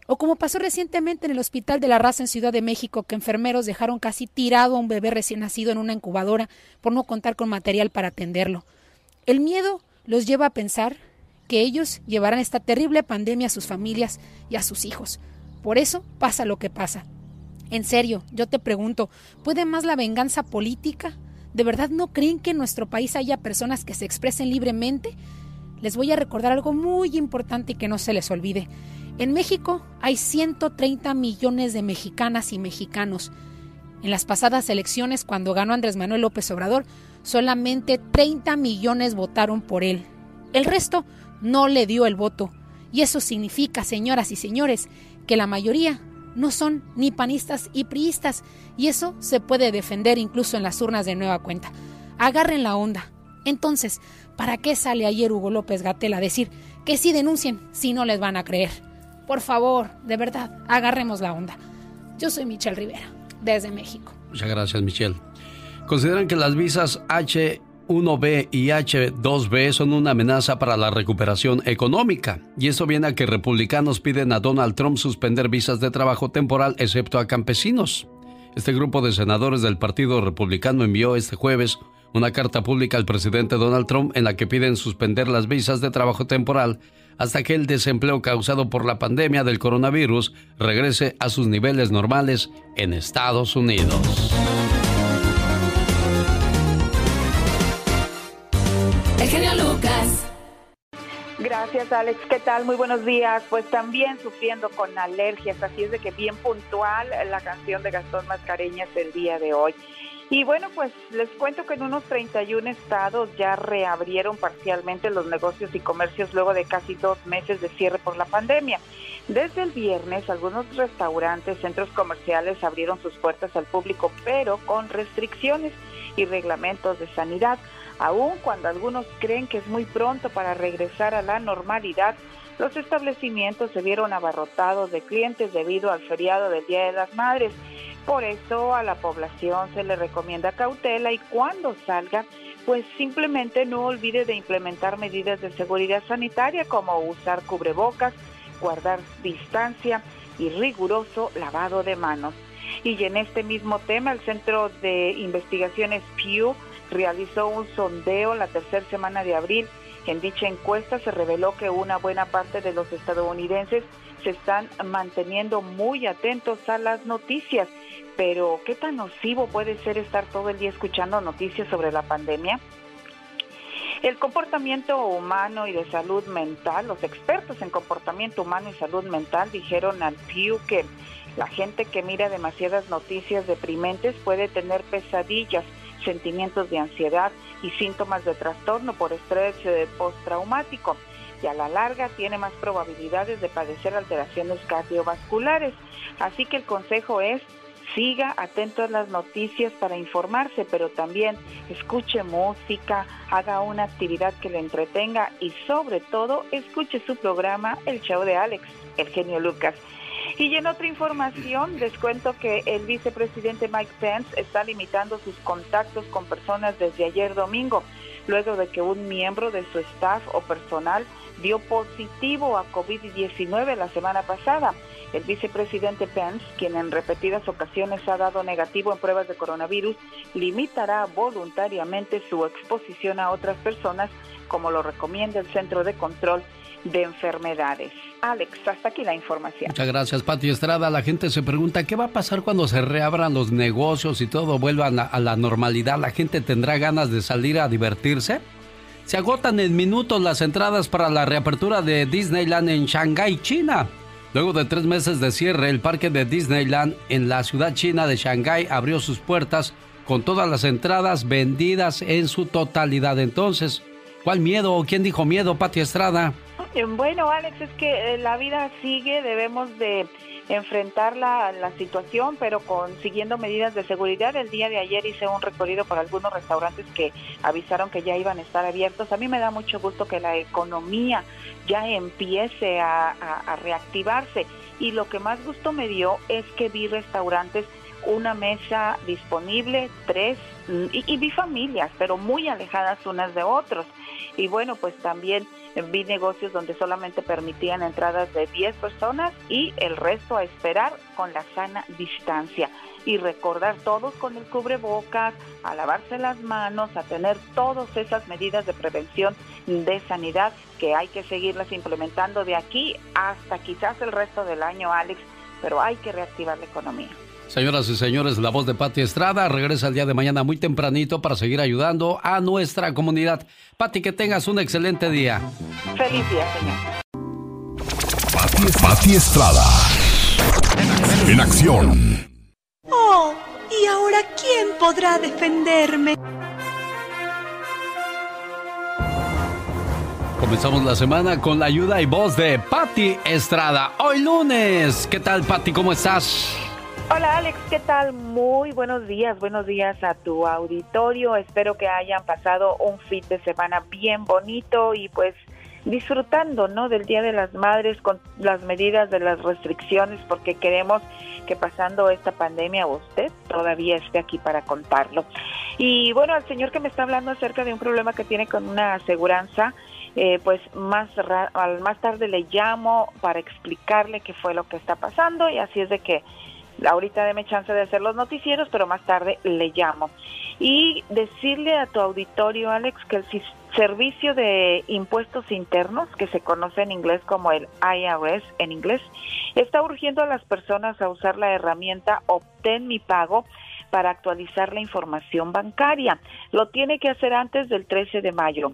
O como pasó recientemente en el Hospital de la Raza en Ciudad de México, que enfermeros dejaron casi tirado a un bebé recién nacido en una incubadora por no contar con material para atenderlo. El miedo los lleva a pensar que ellos llevarán esta terrible pandemia a sus familias y a sus hijos. Por eso pasa lo que pasa. En serio, yo te pregunto, ¿puede más la venganza política ¿De verdad no creen que en nuestro país haya personas que se expresen libremente? Les voy a recordar algo muy importante y que no se les olvide. En México hay 130 millones de mexicanas y mexicanos. En las pasadas elecciones, cuando ganó Andrés Manuel López Obrador, solamente 30 millones votaron por él. El resto no le dio el voto. Y eso significa, señoras y señores, que la mayoría no son ni panistas y priistas, y eso se puede defender incluso en las urnas de nueva cuenta. Agarren la onda. Entonces, ¿para qué sale ayer Hugo López Gatel a decir que sí denuncien si no les van a creer? Por favor, de verdad, agarremos la onda. Yo soy Michelle Rivera, desde México. Muchas gracias, Michelle. Consideran que las visas H 1B y H2B son una amenaza para la recuperación económica. Y esto viene a que republicanos piden a Donald Trump suspender visas de trabajo temporal excepto a campesinos. Este grupo de senadores del Partido Republicano envió este jueves una carta pública al presidente Donald Trump en la que piden suspender las visas de trabajo temporal hasta que el desempleo causado por la pandemia del coronavirus regrese a sus niveles normales en Estados Unidos. Gracias, Alex. ¿Qué tal? Muy buenos días. Pues también sufriendo con alergias, así es de que bien puntual la canción de Gastón Mascareñas el día de hoy. Y bueno, pues les cuento que en unos 31 estados ya reabrieron parcialmente los negocios y comercios luego de casi dos meses de cierre por la pandemia. Desde el viernes, algunos restaurantes, centros comerciales abrieron sus puertas al público, pero con restricciones. y reglamentos de sanidad. Aun cuando algunos creen que es muy pronto para regresar a la normalidad, los establecimientos se vieron abarrotados de clientes debido al feriado del Día de las Madres. Por eso a la población se le recomienda cautela y cuando salga, pues simplemente no olvide de implementar medidas de seguridad sanitaria como usar cubrebocas, guardar distancia y riguroso lavado de manos. Y en este mismo tema, el Centro de Investigaciones Pew realizó un sondeo la tercera semana de abril. En dicha encuesta se reveló que una buena parte de los estadounidenses se están manteniendo muy atentos a las noticias. Pero, ¿qué tan nocivo puede ser estar todo el día escuchando noticias sobre la pandemia? El comportamiento humano y de salud mental, los expertos en comportamiento humano y salud mental dijeron al Pew que la gente que mira demasiadas noticias deprimentes puede tener pesadillas, sentimientos de ansiedad y síntomas de trastorno por estrés postraumático y a la larga tiene más probabilidades de padecer alteraciones cardiovasculares. Así que el consejo es siga atento a las noticias para informarse, pero también escuche música, haga una actividad que le entretenga y sobre todo escuche su programa El Show de Alex, el genio Lucas. Y en otra información les cuento que el vicepresidente Mike Pence está limitando sus contactos con personas desde ayer domingo, luego de que un miembro de su staff o personal dio positivo a COVID-19 la semana pasada. El vicepresidente Pence, quien en repetidas ocasiones ha dado negativo en pruebas de coronavirus, limitará voluntariamente su exposición a otras personas, como lo recomienda el Centro de Control de Enfermedades. Alex, hasta aquí la información. Muchas gracias, Pati Estrada. La gente se pregunta, ¿qué va a pasar cuando se reabran los negocios y todo vuelva a la normalidad? ¿La gente tendrá ganas de salir a divertirse? Se agotan en minutos las entradas para la reapertura de Disneyland en Shanghái, China. Luego de tres meses de cierre, el parque de Disneyland en la ciudad china de Shanghái abrió sus puertas con todas las entradas vendidas en su totalidad. Entonces, ¿cuál miedo? ¿Quién dijo miedo, Pati Estrada? Bueno, Alex, es que eh, la vida sigue, debemos de enfrentar la, situación, pero con siguiendo medidas de seguridad. El día de ayer hice un recorrido por algunos restaurantes que avisaron que ya iban a estar abiertos. A mí me da mucho gusto que la economía ya empiece a, reactivarse. Y lo que más gusto me dio es que vi restaurantes, una mesa disponible, tres, y, y vi familias, pero muy alejadas unas de otros. Y bueno, pues también vi negocios donde solamente permitían entradas de 10 personas y el resto a esperar con la sana distancia. Y recordar todos con el cubrebocas, a lavarse las manos, a tener todas esas medidas de prevención de sanidad que hay que seguirlas implementando de aquí hasta quizás el resto del año, Alex, pero hay que reactivar la economía. Señoras y señores, la voz de Pati Estrada regresa el día de mañana muy tempranito para seguir ayudando a nuestra comunidad. Pati, que tengas un excelente día. Feliz día, señor. Pati, Estrada. En acción. Oh, ¿y ahora quién podrá defenderme? Comenzamos la semana con la ayuda y voz de Pati Estrada. Hoy lunes. ¿Qué tal, Pati? ¿Cómo estás? Hola Alex, ¿qué tal? Muy buenos días, buenos días a tu auditorio. Espero que hayan pasado un fin de semana bien bonito y pues disfrutando, ¿no? Del Día de las Madres con las medidas de las restricciones porque queremos que pasando esta pandemia usted todavía esté aquí para contarlo. Y bueno, al señor que me está hablando acerca de un problema que tiene con una aseguranza, eh, pues más, más tarde le llamo para explicarle qué fue lo que está pasando y así es de que ahorita deme chance de hacer los noticieros, pero más tarde le llamo. Y decirle a tu auditorio, Alex, que el Servicio de Impuestos Internos, que se conoce en inglés como el IRS en inglés, está urgiendo a las personas a usar la herramienta Obtén mi pago para actualizar la información bancaria. Lo tiene que hacer antes del 13 de mayo.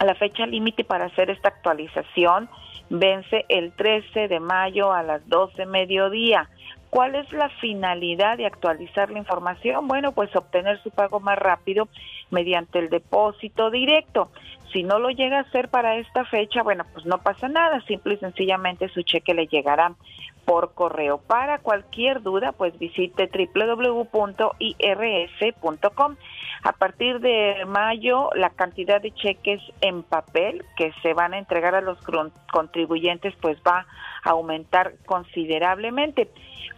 La fecha límite para hacer esta actualización vence el 13 de mayo a las 12 mediodía. ¿Cuál es la finalidad de actualizar la información? Bueno, pues obtener su pago más rápido mediante el depósito directo. Si no lo llega a hacer para esta fecha, bueno, pues no pasa nada, simple y sencillamente su cheque le llegará por correo. Para cualquier duda, pues visite www.irs.com. A partir de mayo, la cantidad de cheques en papel que se van a entregar a los contribuyentes pues va a aumentar considerablemente.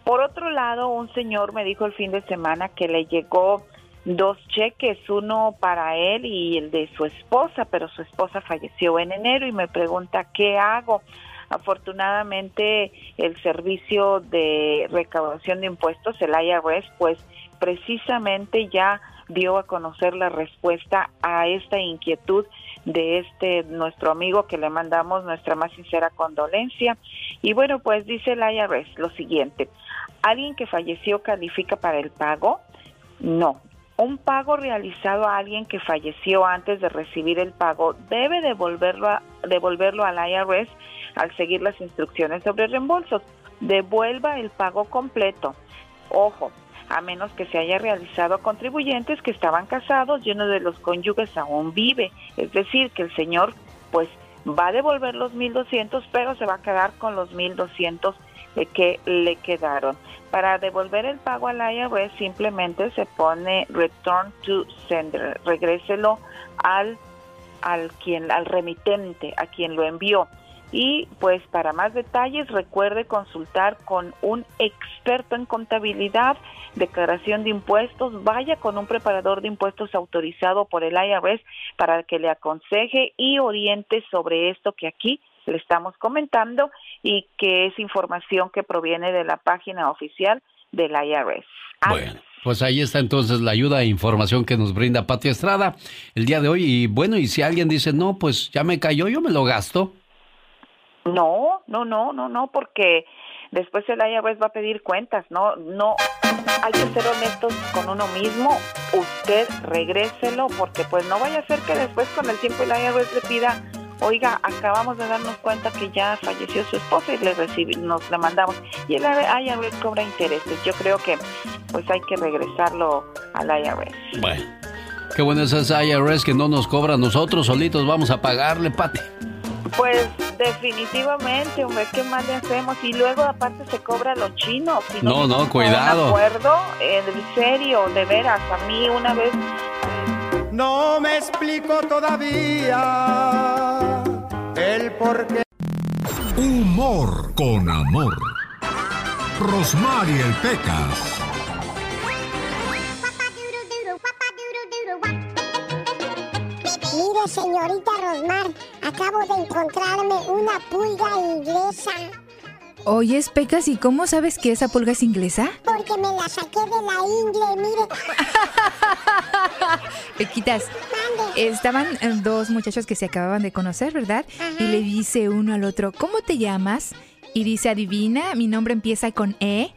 Por otro lado, un señor me dijo el fin de semana que le llegó dos cheques, uno para él y el de su esposa, pero su esposa falleció en enero y me pregunta qué hago. Afortunadamente, el servicio de recaudación de impuestos, el IRS, pues precisamente ya dio a conocer la respuesta a esta inquietud de este nuestro amigo que le mandamos nuestra más sincera condolencia. Y bueno, pues dice el IRS lo siguiente, ¿alguien que falleció califica para el pago? No. Un pago realizado a alguien que falleció antes de recibir el pago debe devolverlo, a, devolverlo al IRS al seguir las instrucciones sobre reembolsos. Devuelva el pago completo. Ojo, a menos que se haya realizado a contribuyentes que estaban casados y uno de los cónyuges aún vive. Es decir, que el señor pues va a devolver los 1.200, pero se va a quedar con los 1.200 que le quedaron. Para devolver el pago al IRS simplemente se pone return to sender, regréselo al al quien al remitente, a quien lo envió. Y pues para más detalles recuerde consultar con un experto en contabilidad, declaración de impuestos, vaya con un preparador de impuestos autorizado por el IRS para que le aconseje y oriente sobre esto que aquí le estamos comentando y que es información que proviene de la página oficial del IRS. Bueno. Pues ahí está entonces la ayuda e información que nos brinda Pati Estrada el día de hoy. Y bueno, y si alguien dice, no, pues ya me cayó, yo me lo gasto. No, no, no, no, no, porque después el IRS va a pedir cuentas, no, no, hay que ser honestos con uno mismo, usted regréselo, porque pues no vaya a ser que después con el tiempo el IRS le pida, oiga, acabamos de darnos cuenta que ya falleció su esposa y le recibimos, nos le mandamos, y el IRS cobra intereses, yo creo que pues hay que regresarlo al IRS. Bueno. Qué bueno es ese IRS que no nos cobra nosotros solitos, vamos a pagarle, Pati. Pues definitivamente, hombre, ¿qué más le hacemos? Y luego aparte se cobra los chinos. no, no, cuidado. acuerdo, en serio, de veras, a mí una vez... No me explico todavía el por qué. Humor con amor. Rosmarie el Pecas. Mire, señorita Rosmar, acabo de encontrarme una pulga inglesa. Oyes, Pecas, ¿y cómo sabes que esa pulga es inglesa? Porque me la saqué de la ingle, mire. Pequitas, estaban eh, dos muchachos que se acababan de conocer, ¿verdad? Y le dice uno al otro, ¿cómo te llamas? Y dice, adivina, mi nombre empieza con E.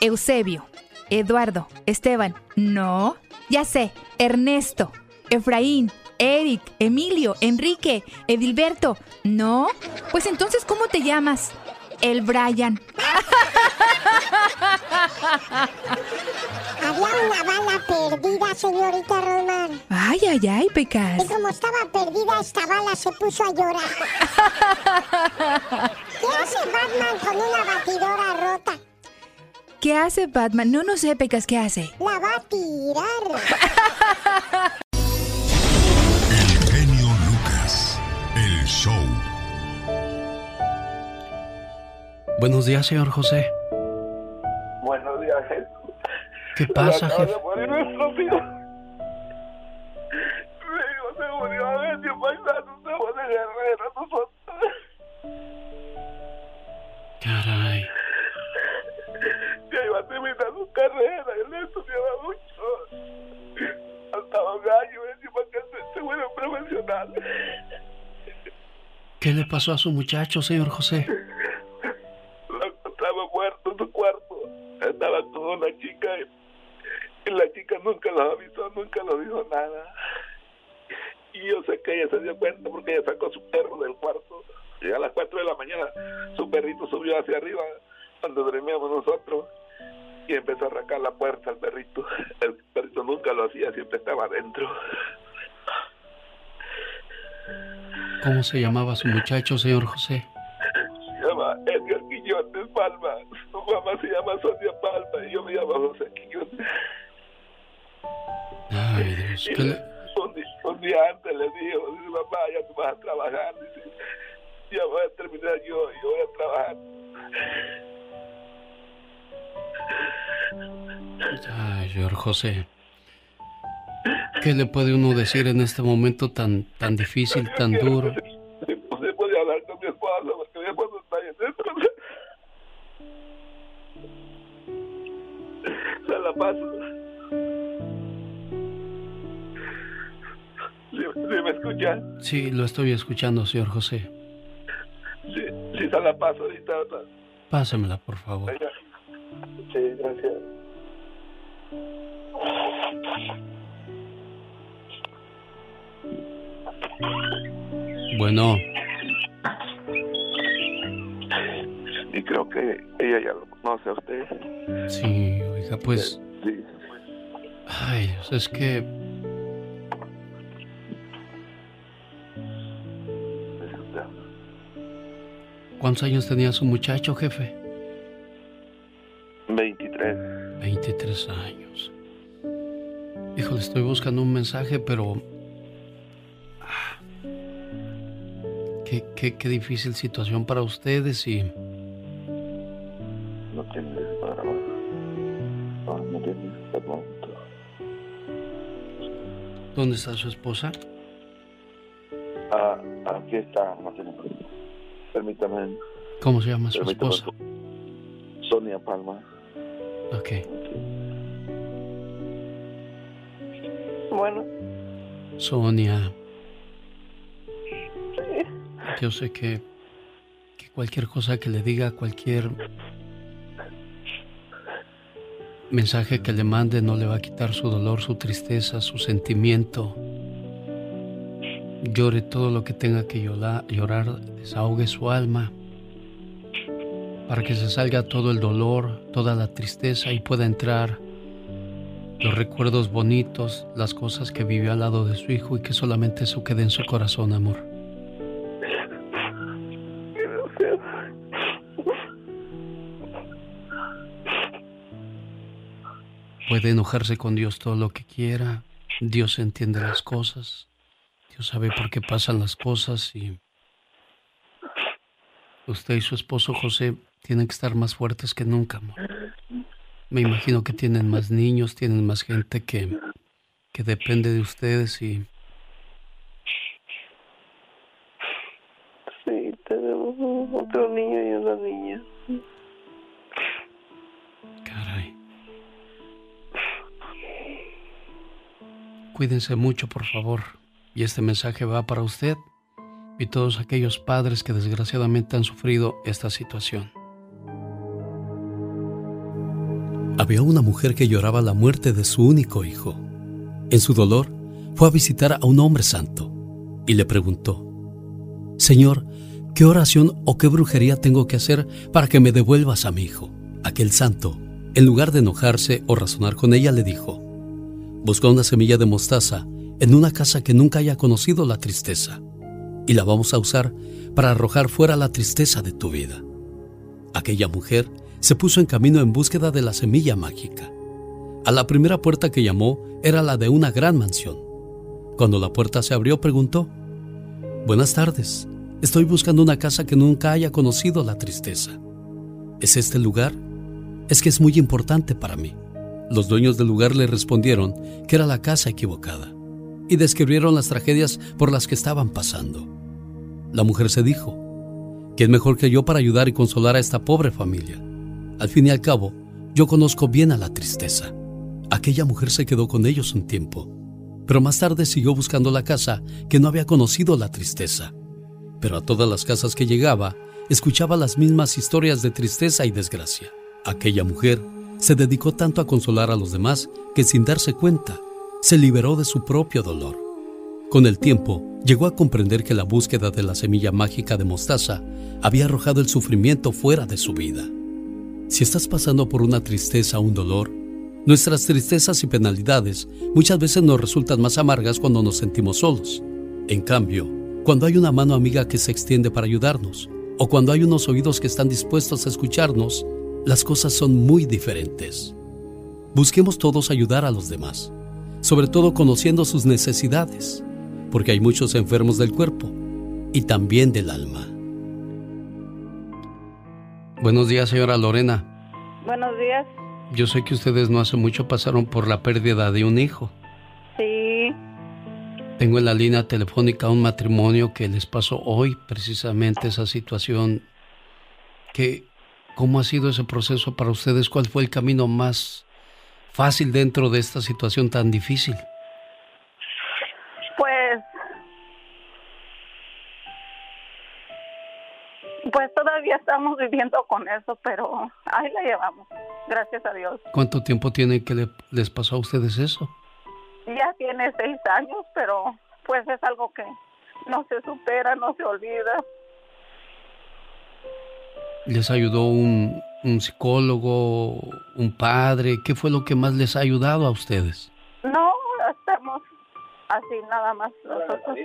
Eusebio, Eduardo, Esteban, no, ya sé, Ernesto, Efraín, Eric, Emilio, Enrique, Edilberto. ¿No? Pues entonces, ¿cómo te llamas? El Brian. Había una bala perdida, señorita Romar. Ay, ay, ay, Pecas. Y como estaba perdida, esta bala se puso a llorar. ¿Qué hace Batman con una batidora rota? ¿Qué hace Batman? No, no sé, Pecas, ¿qué hace? La va a tirar. El show. Buenos días, señor José. Buenos días, Jesús. ¿Qué pasa, Acaba jefe? de morir nuestro hijo. Mi hijo se murió a ver, yo paisano, se fue de guerrero, nosotros. Caray. Ya iba a terminar su carrera, él estudiaba mucho. Faltaba un año, encima que se, se vuelve profesional. ¿Qué le pasó a su muchacho, señor José? Estaba con una chica y, la chica nunca lo avisó, nunca lo dijo nada. Y yo sé que ella se dio cuenta porque ella sacó su perro del cuarto. Y a las 4 de la mañana su perrito subió hacia arriba cuando dormíamos nosotros. y empezó a arrancar la puerta al perrito. El perrito nunca lo hacía, siempre estaba adentro. ¿Cómo se llamaba su muchacho, señor José? Llama Edgar Quiñones Palma. Su mamá se llama Sonia Palma y yo me llamo José Quiñones. Ay, Dios, Y ¿qué le- le- un, día, un día antes le dijo, dice, mamá, ya tú vas a trabajar. Dice, ya voy a terminar yo, yo voy a trabajar. Ay, señor José. ¿Qué le puede uno decir en este momento tan, tan difícil, tan duro? Se la paso. ¿Sí, sí me escucha? Sí, lo estoy escuchando, señor José. Sí, sí se la paso ahorita. Pásemela, por favor. Sí, gracias. Bueno, Y creo que ella ya lo conoce a usted. sí, oiga, pues... Sí. Ay, Dios, es que... ¿Cuántos años tenía su muchacho, jefe? 23. 23 años. Híjole, estoy buscando un mensaje, pero... ah, Qué, qué, qué difícil situación para ustedes y... ¿Dónde está su esposa? Ah, aquí está, problema. Permítame. ¿Cómo se llama su permítame. esposa? Sonia Palma. Ok. Bueno, Sonia. Yo sé que, que cualquier cosa que le diga, cualquier mensaje que le mande no le va a quitar su dolor, su tristeza, su sentimiento. Llore todo lo que tenga que llorar, desahogue su alma para que se salga todo el dolor, toda la tristeza y pueda entrar los recuerdos bonitos, las cosas que vivió al lado de su hijo y que solamente eso quede en su corazón, amor. Puede enojarse con Dios todo lo que quiera. Dios entiende las cosas. Dios sabe por qué pasan las cosas y usted y su esposo José tienen que estar más fuertes que nunca, amor. Me imagino que tienen más niños, tienen más gente que, que depende de ustedes y Cuídense mucho, por favor. Y este mensaje va para usted y todos aquellos padres que desgraciadamente han sufrido esta situación. Había una mujer que lloraba la muerte de su único hijo. En su dolor, fue a visitar a un hombre santo y le preguntó, Señor, ¿qué oración o qué brujería tengo que hacer para que me devuelvas a mi hijo? Aquel santo, en lugar de enojarse o razonar con ella, le dijo, Busca una semilla de mostaza en una casa que nunca haya conocido la tristeza y la vamos a usar para arrojar fuera la tristeza de tu vida. Aquella mujer se puso en camino en búsqueda de la semilla mágica. A la primera puerta que llamó era la de una gran mansión. Cuando la puerta se abrió preguntó, Buenas tardes, estoy buscando una casa que nunca haya conocido la tristeza. ¿Es este el lugar? Es que es muy importante para mí. Los dueños del lugar le respondieron que era la casa equivocada y describieron las tragedias por las que estaban pasando. La mujer se dijo, ¿quién mejor que yo para ayudar y consolar a esta pobre familia? Al fin y al cabo, yo conozco bien a la tristeza. Aquella mujer se quedó con ellos un tiempo, pero más tarde siguió buscando la casa que no había conocido la tristeza. Pero a todas las casas que llegaba, escuchaba las mismas historias de tristeza y desgracia. Aquella mujer se dedicó tanto a consolar a los demás que sin darse cuenta, se liberó de su propio dolor. Con el tiempo, llegó a comprender que la búsqueda de la semilla mágica de mostaza había arrojado el sufrimiento fuera de su vida. Si estás pasando por una tristeza o un dolor, nuestras tristezas y penalidades muchas veces nos resultan más amargas cuando nos sentimos solos. En cambio, cuando hay una mano amiga que se extiende para ayudarnos, o cuando hay unos oídos que están dispuestos a escucharnos, las cosas son muy diferentes. Busquemos todos ayudar a los demás, sobre todo conociendo sus necesidades, porque hay muchos enfermos del cuerpo y también del alma. Buenos días, señora Lorena. Buenos días. Yo sé que ustedes no hace mucho pasaron por la pérdida de un hijo. Sí. Tengo en la línea telefónica un matrimonio que les pasó hoy, precisamente esa situación. Que, ¿Cómo ha sido ese proceso para ustedes? ¿Cuál fue el camino más fácil dentro de esta situación tan difícil? Pues, pues todavía estamos viviendo con eso, pero ahí la llevamos, gracias a Dios. ¿Cuánto tiempo tiene que les pasó a ustedes eso? Ya tiene seis años, pero pues es algo que no se supera, no se olvida. ¿Les ayudó un, un psicólogo, un padre? ¿Qué fue lo que más les ha ayudado a ustedes? No, estamos así nada más nosotros.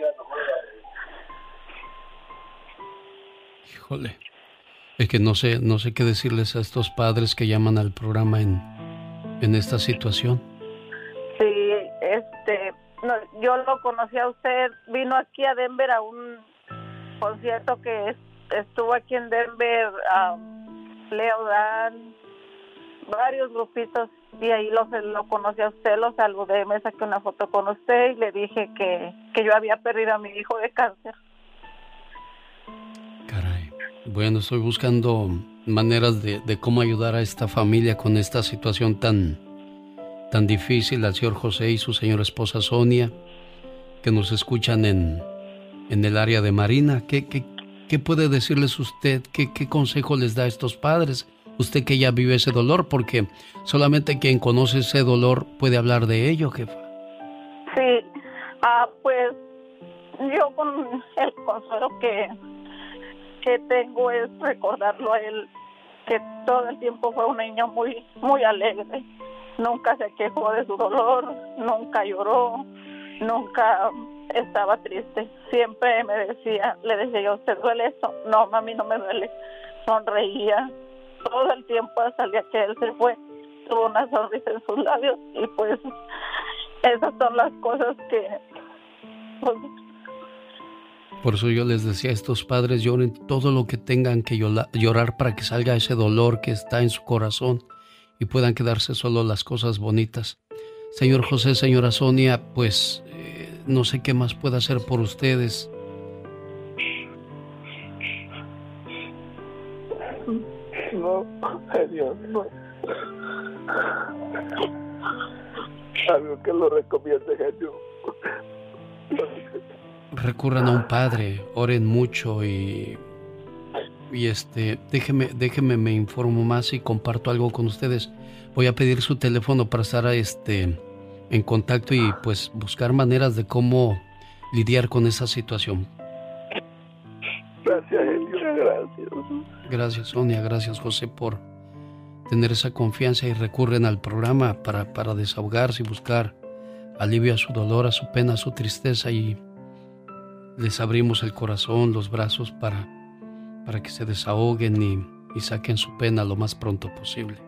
Híjole. Es que no sé, no sé qué decirles a estos padres que llaman al programa en, en esta situación. Sí, este, yo lo conocí a usted, vino aquí a Denver a un concierto que estuvo aquí en Denver. Leo Dan, varios grupitos y ahí lo, lo conocí a usted, lo saludé, me saqué una foto con usted y le dije que, que yo había perdido a mi hijo de cáncer. Caray. Bueno, estoy buscando maneras de, de cómo ayudar a esta familia con esta situación tan, tan difícil, al señor José y su señora esposa Sonia, que nos escuchan en, en el área de Marina. ¿Qué, qué, ¿Qué puede decirles usted? ¿Qué, ¿Qué consejo les da a estos padres? Usted que ya vive ese dolor, porque solamente quien conoce ese dolor puede hablar de ello, jefa. Sí, ah, pues yo con el consuelo que, que tengo es recordarlo a él, que todo el tiempo fue un niño muy, muy alegre. Nunca se quejó de su dolor, nunca lloró, nunca estaba triste. Siempre me decía, le decía yo, ¿te duele esto? No, mami, no me duele. Sonreía todo el tiempo hasta el día que él se fue. Tuvo una sonrisa en sus labios y pues esas son las cosas que... Pues, por eso yo les decía a estos padres, lloren todo lo que tengan que llorar para que salga ese dolor que está en su corazón y puedan quedarse solo las cosas bonitas. Señor José, señora Sonia, pues no sé qué más pueda hacer por ustedes. No, Dios, no. Algo que lo recomiende, genio. Recurran a un padre, oren mucho y y este, déjeme, déjeme me informo más y comparto algo con ustedes. Voy a pedir su teléfono para estar este en contacto y pues buscar maneras de cómo lidiar con esa situación. Gracias, gracias. Gracias, Sonia, gracias, José, por tener esa confianza y recurren al programa para, para desahogarse y buscar alivio a su dolor, a su pena, a su tristeza y les abrimos el corazón, los brazos para, para que se desahoguen y, y saquen su pena lo más pronto posible.